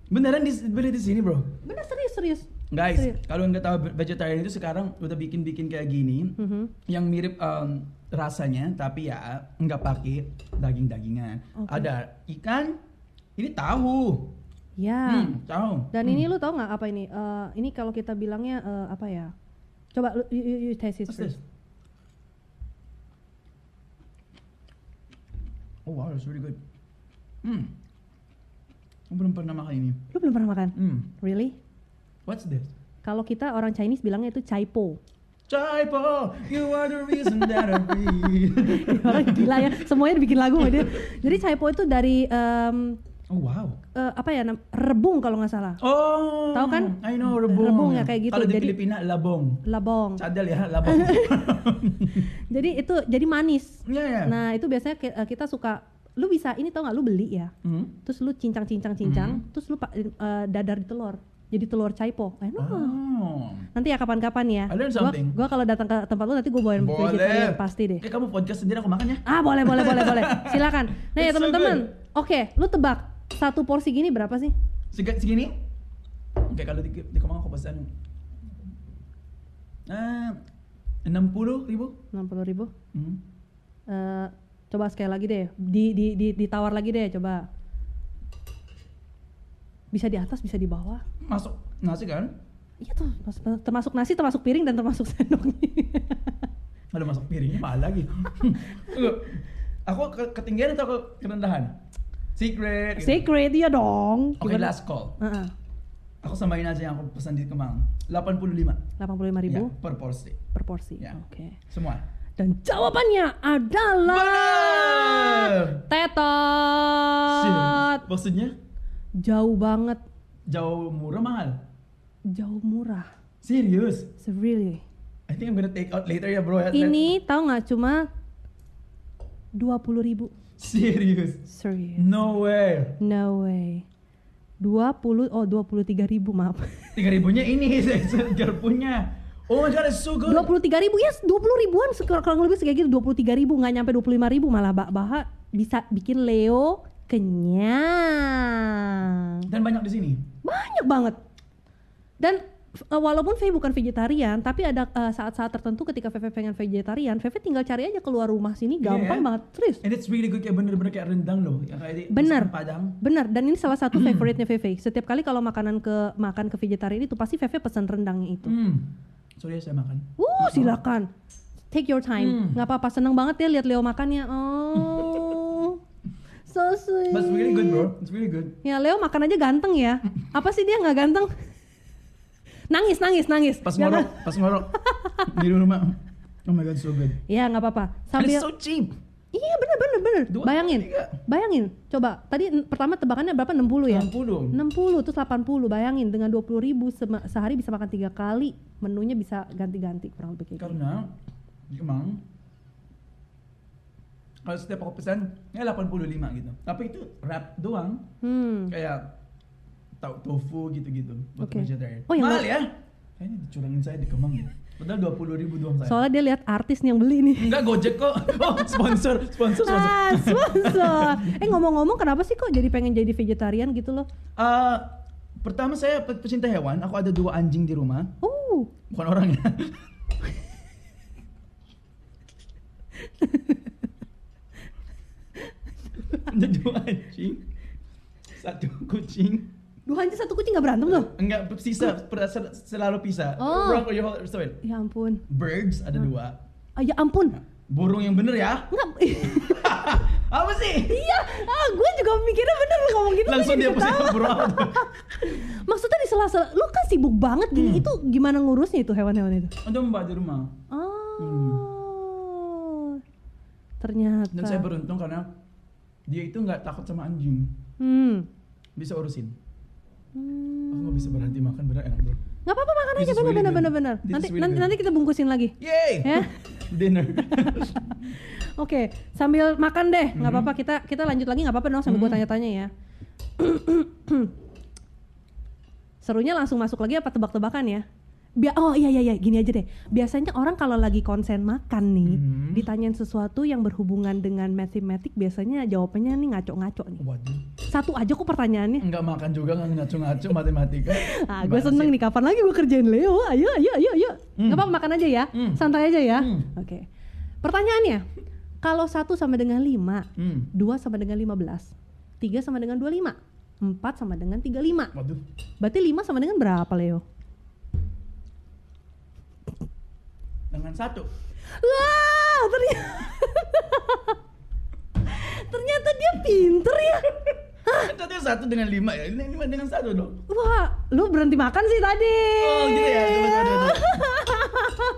Speaker 2: Beneran dibeli di sini, bro.
Speaker 1: Bener serius serius.
Speaker 2: Guys, kalau nggak tahu vegetarian itu sekarang udah bikin-bikin kayak gini,
Speaker 1: Mhm.
Speaker 2: yang mirip um, rasanya, tapi ya nggak pakai daging-dagingan.
Speaker 1: Oke.
Speaker 2: Ada ikan, ini tahu.
Speaker 1: Ya.
Speaker 2: Hmm, tahu.
Speaker 1: Dan
Speaker 2: Hmm.
Speaker 1: ini lu tau nggak apa ini? Eh, ini kalau kita bilangnya eh, apa ya? Coba lu you, you, you taste it
Speaker 2: What's
Speaker 1: first.
Speaker 2: this? Oh wow, that's really good. Hmm. Aku belum pernah makan ini.
Speaker 1: Lu belum pernah makan?
Speaker 2: Hmm.
Speaker 1: Really?
Speaker 2: What's this?
Speaker 1: Kalau kita orang Chinese bilangnya itu chaipo.
Speaker 2: Chaipo, you are the reason that I breathe.
Speaker 1: orang gila ya, semuanya dibikin lagu sama dia. Jadi chaipo itu dari em,
Speaker 2: oh wow.
Speaker 1: eh, apa ya? Rebung kalau nggak salah.
Speaker 2: Oh,
Speaker 1: Tahu kan?
Speaker 2: I know rebung.
Speaker 1: Rebung ya, kayak gitu.
Speaker 2: Kalau di
Speaker 1: Jadi-
Speaker 2: Filipina labong.
Speaker 1: Labong.
Speaker 2: Cadel ya, labong.
Speaker 1: Jadi itu jadi manis.
Speaker 2: Iya ya.
Speaker 1: Nah itu biasanya eh, kita suka. Lu bisa ini tau nggak? Lu beli ya.
Speaker 2: Hmm.
Speaker 1: Terus lu cincang-cincang-cincang.
Speaker 2: Mhm.
Speaker 1: Terus lu eh, dadar di telur. Jadi telur caipo. Enak.
Speaker 2: Oh.
Speaker 1: Nanti ya kapan-kapan ya.
Speaker 2: I
Speaker 1: Gua,
Speaker 2: something.
Speaker 1: gua kalau datang ke tempat lu nanti gua bawain vegetarian pasti deh.
Speaker 2: Eh, kamu podcast sendiri aku makan ya.
Speaker 1: Ah boleh boleh boleh boleh. Silakan. Nah ya
Speaker 2: It's so
Speaker 1: teman-teman. Oke, lu tebak satu porsi gini berapa sih?
Speaker 2: Seg- segini? Oke, kalau di, di kamar aku pesan eh enam puluh ribu.
Speaker 1: Enam puluh ribu.
Speaker 2: Hmm.
Speaker 1: Eh, coba sekali lagi deh. Di, di, di, ditawar lagi deh. Coba. Bisa di atas, bisa di bawah.
Speaker 2: Masuk nasi kan?
Speaker 1: Iya tuh, mas- termasuk nasi, termasuk piring dan termasuk sendoknya.
Speaker 2: Kalau masuk piringnya mahal lagi. Aku ke- ketinggian atau ke kerendahan? Secret. gitu.
Speaker 1: Secret iya dong.
Speaker 2: Oke,
Speaker 1: Gimana?
Speaker 2: last call.
Speaker 1: Heeh.
Speaker 2: Aku sambahin aja yang aku pesan di Kemang. 85
Speaker 1: 85 ribu
Speaker 2: Ya, per porsi.
Speaker 1: per porsi.
Speaker 2: Ya.
Speaker 1: Oke.
Speaker 2: Semua.
Speaker 1: Dan jawabannya adalah
Speaker 2: Benar.
Speaker 1: tetot.
Speaker 2: Maksudnya
Speaker 1: Jauh banget,
Speaker 2: jauh murah mahal.
Speaker 1: jauh murah.
Speaker 2: Serius?
Speaker 1: So really.
Speaker 2: I think I'm gonna take out later ya bro. ya.
Speaker 1: Ini tahu nggak cuma 20 ribu.
Speaker 2: Serius?
Speaker 1: Serius.
Speaker 2: No way.
Speaker 1: No way. 20 oh 23 ribu maaf.
Speaker 2: Tiga ribunya ini segar punya. Oh my god, it's so good.
Speaker 1: 23 ribu yes 20 ribuan kurang lebih kayak gitu 23 ribu nggak nyampe 25 ribu malah bah bah bisa bikin Leo kenyang
Speaker 2: Dan banyak di sini.
Speaker 1: banyak banget dan walaupun Faye bukan vegetarian tapi ada uh, saat-saat tertentu ketika Feve pengen vegetarian Feve tinggal cari aja keluar rumah sini gampang
Speaker 2: Iya.
Speaker 1: banget serius
Speaker 2: And it's really good kayak bener-bener kayak rendang loh. Kayak
Speaker 1: Bener.
Speaker 2: Padang.
Speaker 1: Benar, dan ini salah satu favoritnya Feve. Setiap kali kalau makanan ke makan ke vegetarian itu pasti Feve pesan rendangnya itu.
Speaker 2: Hmm. Sorry ya saya makan.
Speaker 1: Uh, silakan. Take your time.
Speaker 2: Hmm.
Speaker 1: nggak apa-apa, seneng banget ya lihat Leo makannya. Oh. So sweet.
Speaker 2: But it's really good bro. It's really good.
Speaker 1: Ya Leo makan aja ganteng ya. Apa sih dia nggak ganteng? Nangis, nangis, nangis.
Speaker 2: Pas
Speaker 1: Jangan-
Speaker 2: ngorok, pas ngorok di rumah. Oh my god, so good.
Speaker 1: Ya nggak apa-apa.
Speaker 2: And
Speaker 1: Sambil
Speaker 2: it's so cheap.
Speaker 1: Iya bener bener bener.
Speaker 2: Dua,
Speaker 1: bayangin,
Speaker 2: tiga.
Speaker 1: bayangin. Coba tadi pertama tebakannya berapa? 60 ya?
Speaker 2: 60.
Speaker 1: 60 terus 80 bayangin dengan 20 ribu sehari bisa makan tiga kali menunya bisa ganti-ganti kurang lebih kayak.
Speaker 2: Karena emang kalau setiap aku pesan ya 85 gitu. Tapi itu wrap doang.
Speaker 1: Hmm.
Speaker 2: Kayak tau tofu gitu-gitu buat
Speaker 1: Oke.
Speaker 2: vegetarian.
Speaker 1: Oh,
Speaker 2: Mahal
Speaker 1: ma-
Speaker 2: ya? Kayaknya dicurangin saya di Kemang ya. Padahal dua puluh ribu doang saya.
Speaker 1: Soalnya dia lihat artis nih yang beli nih.
Speaker 2: Enggak Gojek kok. Oh, sponsor, sponsor, sponsor.
Speaker 1: Ah, sponsor. eh ngomong-ngomong kenapa sih kok jadi pengen jadi vegetarian gitu loh?
Speaker 2: Eh, pertama saya pe- pecinta hewan. Aku ada dua anjing di rumah.
Speaker 1: Oh,
Speaker 2: Bukan orang ya. ada dua anjing. Satu kucing.
Speaker 1: Dua anjing satu kucing nggak berantem tuh?
Speaker 2: Enggak, sisa sel- selalu pisah.
Speaker 1: Oh.
Speaker 2: Wrong, you hold- sorry.
Speaker 1: Ya ampun.
Speaker 2: Birds ada dua.
Speaker 1: Ah, ya ampun.
Speaker 2: Burung yang bener ya.
Speaker 1: Enggak.
Speaker 2: Apa sih?
Speaker 1: iya, ah gue juga mikirnya bener lu ngomong gitu.
Speaker 2: Langsung dia pusing tuh?
Speaker 1: Maksudnya di sela-sela, lu kan sibuk banget gini,
Speaker 2: Hmm.
Speaker 1: itu gimana ngurusnya itu hewan-hewan itu?
Speaker 2: Ada mbak di rumah.
Speaker 1: Oh, ternyata.
Speaker 2: Dan saya beruntung karena dia itu nggak takut sama anjing.
Speaker 1: Hmm.
Speaker 2: Bisa urusin.
Speaker 1: Hmm.
Speaker 2: Aku nggak bisa berhenti makan bener enak bro.
Speaker 1: Nggak apa-apa makan
Speaker 2: This
Speaker 1: aja bener bener bener bener. Nanti nanti, nanti kita bungkusin lagi.
Speaker 2: Yay!
Speaker 1: Ya.
Speaker 2: Dinner.
Speaker 1: Oke, sambil makan deh, nggak apa-apa kita kita lanjut lagi nggak apa-apa dong sambil gue
Speaker 2: Mhm.
Speaker 1: tanya-tanya ya. Serunya langsung masuk lagi apa tebak-tebakan ya? Bia oh iya iya iya gini aja deh. Biasanya orang kalau lagi konsen makan nih,
Speaker 2: Mhm.
Speaker 1: ditanyain sesuatu yang berhubungan dengan matematik biasanya jawabannya nih ngaco-ngaco nih.
Speaker 2: Waduh.
Speaker 1: Satu aja kok pertanyaannya.
Speaker 2: Nggak makan juga nggak ngaco-ngaco matematika.
Speaker 1: Ah, gue seneng nih kapan lagi gue kerjain Leo. Ayo, ayo, ayo, ayo.
Speaker 2: Hmm.
Speaker 1: Gak apa-apa makan aja ya,
Speaker 2: Hmm.
Speaker 1: santai aja ya.
Speaker 2: Hmm.
Speaker 1: Oke. Pertanyaannya, kalau satu sama dengan 5,
Speaker 2: Hmm.
Speaker 1: 2 sama dengan 15, 3 sama dengan 25, 4 sama dengan 35.
Speaker 2: Waduh.
Speaker 1: Berarti 5 sama dengan berapa Leo?
Speaker 2: Dengan satu.
Speaker 1: Wah, ternyata ternyata dia pinter ya.
Speaker 2: Tadi satu dengan lima ya. Ini lima dengan satu dong.
Speaker 1: Wah, lu berhenti makan sih tadi.
Speaker 2: Oh gitu ya.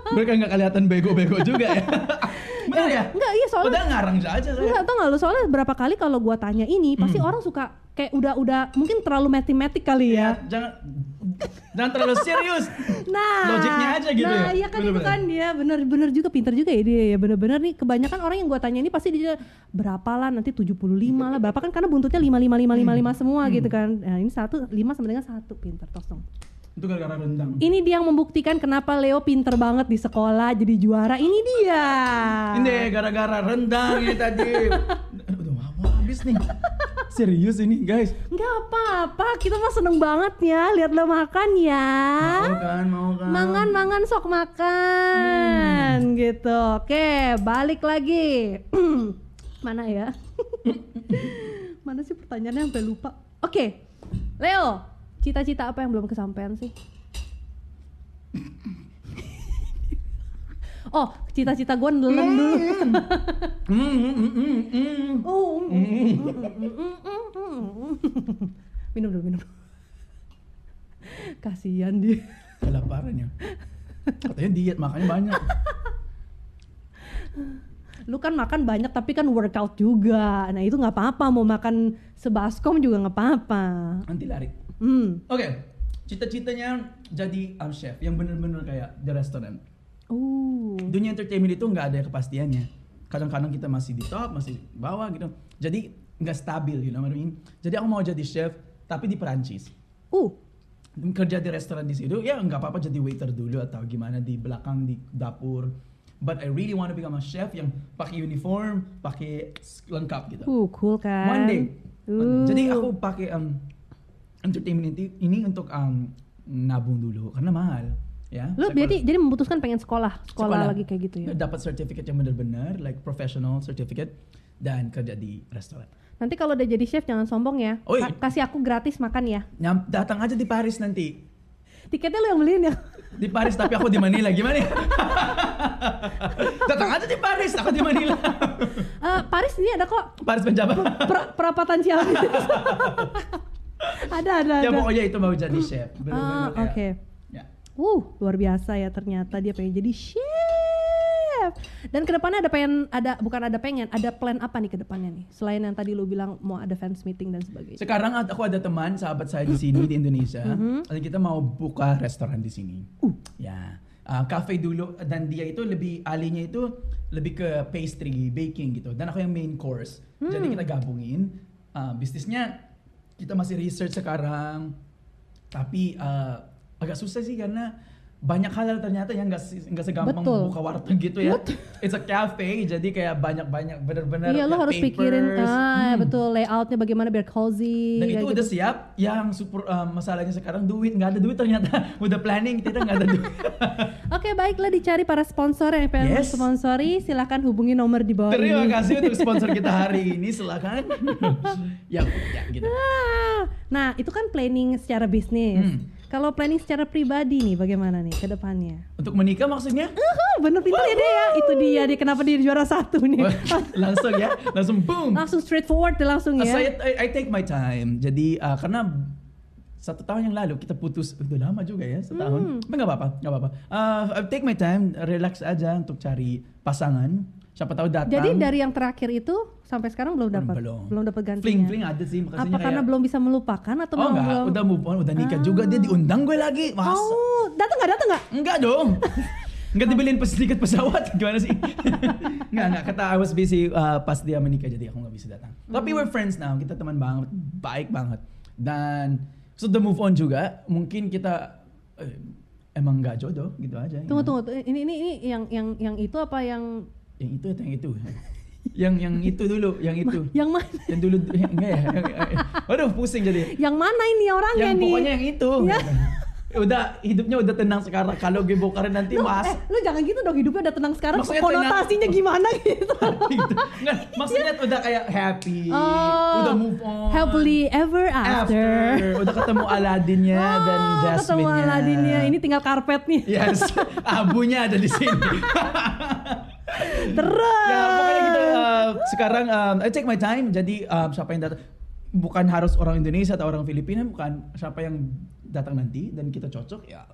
Speaker 2: Mereka nggak kelihatan bego-bego juga ya. Benar ya?
Speaker 1: Enggak, iya soalnya
Speaker 2: Udah ngarang aja saya.
Speaker 1: Enggak tau gak lu soalnya berapa kali kalau gua tanya ini pasti
Speaker 2: Hmm.
Speaker 1: orang suka kayak udah udah mungkin terlalu matematik kali ya.
Speaker 2: Ya, jangan jangan terlalu serius.
Speaker 1: Nah,
Speaker 2: Logiknya aja gitu
Speaker 1: nah,
Speaker 2: ya?
Speaker 1: iya kan itu
Speaker 2: Bener-bener.
Speaker 1: kan dia bener-bener juga pinter juga ya dia ya bener-bener nih kebanyakan orang yang gua tanya ini pasti dia berapa lah nanti 75 lah berapa kan karena buntutnya 5 5 5 5 5 semua
Speaker 2: Hmm.
Speaker 1: gitu kan. Nah, ini satu 5 sama dengan satu pinter tosong.
Speaker 2: Itu gara-gara rendang.
Speaker 1: Ini dia yang membuktikan kenapa Leo pinter banget di sekolah jadi juara. Ini dia.
Speaker 2: Ini gara-gara rendang ini tadi. Habis nih. Serius ini guys.
Speaker 1: Nggak apa-apa, kita mah seneng banget ya lihat lo makan ya.
Speaker 2: Mau kan, mau kan.
Speaker 1: Mangan, mangan, sok makan, gitu. Oke, balik lagi. Mana ya? Mana sih pertanyaannya sampai lupa? Oke, Leo, cita-cita apa yang belum kesampaian sih? oh, cita-cita gue nelen dulu.
Speaker 2: Hmm,
Speaker 1: minum dulu, minum. Kasihan dia.
Speaker 2: Kelaparan ya. Katanya diet makanya banyak.
Speaker 1: Lu kan makan banyak tapi kan workout juga. Nah itu nggak apa-apa. Mau makan sebaskom juga nggak apa-apa.
Speaker 2: Nanti lari.
Speaker 1: Hmm.
Speaker 2: Oke, cita-citanya jadi um, chef yang bener-bener kayak di restoran.
Speaker 1: Oh.
Speaker 2: Dunia entertainment itu nggak ada kepastiannya. Kadang-kadang kita masih di top, masih di bawah gitu. Jadi nggak stabil, you know what I mean? Jadi aku mau jadi chef, tapi di Perancis.
Speaker 1: Uh.
Speaker 2: Kerja di restoran di situ, ya nggak apa-apa jadi waiter dulu atau gimana di belakang di dapur. But I really want to become a chef yang pakai uniform, pakai lengkap gitu.
Speaker 1: Uh, cool kan?
Speaker 2: One day. One day.
Speaker 1: Uh.
Speaker 2: Jadi aku pakai um, entertainment ini, ini untuk um, nabung dulu karena mahal. Ya.
Speaker 1: Lu berarti jadi memutuskan pengen sekolah, sekolah,
Speaker 2: Sekolah.
Speaker 1: lagi kayak gitu ya.
Speaker 2: dapat sertifikat yang benar-benar like professional certificate dan kerja di restoran.
Speaker 1: Nanti kalau udah jadi chef jangan sombong ya.
Speaker 2: Oh, iya.
Speaker 1: Ka- kasih aku gratis makan ya.
Speaker 2: Nyam, datang aja di Paris nanti.
Speaker 1: Tiketnya lu yang beliin ya.
Speaker 2: Di Paris tapi aku di Manila gimana? ya? datang aja di Paris, aku di Manila.
Speaker 1: Eh, Paris ini ada kok
Speaker 2: Paris penjabat.
Speaker 1: per- perapatan Ciamis. ada ada
Speaker 2: ya
Speaker 1: ada.
Speaker 2: pokoknya itu mau jadi chef.
Speaker 1: Ah,
Speaker 2: kayak-
Speaker 1: oke.
Speaker 2: Ya.
Speaker 1: Uh, luar biasa ya ternyata dia pengen jadi chef. Dan ke depannya ada pengen, ada bukan ada pengen, ada plan apa nih ke depannya nih? Selain yang tadi lu bilang mau ada fans meeting dan sebagainya.
Speaker 2: Sekarang aku ada teman sahabat saya di sini di Indonesia.
Speaker 1: Mhm.
Speaker 2: Dan kita mau buka restoran di sini.
Speaker 1: Uh.
Speaker 2: Ya. Ah, cafe dulu dan dia itu lebih alinya itu lebih ke pastry, baking gitu. Dan aku yang main course. Jadi
Speaker 1: Hmm.
Speaker 2: kita gabungin Ah, bisnisnya kita masih research sekarang Tapi eh, agak susah sih karena banyak halal ternyata yang nggak se- nggak segampang
Speaker 1: Betul.
Speaker 2: buka warteg gitu ya. It's a cafe, jadi kayak banyak-banyak bener-bener
Speaker 1: Iya lo harus pikirin
Speaker 2: papers.
Speaker 1: ah
Speaker 2: Hmm.
Speaker 1: betul layoutnya bagaimana biar cozy.
Speaker 2: Dan itu
Speaker 1: gitu.
Speaker 2: udah siap. Yang super eh, masalahnya sekarang duit nggak ada duit ternyata. udah planning kita nggak ada duit.
Speaker 1: Oke baiklah dicari para sponsor yang pengen
Speaker 2: Yes.
Speaker 1: sponsori silahkan hubungi nomor di bawah
Speaker 2: Terima
Speaker 1: ini.
Speaker 2: kasih untuk sponsor kita hari ini. Silakan. ya, ya gitu.
Speaker 1: Ah, Nah itu kan planning secara bisnis.
Speaker 2: Hmm.
Speaker 1: Kalau planning secara pribadi nih bagaimana nih ke depannya?
Speaker 2: Untuk menikah maksudnya?
Speaker 1: Ah, bener pintar ya dia ya. Itu dia dia kenapa dia juara satu nih.
Speaker 2: langsung ya, langsung boom.
Speaker 1: langsung straightforward langsung ya.
Speaker 2: Saya I, I take my time. Jadi uh, karena satu tahun yang lalu kita putus udah lama juga ya setahun.
Speaker 1: Hmm.
Speaker 2: Tapi nggak apa-apa, nggak apa-apa. Uh, I take my time, relax aja untuk cari pasangan. Siapa tahu datang.
Speaker 1: Jadi dari yang terakhir itu sampai sekarang belum dapat
Speaker 2: belum,
Speaker 1: dapat gantinya.
Speaker 2: Fling fling ada sih makanya
Speaker 1: Apa karena
Speaker 2: kayak,
Speaker 1: belum bisa melupakan atau
Speaker 2: Oh enggak,
Speaker 1: belum?
Speaker 2: udah move on, udah nikah juga dia diundang gue lagi. Masa?
Speaker 1: Oh, datang nggak datang nggak?
Speaker 2: Enggak dong. Enggak dibeliin pas tiket pesawat gimana sih? enggak, enggak. Kata I was busy uh, pas dia menikah jadi aku nggak bisa datang. Tapi we're friends now. Kita teman banget, baik banget. Dan sudah move on juga. Mungkin kita eh, emang nggak jodoh gitu aja.
Speaker 1: Tunggu tunggu tunggu. ini ini ini yang yang yang itu apa yang
Speaker 2: Yang itu atau yang itu? yang yang itu dulu, yang itu.
Speaker 1: yang mana?
Speaker 2: yang dulu yang, enggak ya? Yang- Waduh, pusing jadi.
Speaker 1: Yang mana ini orangnya
Speaker 2: Yang
Speaker 1: nih?
Speaker 2: pokoknya yang itu.
Speaker 1: Ya.
Speaker 2: udah hidupnya udah tenang sekarang. Kalau gue bongkarin nanti
Speaker 1: Lu,
Speaker 2: mas
Speaker 1: eh, lu jangan gitu dong hidupnya udah tenang sekarang.
Speaker 2: Maksudnya
Speaker 1: Konotasinya gimana gitu?
Speaker 2: gitu. Nggak, maksudnya udah kayak happy,
Speaker 1: Oh,
Speaker 2: udah move on.
Speaker 1: Happily ever after.
Speaker 2: Udah ketemu Aladdinnya dan
Speaker 1: Oh,
Speaker 2: Jasmine-nya.
Speaker 1: ketemu Aladdinnya. Ini tinggal karpet nih.
Speaker 2: Yes, abunya ada di sini.
Speaker 1: Terus.
Speaker 2: ya, pokoknya gitu. uh, sekarang um, I take my time. Jadi um, siapa yang datang bukan harus orang Indonesia atau orang Filipina, bukan siapa yang datang nanti dan kita cocok ya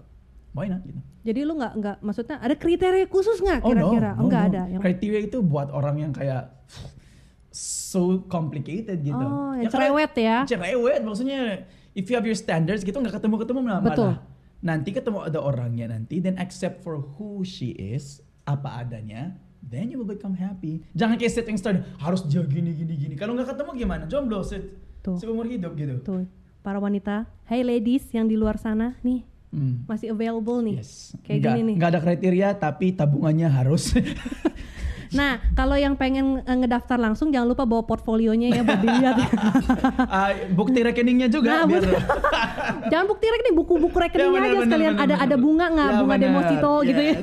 Speaker 2: why not gitu.
Speaker 1: Jadi lu nggak nggak maksudnya ada kriteria khusus nggak
Speaker 2: Oh no,
Speaker 1: kira-kira?
Speaker 2: no,
Speaker 1: oh nggak
Speaker 2: no.
Speaker 1: ada. Yang,
Speaker 2: Kriteria itu buat orang yang kayak so complicated gitu.
Speaker 1: Oh, yang
Speaker 2: kalau-
Speaker 1: cerewet ya.
Speaker 2: Cerewet maksudnya if you have your standards gitu nggak ketemu-ketemu malah.
Speaker 1: Betul.
Speaker 2: Nanti ketemu ada orangnya nanti then accept for who she is, apa adanya, then you will become happy. Jangan kayak setting start harus dia gini gini gini. Kalau nggak ketemu gimana? Jomblo se
Speaker 1: Tuh.
Speaker 2: seumur hidup gitu.
Speaker 1: Tuh, para wanita, hey ladies yang di luar sana nih
Speaker 2: Hmm.
Speaker 1: masih available nih.
Speaker 2: Yes.
Speaker 1: Kayak
Speaker 2: nggak,
Speaker 1: gini nih.
Speaker 2: nggak ada kriteria tapi tabungannya harus.
Speaker 1: Nah, kalau yang pengen eh, ngedaftar langsung jangan lupa bawa portfolionya ya buat dilihat.
Speaker 2: Ah, bukti rekeningnya juga
Speaker 1: Nah,
Speaker 2: biar
Speaker 1: jangan bukti rekening, buku-buku rekeningnya
Speaker 2: Ya, benar,
Speaker 1: aja
Speaker 2: benar,
Speaker 1: sekalian
Speaker 2: benar,
Speaker 1: ada
Speaker 2: benar.
Speaker 1: ada bunga nggak,
Speaker 2: Ya,
Speaker 1: bunga
Speaker 2: benar.
Speaker 1: deposito gitu ya.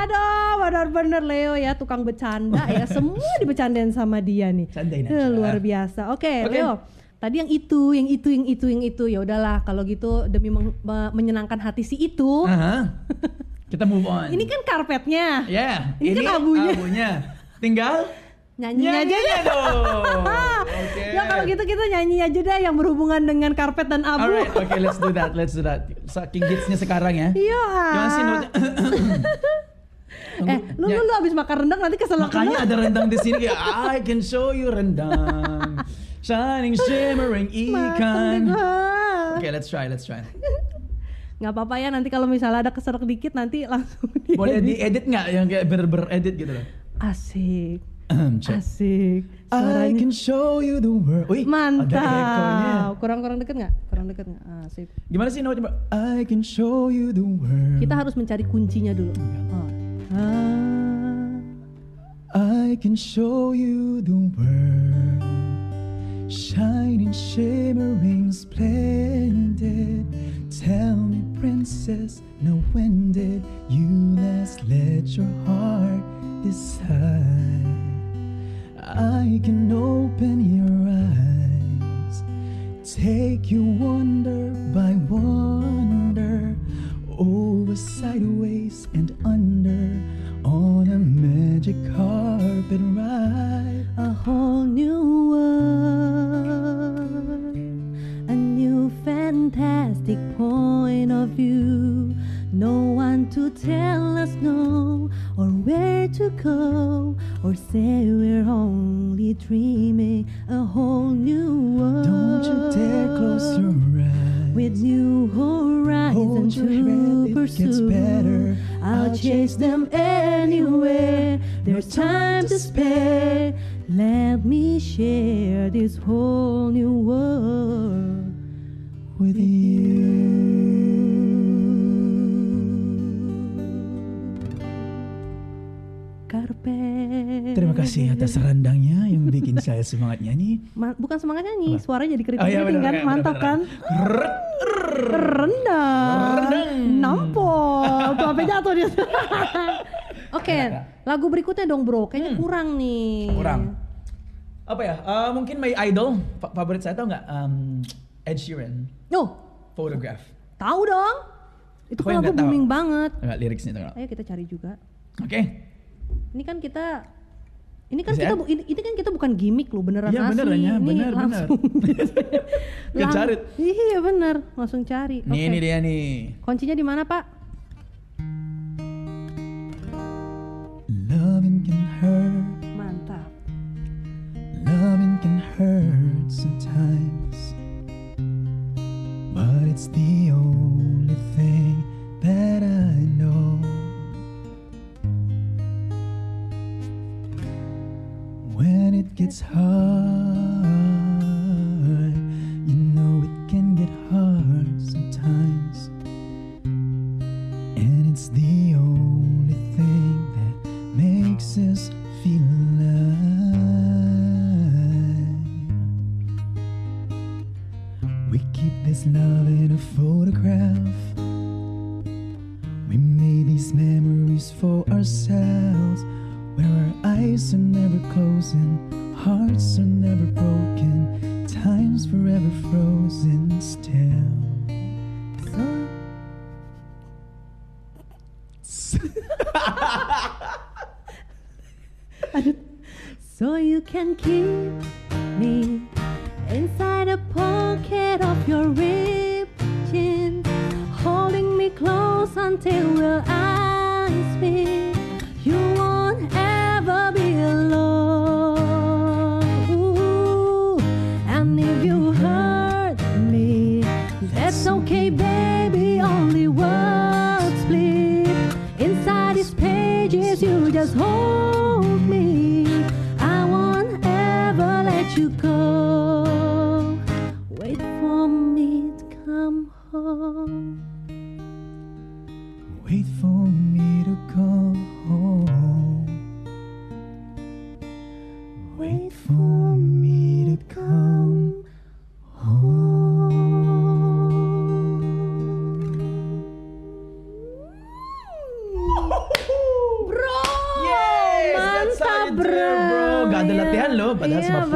Speaker 1: Aduh, benar-benar Leo ya tukang bercanda ya, semua dibecandain sama dia nih.
Speaker 2: Candain
Speaker 1: Eh,
Speaker 2: aja.
Speaker 1: luar biasa. Oke,
Speaker 2: Oke.
Speaker 1: Leo. Tadi yang itu, yang itu, yang itu, yang itu. Ya udahlah, kalau gitu demi menyenangkan hati si itu.
Speaker 2: Aha. Kita move on.
Speaker 1: Ini kan karpetnya.
Speaker 2: Ya,
Speaker 1: Ini kan abunya.
Speaker 2: abunya. Tinggal
Speaker 1: Nyanyi aja deh.
Speaker 2: dong. Oke.
Speaker 1: Ya kalau gitu kita nyanyi aja deh yang berhubungan dengan karpet dan abu.
Speaker 2: Alright, oke let's do that, let's do that. Saking hitsnya sekarang ya.
Speaker 1: Iya.
Speaker 2: Gimana sih?
Speaker 1: Eh, lu, lu, lu abis makan rendang nanti keselak
Speaker 2: Makanya ada rendang di sini ya. I can show you rendang. Shining shimmering ikan. Oke, let's try, let's try.
Speaker 1: Nggak apa-apa ya nanti kalau misalnya ada keserek dikit nanti langsung
Speaker 2: Boleh
Speaker 1: diedit.
Speaker 2: nggak yang kayak ber edit gitu loh?
Speaker 1: Asik,
Speaker 2: Check.
Speaker 1: asik.
Speaker 2: I can show you the world. Wih,
Speaker 1: mantap. Kurang-kurang deket nggak? Kurang deket nggak? Asik.
Speaker 2: Gimana sih coba? I can show you the world.
Speaker 1: Kita harus mencari kuncinya dulu. Oh.
Speaker 2: I can show you the world. Shining, shimmering, splendid. Tell me, princess, now when did you last let your heart decide? I can open your eyes, take you wonder by wonder, over, sideways, and under, on a magic carpet ride.
Speaker 1: A whole new world, a new fantastic point of view. No one to tell us no, or where to go, or say we're only dreaming. A whole new world.
Speaker 2: Don't you dare close your eyes.
Speaker 1: With new horizons to pursue,
Speaker 2: gets better.
Speaker 1: I'll chase them anywhere. There's time to spare. Let me share this whole new world
Speaker 2: with
Speaker 1: Carpe.
Speaker 2: Terima kasih atas rendangnya yang bikin saya semangat nyanyi.
Speaker 1: Ma- bukan semangat nyanyi,
Speaker 2: Apa?
Speaker 1: suaranya jadi keriting
Speaker 2: Oh, iya,
Speaker 1: kan,
Speaker 2: benar,
Speaker 1: mantap
Speaker 2: benar,
Speaker 1: kan? Rendang.
Speaker 2: Rendang.
Speaker 1: Nampol. Tuh apa jatuh dia. Oke, lagu berikutnya dong bro, kayaknya kurang nih.
Speaker 2: Kurang. Apa ya? eh, mungkin my idol fa- favorit saya tau nggak? Um, Ed Sheeran,
Speaker 1: Oh,
Speaker 2: Photograph.
Speaker 1: tahu dong. Itu kan lagu
Speaker 2: nggak tahu.
Speaker 1: booming banget.
Speaker 2: Enggak liriknya nggak?
Speaker 1: Ayo kita cari juga.
Speaker 2: Oke.
Speaker 1: Ini kan kita ini kan
Speaker 2: Bisa
Speaker 1: kita
Speaker 2: ya?
Speaker 1: ini, ini kan kita bukan gimmick loh, beneran
Speaker 2: Iya
Speaker 1: asli.
Speaker 2: beneran ya,
Speaker 1: Ini
Speaker 2: bener bener.
Speaker 1: langsung. Lang-
Speaker 2: cari.
Speaker 1: Iya bener, langsung cari.
Speaker 2: Nih
Speaker 1: Oke.
Speaker 2: ini dia nih.
Speaker 1: Kuncinya di mana Pak?
Speaker 2: Loving can hurt,
Speaker 1: Mantap.
Speaker 2: loving can hurt sometimes, but it's the only thing that I know. When it gets hard,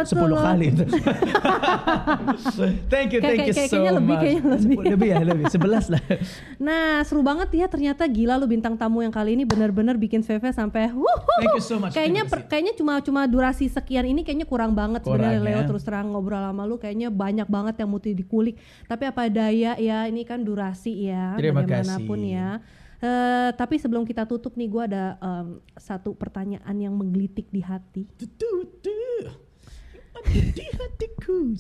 Speaker 2: padahal sama
Speaker 1: betul
Speaker 2: 10
Speaker 1: loh.
Speaker 2: kali. thank you, thank you so
Speaker 1: kayaknya lebih,
Speaker 2: much.
Speaker 1: kayaknya lebih.
Speaker 2: lebih ya, lebih. 11 lah.
Speaker 1: Nah seru banget ya ternyata gila lu bintang tamu yang kali ini benar-benar bikin VV sampai.
Speaker 2: Thank you so much,
Speaker 1: Kayaknya per- kayaknya cuma cuma durasi sekian ini kayaknya kurang banget sebenarnya Leo
Speaker 2: ya.
Speaker 1: terus terang ngobrol sama lu kayaknya banyak banget yang mesti dikulik. Tapi apa daya ya ini kan durasi ya
Speaker 2: Terima
Speaker 1: bagaimanapun
Speaker 2: kasih.
Speaker 1: ya. Eh, tapi sebelum kita tutup nih gue ada em, satu pertanyaan yang menggelitik di hati.
Speaker 2: Di hatiku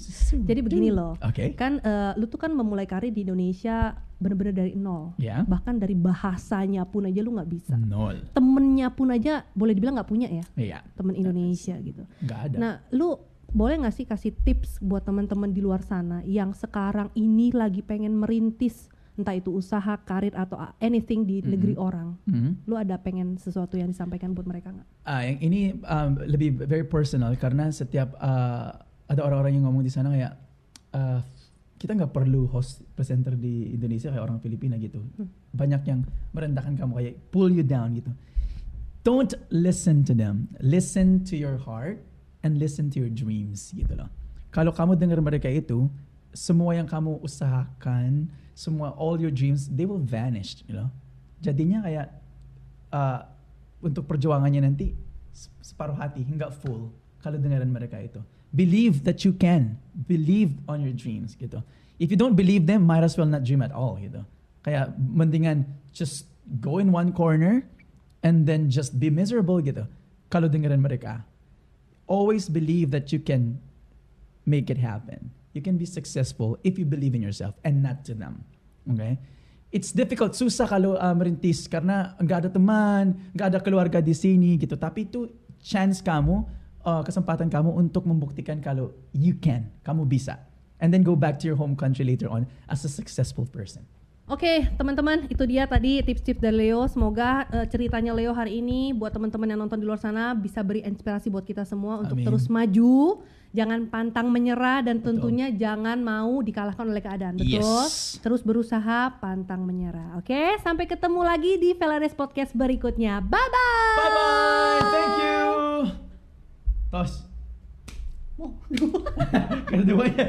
Speaker 1: Jadi begini loh,
Speaker 2: Oke.
Speaker 1: kan eh, lu tuh kan memulai karir di Indonesia bener-bener dari nol,
Speaker 2: Ya.
Speaker 1: bahkan dari bahasanya pun aja lu nggak bisa.
Speaker 2: Nol.
Speaker 1: temennya pun aja boleh dibilang nggak punya ya
Speaker 2: Iya.
Speaker 1: temen Indonesia gitu.
Speaker 2: Nggak ada.
Speaker 1: Nah, lu boleh nggak sih kasih tips buat teman-teman di luar sana yang sekarang ini lagi pengen merintis entah itu usaha, karir atau anything di negeri orang.
Speaker 2: Mhm.
Speaker 1: Lu ada pengen sesuatu yang disampaikan buat mereka nggak?
Speaker 2: Ah, yang ini um, lebih very personal karena setiap uh, ada orang-orang yang ngomong di sana kayak uh, kita nggak perlu host presenter di Indonesia kayak orang Filipina gitu. Banyak yang merendahkan kamu kayak pull you down gitu. Don't listen to them. Listen to your heart and listen to your dreams gitu loh. Kalau kamu dengar mereka itu, semua yang kamu usahakan, semua all your dreams, they will vanish, you know. Jadinya kayak uh, untuk perjuangannya nanti se- separuh hati, nggak full kalau dengaran mereka itu. Believe that you can. Believe on your dreams gitu. If you don't believe them, might as well not dream at all gitu. Kayak mendingan just go in one corner and then just be miserable gitu. Kalau dengaran mereka. Always believe that you can make it happen. You can be successful if you believe in yourself and not to them. Okay? It's difficult, susah kalau uh, merintis karena nggak ada teman, nggak ada keluarga di sini gitu. Tapi itu chance kamu, uh, kesempatan kamu untuk membuktikan kalau you can, kamu bisa. and then go back to your home country later on as a successful person.
Speaker 1: Oke, teman-teman, itu dia tadi tips-tips dari Leo. Semoga eh, ceritanya Leo hari ini buat teman-teman yang nonton di luar sana bisa beri inspirasi buat kita semua untuk
Speaker 2: Amin.
Speaker 1: terus maju, jangan pantang menyerah dan
Speaker 2: Betul.
Speaker 1: tentunya jangan mau dikalahkan oleh keadaan. Betul?
Speaker 2: Yes.
Speaker 1: Terus berusaha, pantang menyerah. Oke, sampai ketemu lagi di Velares Podcast berikutnya. Bye bye.
Speaker 2: Bye bye. Thank you. Tos.
Speaker 1: Oh,
Speaker 2: Kedua ya.